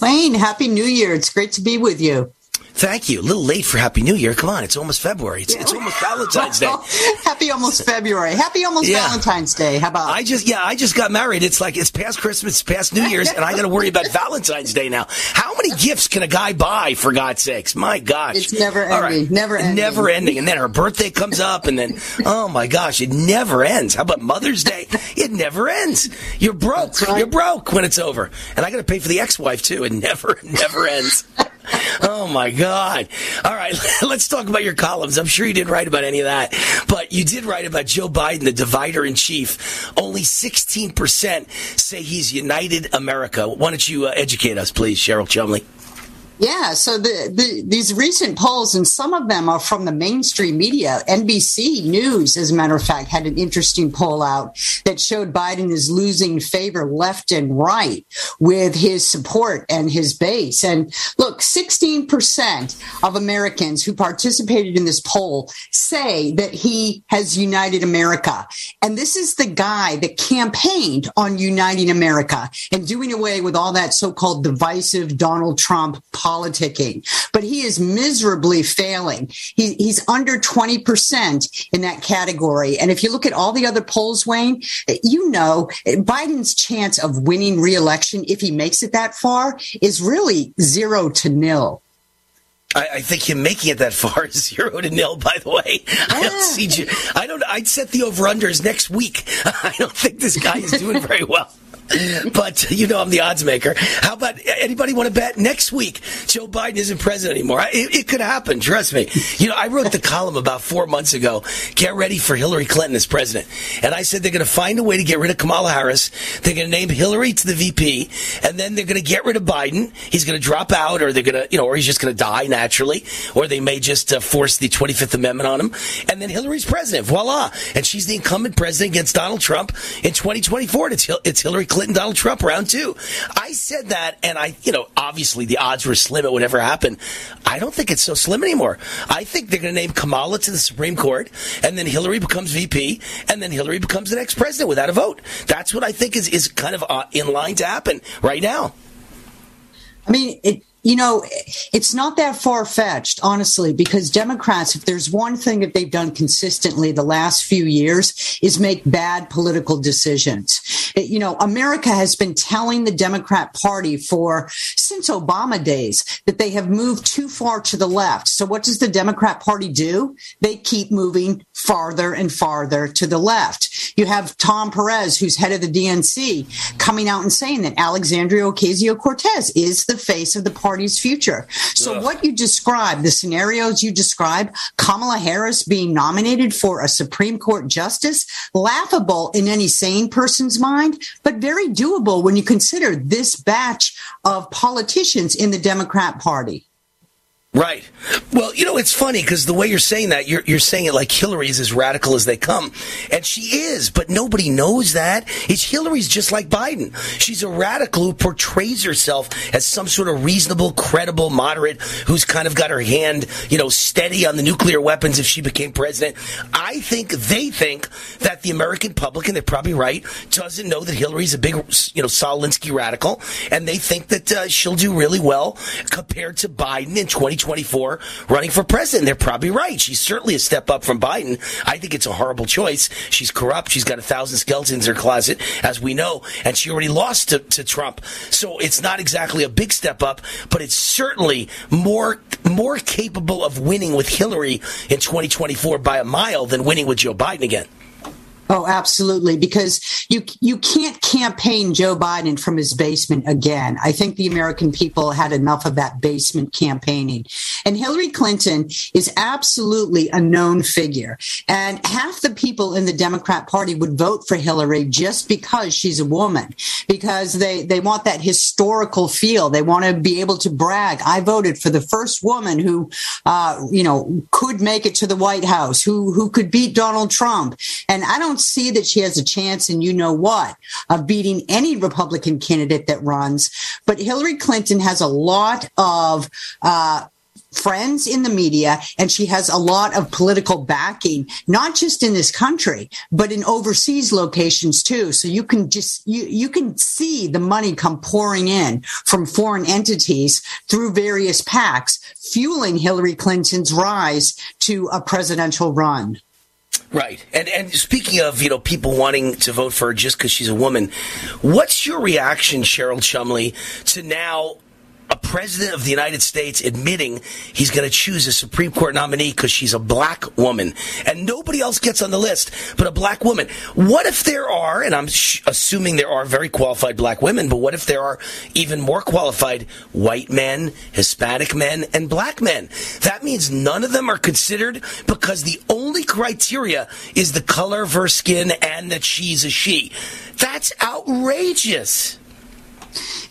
S22: Wayne, Happy New Year. It's great to be with you.
S7: Thank you. A little late for Happy New Year. Come on, it's almost February. It's, it's almost Valentine's Day.
S22: Happy almost February. Happy almost
S7: Yeah.
S22: Valentine's Day. How about?
S7: I just yeah, I just got married. It's like it's past Christmas, it's past New Year's, and I got to worry about Valentine's Day now. How many gifts can a guy buy for God's sakes? My gosh,
S22: It's never ending. Never ending.
S7: never ending. And then her birthday comes up, and then oh my gosh, it never ends. How about Mother's Day? It never ends. You're broke. You're broke when it's over, and I got to pay for the ex-wife too. It never never ends. Oh my God. All right, let's talk about your columns. I'm sure you didn't write about any of that, but you did write about Joe Biden, the divider in chief. Only 16% say he's united America. Why don't you uh, educate us, please, Cheryl Chumley?
S22: Yeah, so the, the these recent polls, and some of them are from the mainstream media. NBC News, as a matter of fact, had an interesting poll out that showed Biden is losing favor left and right with his support and his base. And look, 16% of Americans who participated in this poll say that he has united America. And this is the guy that campaigned on uniting America and doing away with all that so-called divisive Donald Trump politicking. But he is miserably failing. He, he's under 20% in that category. And if you look at all the other polls, Wayne, you know Biden's chance of winning reelection, if he makes it that far, is really zero to nil.
S7: I, I think him making it that far is zero to nil. By the way, I don't see. I don't. I'd set the over unders next week. I don't think this guy is doing very well. but you know I'm the odds maker. How about anybody want to bet next week Joe Biden isn't president anymore? It, it, could happen. Trust me. You know I wrote the column about four months ago. Get ready for Hillary Clinton as president, and I said they're going to find a way to get rid of Kamala Harris. They're going to name Hillary to the VP, and then they're going to get rid of Biden. He's going to drop out, or they're going to you know, or he's just going to die naturally, or they may just uh, force the 25th Amendment on him, and then Hillary's president. Voila, and she's the incumbent president against Donald Trump in 2024. It's it's Hillary. Clinton Clinton, Donald Trump round two. I said that, and I, you know, obviously the odds were slim it would ever happen. I don't think it's so slim anymore. I think they're going to name Kamala to the Supreme Court, and then Hillary becomes VP, and then Hillary becomes the next president without a vote. That's what I think is, is kind of uh, in line to happen right now.
S22: I mean, it, you know, it's not that far fetched, honestly, because Democrats, if there's one thing that they've done consistently the last few years, is make bad political decisions. It, you know, America has been telling the Democrat Party for since Obama days that they have moved too far to the left. So what does the Democrat Party do? They keep moving farther and farther to the left. You have Tom Perez, who's head of the DNC, coming out and saying that Alexandria Ocasio Cortez is the face of the party party's future. So Ugh. what you describe, the scenarios you describe, Kamala Harris being nominated for a Supreme Court justice, laughable in any sane person's mind, but very doable when you consider this batch of politicians in the Democrat Party.
S7: Right. Well, you know, it's funny because the way you're saying that, you're, you're saying it like Hillary's as radical as they come. And she is, but nobody knows that. It's Hillary's just like Biden. She's a radical who portrays herself as some sort of reasonable, credible, moderate, who's kind of got her hand, you know, steady on the nuclear weapons if she became president. I think they think that the American public, and they're probably right, doesn't know that Hillary's a big, you know, Saul Alinsky radical. And they think that uh, she'll do really well compared to Biden in 2020. 2024 running for president. They're probably right. She's certainly a step up from Biden. I think it's a horrible choice. She's corrupt. She's got a thousand skeletons in her closet, as we know, and she already lost to, to Trump. So it's not exactly a big step up, but it's certainly more more capable of winning with Hillary in 2024 by a mile than winning with Joe Biden again.
S22: Oh, absolutely. Because you you can't campaign Joe Biden from his basement again. I think the American people had enough of that basement campaigning. And Hillary Clinton is absolutely a known figure. And half the people in the Democrat Party would vote for Hillary just because she's a woman, because they, they want that historical feel. They want to be able to brag. I voted for the first woman who, uh, you know, could make it to the White House, who, who could beat Donald Trump. And I don't see that she has a chance, and you know what, of beating any Republican candidate that runs. But Hillary Clinton has a lot of, uh, friends in the media and she has a lot of political backing not just in this country but in overseas locations too so you can just you you can see the money come pouring in from foreign entities through various PACs fueling Hillary Clinton's rise to a presidential run
S7: Right. And and speaking of, you know, people wanting to vote for her just because she's a woman, what's your reaction, Cheryl Chumley, to now a president of the United States admitting he's going to choose a Supreme Court nominee because she's a black woman and nobody else gets on the list but a black woman. What if there are, and I'm sh- assuming there are very qualified black women, but what if there are even more qualified white men, Hispanic men, and black men? That means none of them are considered because the only criteria is the color of her skin and that she's a she. That's outrageous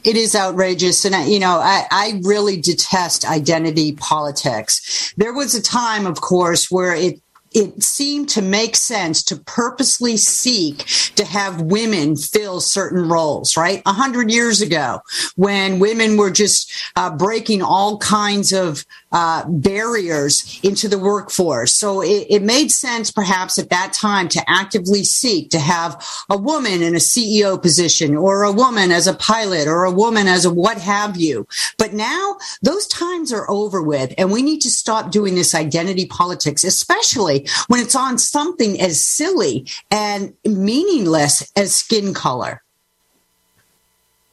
S22: it is outrageous. And, I, you know, I, I really detest identity politics. There was a time, of course, where it it seemed to make sense to purposely seek to have women fill certain roles, right? A hundred years ago, when women were just uh, breaking all kinds of uh, barriers into the workforce. So it, it, made sense perhaps at that time to actively seek to have a woman in a CEO position or a woman as a pilot or a woman as a what have you. But now those times are over with and we need to stop doing this identity politics, especially when it's on something as silly and meaningless as skin color.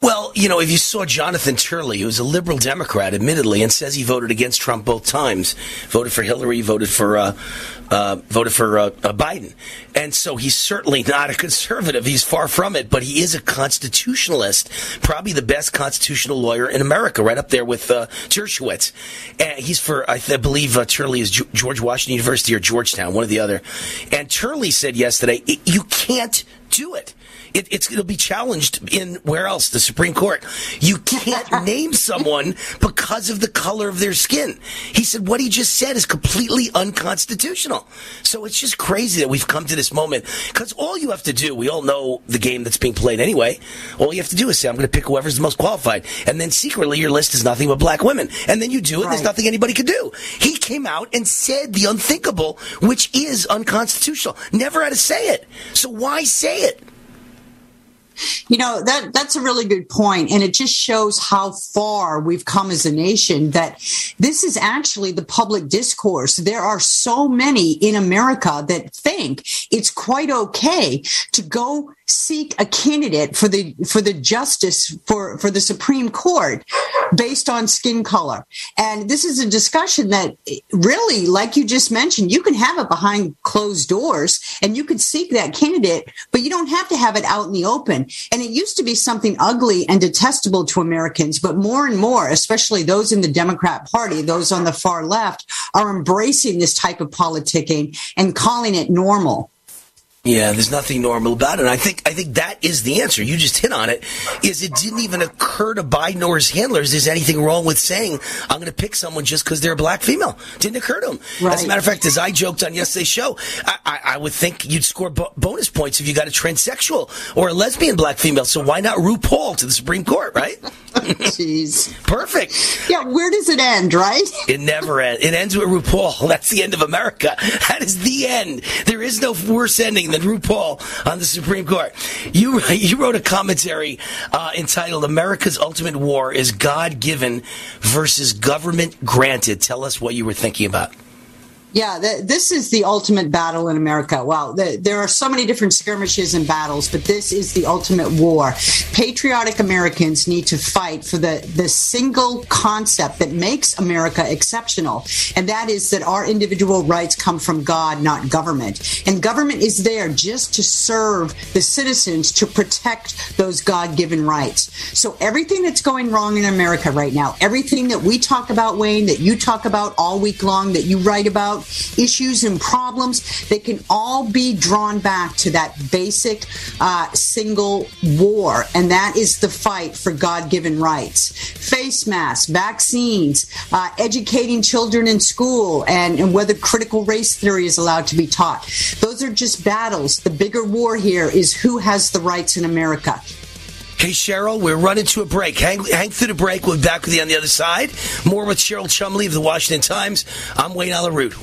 S7: Well, you know, if you saw Jonathan Turley, who's a liberal Democrat, admittedly, and says he voted against Trump both times, voted for Hillary, voted for uh, uh, voted for uh, uh, Biden, and so he's certainly not a conservative. He's far from it, but he is a constitutionalist, probably the best constitutional lawyer in America, right up there with uh, Dershowitz. And he's for, I, th- I believe, uh, Turley is G- George Washington University or Georgetown, one or the other. And Turley said yesterday, you can't do it it, it's it'll be challenged in where else? The Supreme Court. You can't name someone because of the color of their skin. He said what he just said is completely unconstitutional. So it's just crazy that we've come to this moment because all you have to do, we all know the game that's being played anyway. All you have to do is say, I'm going to pick whoever's the most qualified. And then secretly your list is nothing but black women. And then you do it, right. there's nothing anybody could do. He came out and said the unthinkable, which is unconstitutional. Never had to say it. So why say it?
S22: You know, that that's a really good point and it just shows how far we've come as a nation that this is actually the public discourse. There are so many in America that think it's quite okay to go seek a candidate for the for the justice for for the Supreme Court based on skin color. And this is a discussion that really like you just mentioned, you can have it behind closed doors and you could seek that candidate, but you don't have to have it out in the open. And it used to be something ugly and detestable to Americans, but more and more, especially those in the Democrat Party, those on the far left, are embracing this type of politicking and calling it normal.
S7: Yeah, there's nothing normal about it. And I think I think that is the answer. You just hit on it. Is it didn't even occur to Biden or his handlers is anything wrong with saying I'm going to pick someone just because they're a black female? Didn't occur to him. Right. As a matter of fact, as I joked on yesterday's show, I, I, I would think you'd score bo- bonus points if you got a transsexual or a lesbian black female. So why not RuPaul to the Supreme Court, right?
S22: Jeez,
S7: perfect.
S22: Yeah, where does it end? Right?
S7: It never ends. It ends with RuPaul. That's the end of America. That is the end. There is no worse ending than RuPaul on the Supreme Court. You you wrote a commentary uh, entitled "America's Ultimate War is God Given versus Government Granted." Tell us what you were thinking about.
S22: Yeah, the, this is the ultimate battle in America. Wow, the, there are so many different skirmishes and battles, but this is the ultimate war. Patriotic Americans need to fight for the, the single concept that makes America exceptional, and that is that our individual rights come from God, not government. And government is there just to serve the citizens to protect those God given rights. So everything that's going wrong in America right now, everything that we talk about, Wayne, that you talk about all week long, that you write about, issues and problems, they can all be drawn back to that basic uh, single war, and that is the fight for God given rights. Face masks, vaccines, uh, educating children in school, and, and whether critical race theory is allowed to be taught. Those are just battles. The bigger war here is who has the rights in America.
S7: Hey, Cheryl, we're running to a break. Hang, hang through the break. We'll be back with you on the other side. More with Cheryl Chumley of the Washington Times. I'm Wayne Allyn Root.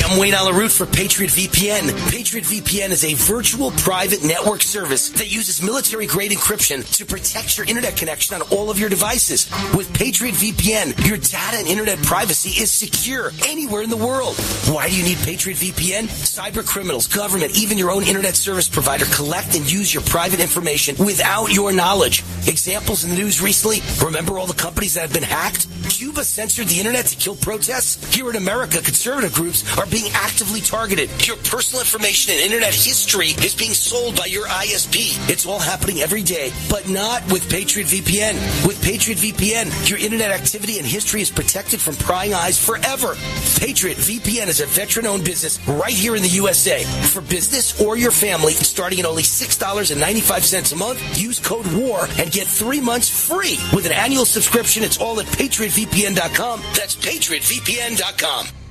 S7: War. I'm Wayne Allyn Root for Patriot VPN. Patriot VPN is a virtual private network service that uses military grade encryption to protect your internet connection on all of your devices. With Patriot VPN, your data and internet privacy is secure anywhere in the world. Why do you need Patriot VPN? Cyber criminals, government, even your own internet service provider collect and use your private information without your knowledge. Examples in the news recently remember all the companies that have been hacked? Cuba censored the internet to kill protests? Here in America, conservative groups are being actively targeted. Your personal information and internet history is being sold by your ISP. It's all happening every day, but not with Patriot VPN. With Patriot VPN, your internet activity and history is protected from prying eyes forever. Patriot VPN is a veteran owned business right here in the USA. For business or your family, starting at only $6.95 a month, use code WAR and get three months free. With an annual subscription, it's all at patriotvpn.com. That's patriotvpn.com.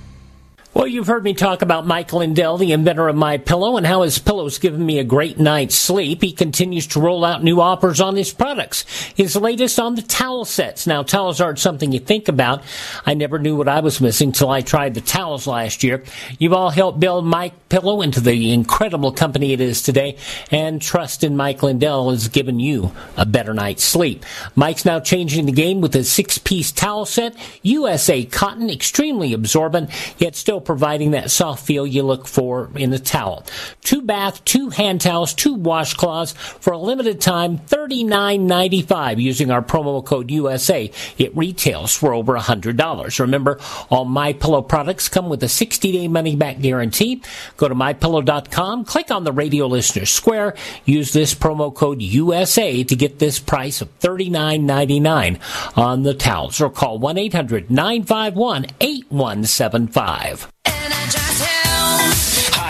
S59: Well, you've heard me talk about Mike Lindell, the inventor of My Pillow, and how his pillow's given me a great night's sleep. He continues to roll out new offers on his products. His latest on the towel sets. Now, towels aren't something you think about. I never knew what I was missing till I tried the towels last year. You've all helped build My Pillow into the incredible company it is today, and trust in Mike Lindell has given you a better night's sleep. Mike's now changing the game with his six-piece towel set, USA cotton, extremely absorbent, yet still
S23: still providing that soft feel you look for in the towel. Two bath, two hand towels, two washcloths for a limited time, $39.95 using our promo code USA. It retails for over $100. Remember, all My Pillow products come with a 60-day money-back guarantee. Go to mypillow.com, click on the radio listener square, use this promo code USA to get this price of $39.99 on the towels or call 1-800-951-8175.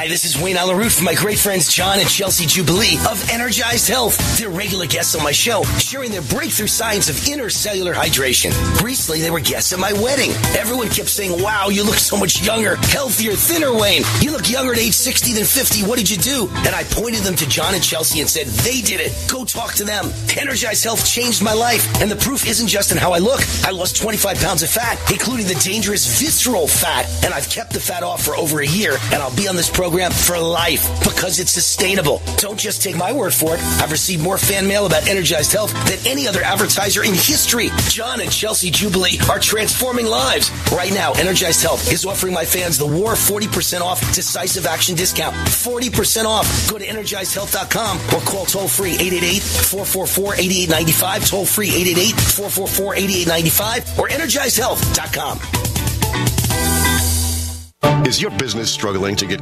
S7: Hi, this is Wayne Allyn Root from my great friends John and Chelsea Jubilee of Energized Health. They're regular guests on my show, sharing their breakthrough science of intercellular hydration. Recently, they were guests at my wedding. Everyone kept saying, wow, you look so much younger, healthier, thinner, Wayne. You look younger at age 60 than 50. What did you do? And I pointed them to John and Chelsea and said, they did it. Go talk to them. Energized Health changed my life. And the proof isn't just in how I look. I lost 25 pounds of fat, including the dangerous visceral fat. And I've kept the fat off for over a year. And I'll be on this program for life because it's sustainable. Don't just take my word for it. I've received more fan mail about Energized Health than any other advertiser in history. John and Chelsea Jubilee are transforming lives. Right now, Energized Health is offering my fans the War 40% off decisive action discount. 40% off. Go to energizedhealth.com or call toll free 888 444 8895. Toll free 888 444 8895 or energizedhealth.com.
S60: Is your business struggling to get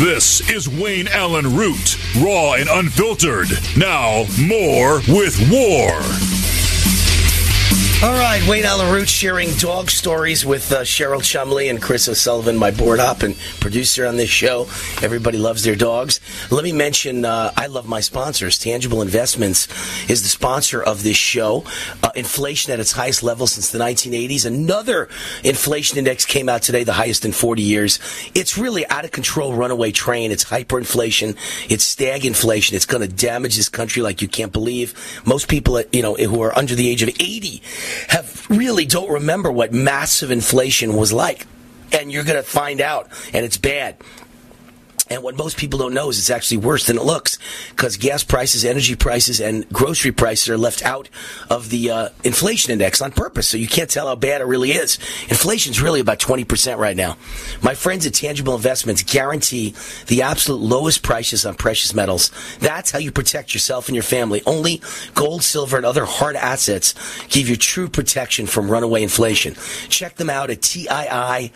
S6: This is Wayne Allyn Root, raw and unfiltered. Now, more with War.
S7: All right, Wayne Allyn Root sharing dog stories with uh, Cheryl Chumley and Chris O'Sullivan, my board op and producer on this show. Everybody loves their dogs. Let me mention, uh, I love my sponsors. Tangible Investments is the sponsor of this show. Uh, inflation at its highest level since the 1980s. Another inflation index came out today, the highest in 40 years. It's really out of control runaway train. It's hyperinflation. It's stagflation. It's going to damage this country like you can't believe. Most people, you know, who are under the age of 80 have really don't remember what massive inflation was like. And you're going to find out, and it's bad. And what most people don't know is it's actually worse than it looks because gas prices, energy prices, and grocery prices are left out of the uh, inflation index on purpose. So you can't tell how bad it really is. Inflation's really about 20% right now. My friends at Tangible Investments guarantee the absolute lowest prices on precious metals. That's how you protect yourself and your family. Only gold, silver, and other hard assets give you true protection from runaway inflation. Check them out at TII1.com.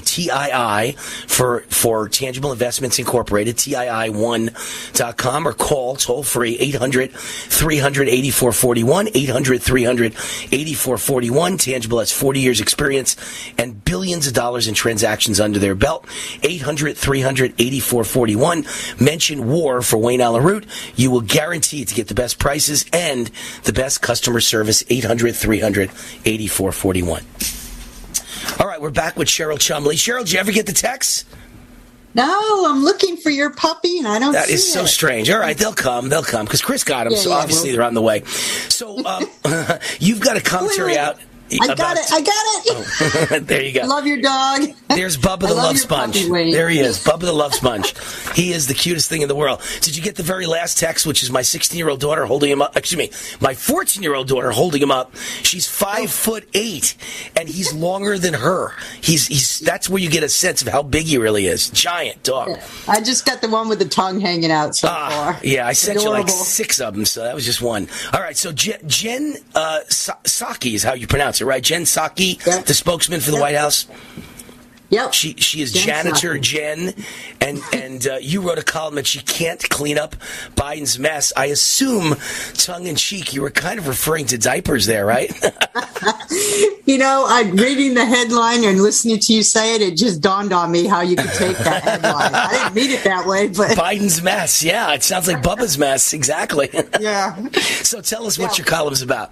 S7: TII for, for or Tangible Investments Incorporated, TII1.com, or call toll free 800 300 8441, 800 300 8441. Tangible has 40 years experience and billions of dollars in transactions under their belt. 800 300 8441. Mention war for Wayne Allyn Root. You will guarantee to get the best prices and the best customer service. 800 300 8441. All right, we're back with Cheryl Chumley. Cheryl, did you ever get the text?
S22: No, I'm looking for your puppy and I don't
S7: That is so
S22: it.
S7: strange. All right, they'll come. They'll come because Chris got them,
S22: Yeah,
S7: so
S22: yeah,
S7: obviously
S22: well-
S7: they're on the way. So um, you've got a commentary
S22: Wait, wait.
S7: out.
S22: I
S7: about-
S22: got it. I got it.
S7: there you go.
S22: Love your dog.
S7: There's Bubba the
S22: love
S7: Love Sponge. There he is, Bubba the Love Sponge. He is the cutest thing in the world. Did you get the very last text, which is my 16 year old daughter holding him up? Excuse me, my 14 year old daughter holding him up. She's five foot eight, and he's longer than her. He's he's. That's where you get a sense of how big he really is. Giant dog.
S22: I just got the one with the tongue hanging out so far.
S7: Ah, Yeah, I sent you like six of them, so that was just one. All right, so Jen, Jen uh, Sa- Psaki is how you pronounce it, right? Jen Psaki, the spokesman for the White House.
S22: Yep.
S7: She she is
S22: Jen
S7: janitor
S22: Psaki.
S7: Jen, and and uh, you wrote a column that she can't clean up Biden's mess. I assume, tongue in cheek, you were kind of referring to diapers there, right?
S22: You know, I'm reading the headline and listening to you say it, it just dawned on me how you could take that headline. I didn't mean it that way, but
S7: Biden's mess. Yeah, it sounds like Bubba's mess. Exactly.
S22: yeah.
S7: So tell us what your column's about.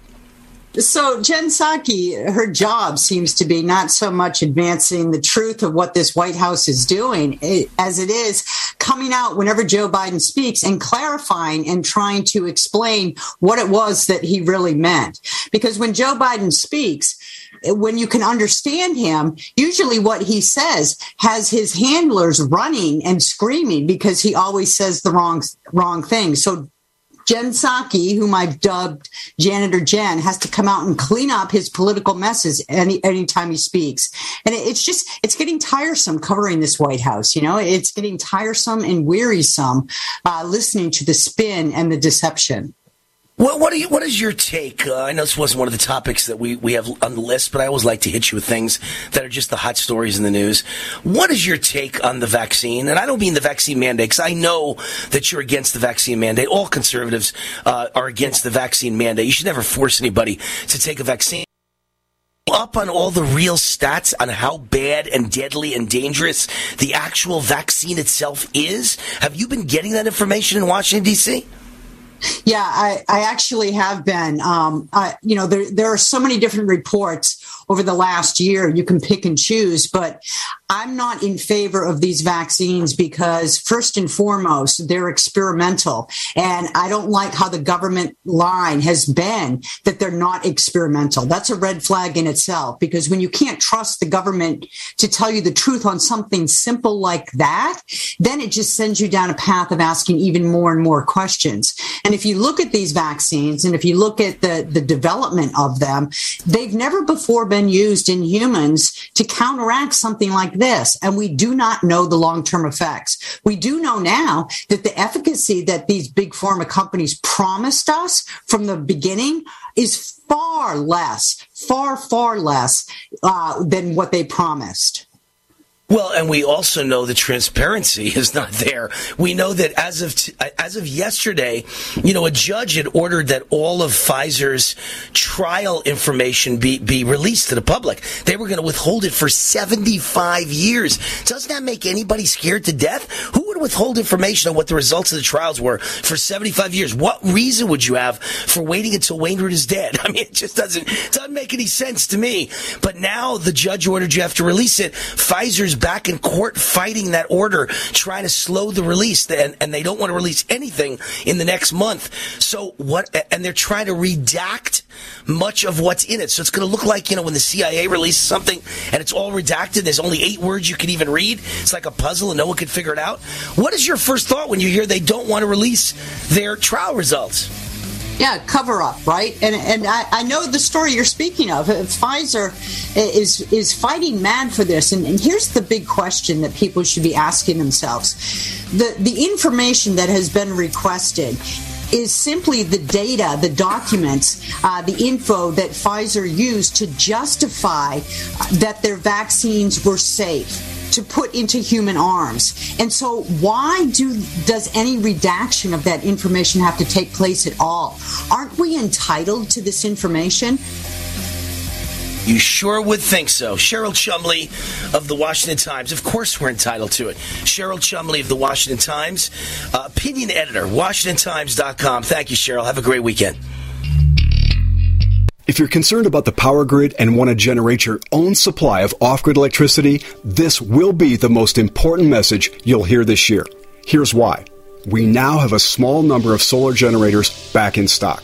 S22: So Jen Psaki, her job seems to be not so much advancing the truth of what this White House is doing as it is coming out whenever Joe Biden speaks and clarifying and trying to explain what it was that he really meant. Because when Joe Biden speaks, when you can understand him, usually what he says has his handlers running and screaming because he always says the wrong wrong thing. So Jen Psaki, whom I've dubbed Janitor Jen, has to come out and clean up his political messes any anytime he speaks. And it- it's just it's getting tiresome covering this White House. You know, it's getting tiresome and wearisome uh, listening to the spin and the deception.
S7: What what, you, what is your take? Uh, I know this wasn't one of the topics that we, we have on the list, but I always like to hit you with things that are just the hot stories in the news. What is your take on the vaccine? And I don't mean the vaccine mandate, because I know that you're against the vaccine mandate. All conservatives uh, are against the vaccine mandate. You should never force anybody to take a vaccine. Up on all the real stats on how bad and deadly and dangerous the actual vaccine itself is? Have you been getting that information in Washington, D.C.?
S22: Yeah, I, I actually have been. Um, I, you know, there there are so many different reports over the last year. You can pick and choose, but I'm not in favor of these vaccines because, first and foremost, they're experimental, and I don't like how the government line has been that they're not experimental. That's a red flag in itself because when you can't trust the government to tell you the truth on something simple like that, then it just sends you down a path of asking even more and more questions. And if you look at these vaccines and if you look at the, the development of them, they've never before been used in humans to counteract something like this. And we do not know the long term effects. We do know now that the efficacy that these big pharma companies promised us from the beginning is far less, far, far less uh, than what they promised.
S7: Well, and we also know the transparency is not there. We know that as of t- uh, as of yesterday, you know, a judge had ordered that all of Pfizer's trial information be be released to the public. They were going to withhold it for 75 years. Doesn't that make anybody scared to death? Who would withhold information on what the results of the trials were for 75 years? What reason would you have for waiting until Wayne Root is dead? I mean, it just doesn't doesn't make any sense to me. But now the judge ordered you have to release it. Pfizer's back in court fighting that order, trying to slow the release, and, and they don't want to release anything in the next month. So what? And they're trying to redact much of what's in it. So it's going to look like you know when the CIA releases something and it's all redacted. There's only eight words you can even read. It's like a puzzle and no one can figure it out. What is your first thought when you hear they don't want to release their trial results?
S22: Yeah, cover up, right? And and I, I know the story you're speaking of. Uh, Pfizer is is fighting mad for this, and, and here's the big question that people should be asking themselves: the the information that has been requested is simply the data, the documents, uh, the info that Pfizer used to justify uh, that their vaccines were safe. to put into human arms. And so why do does any redaction of that information have to take place at all? Aren't we entitled to this information?
S7: You sure would think so. Cheryl Chumley of the Washington Times. Of course, we're entitled to it. Cheryl Chumley of the Washington Times, uh, opinion editor, WashingtonTimes.com. Thank you, Cheryl. Have a great weekend.
S50: If you're concerned about the power grid and want to generate your own supply of off grid electricity, this will be the most important message you'll hear this year. Here's why. We now have a small number of solar generators back in stock.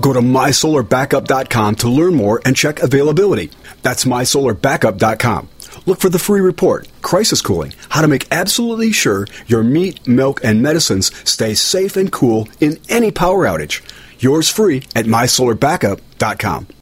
S50: Go to mysolarbackup.com to learn more and check availability. That's mysolarbackup.com. Look for the free report, Crisis Cooling, how to make absolutely sure your meat, milk, and medicines stay safe and cool in any power outage. Yours free at mysolarbackup.com.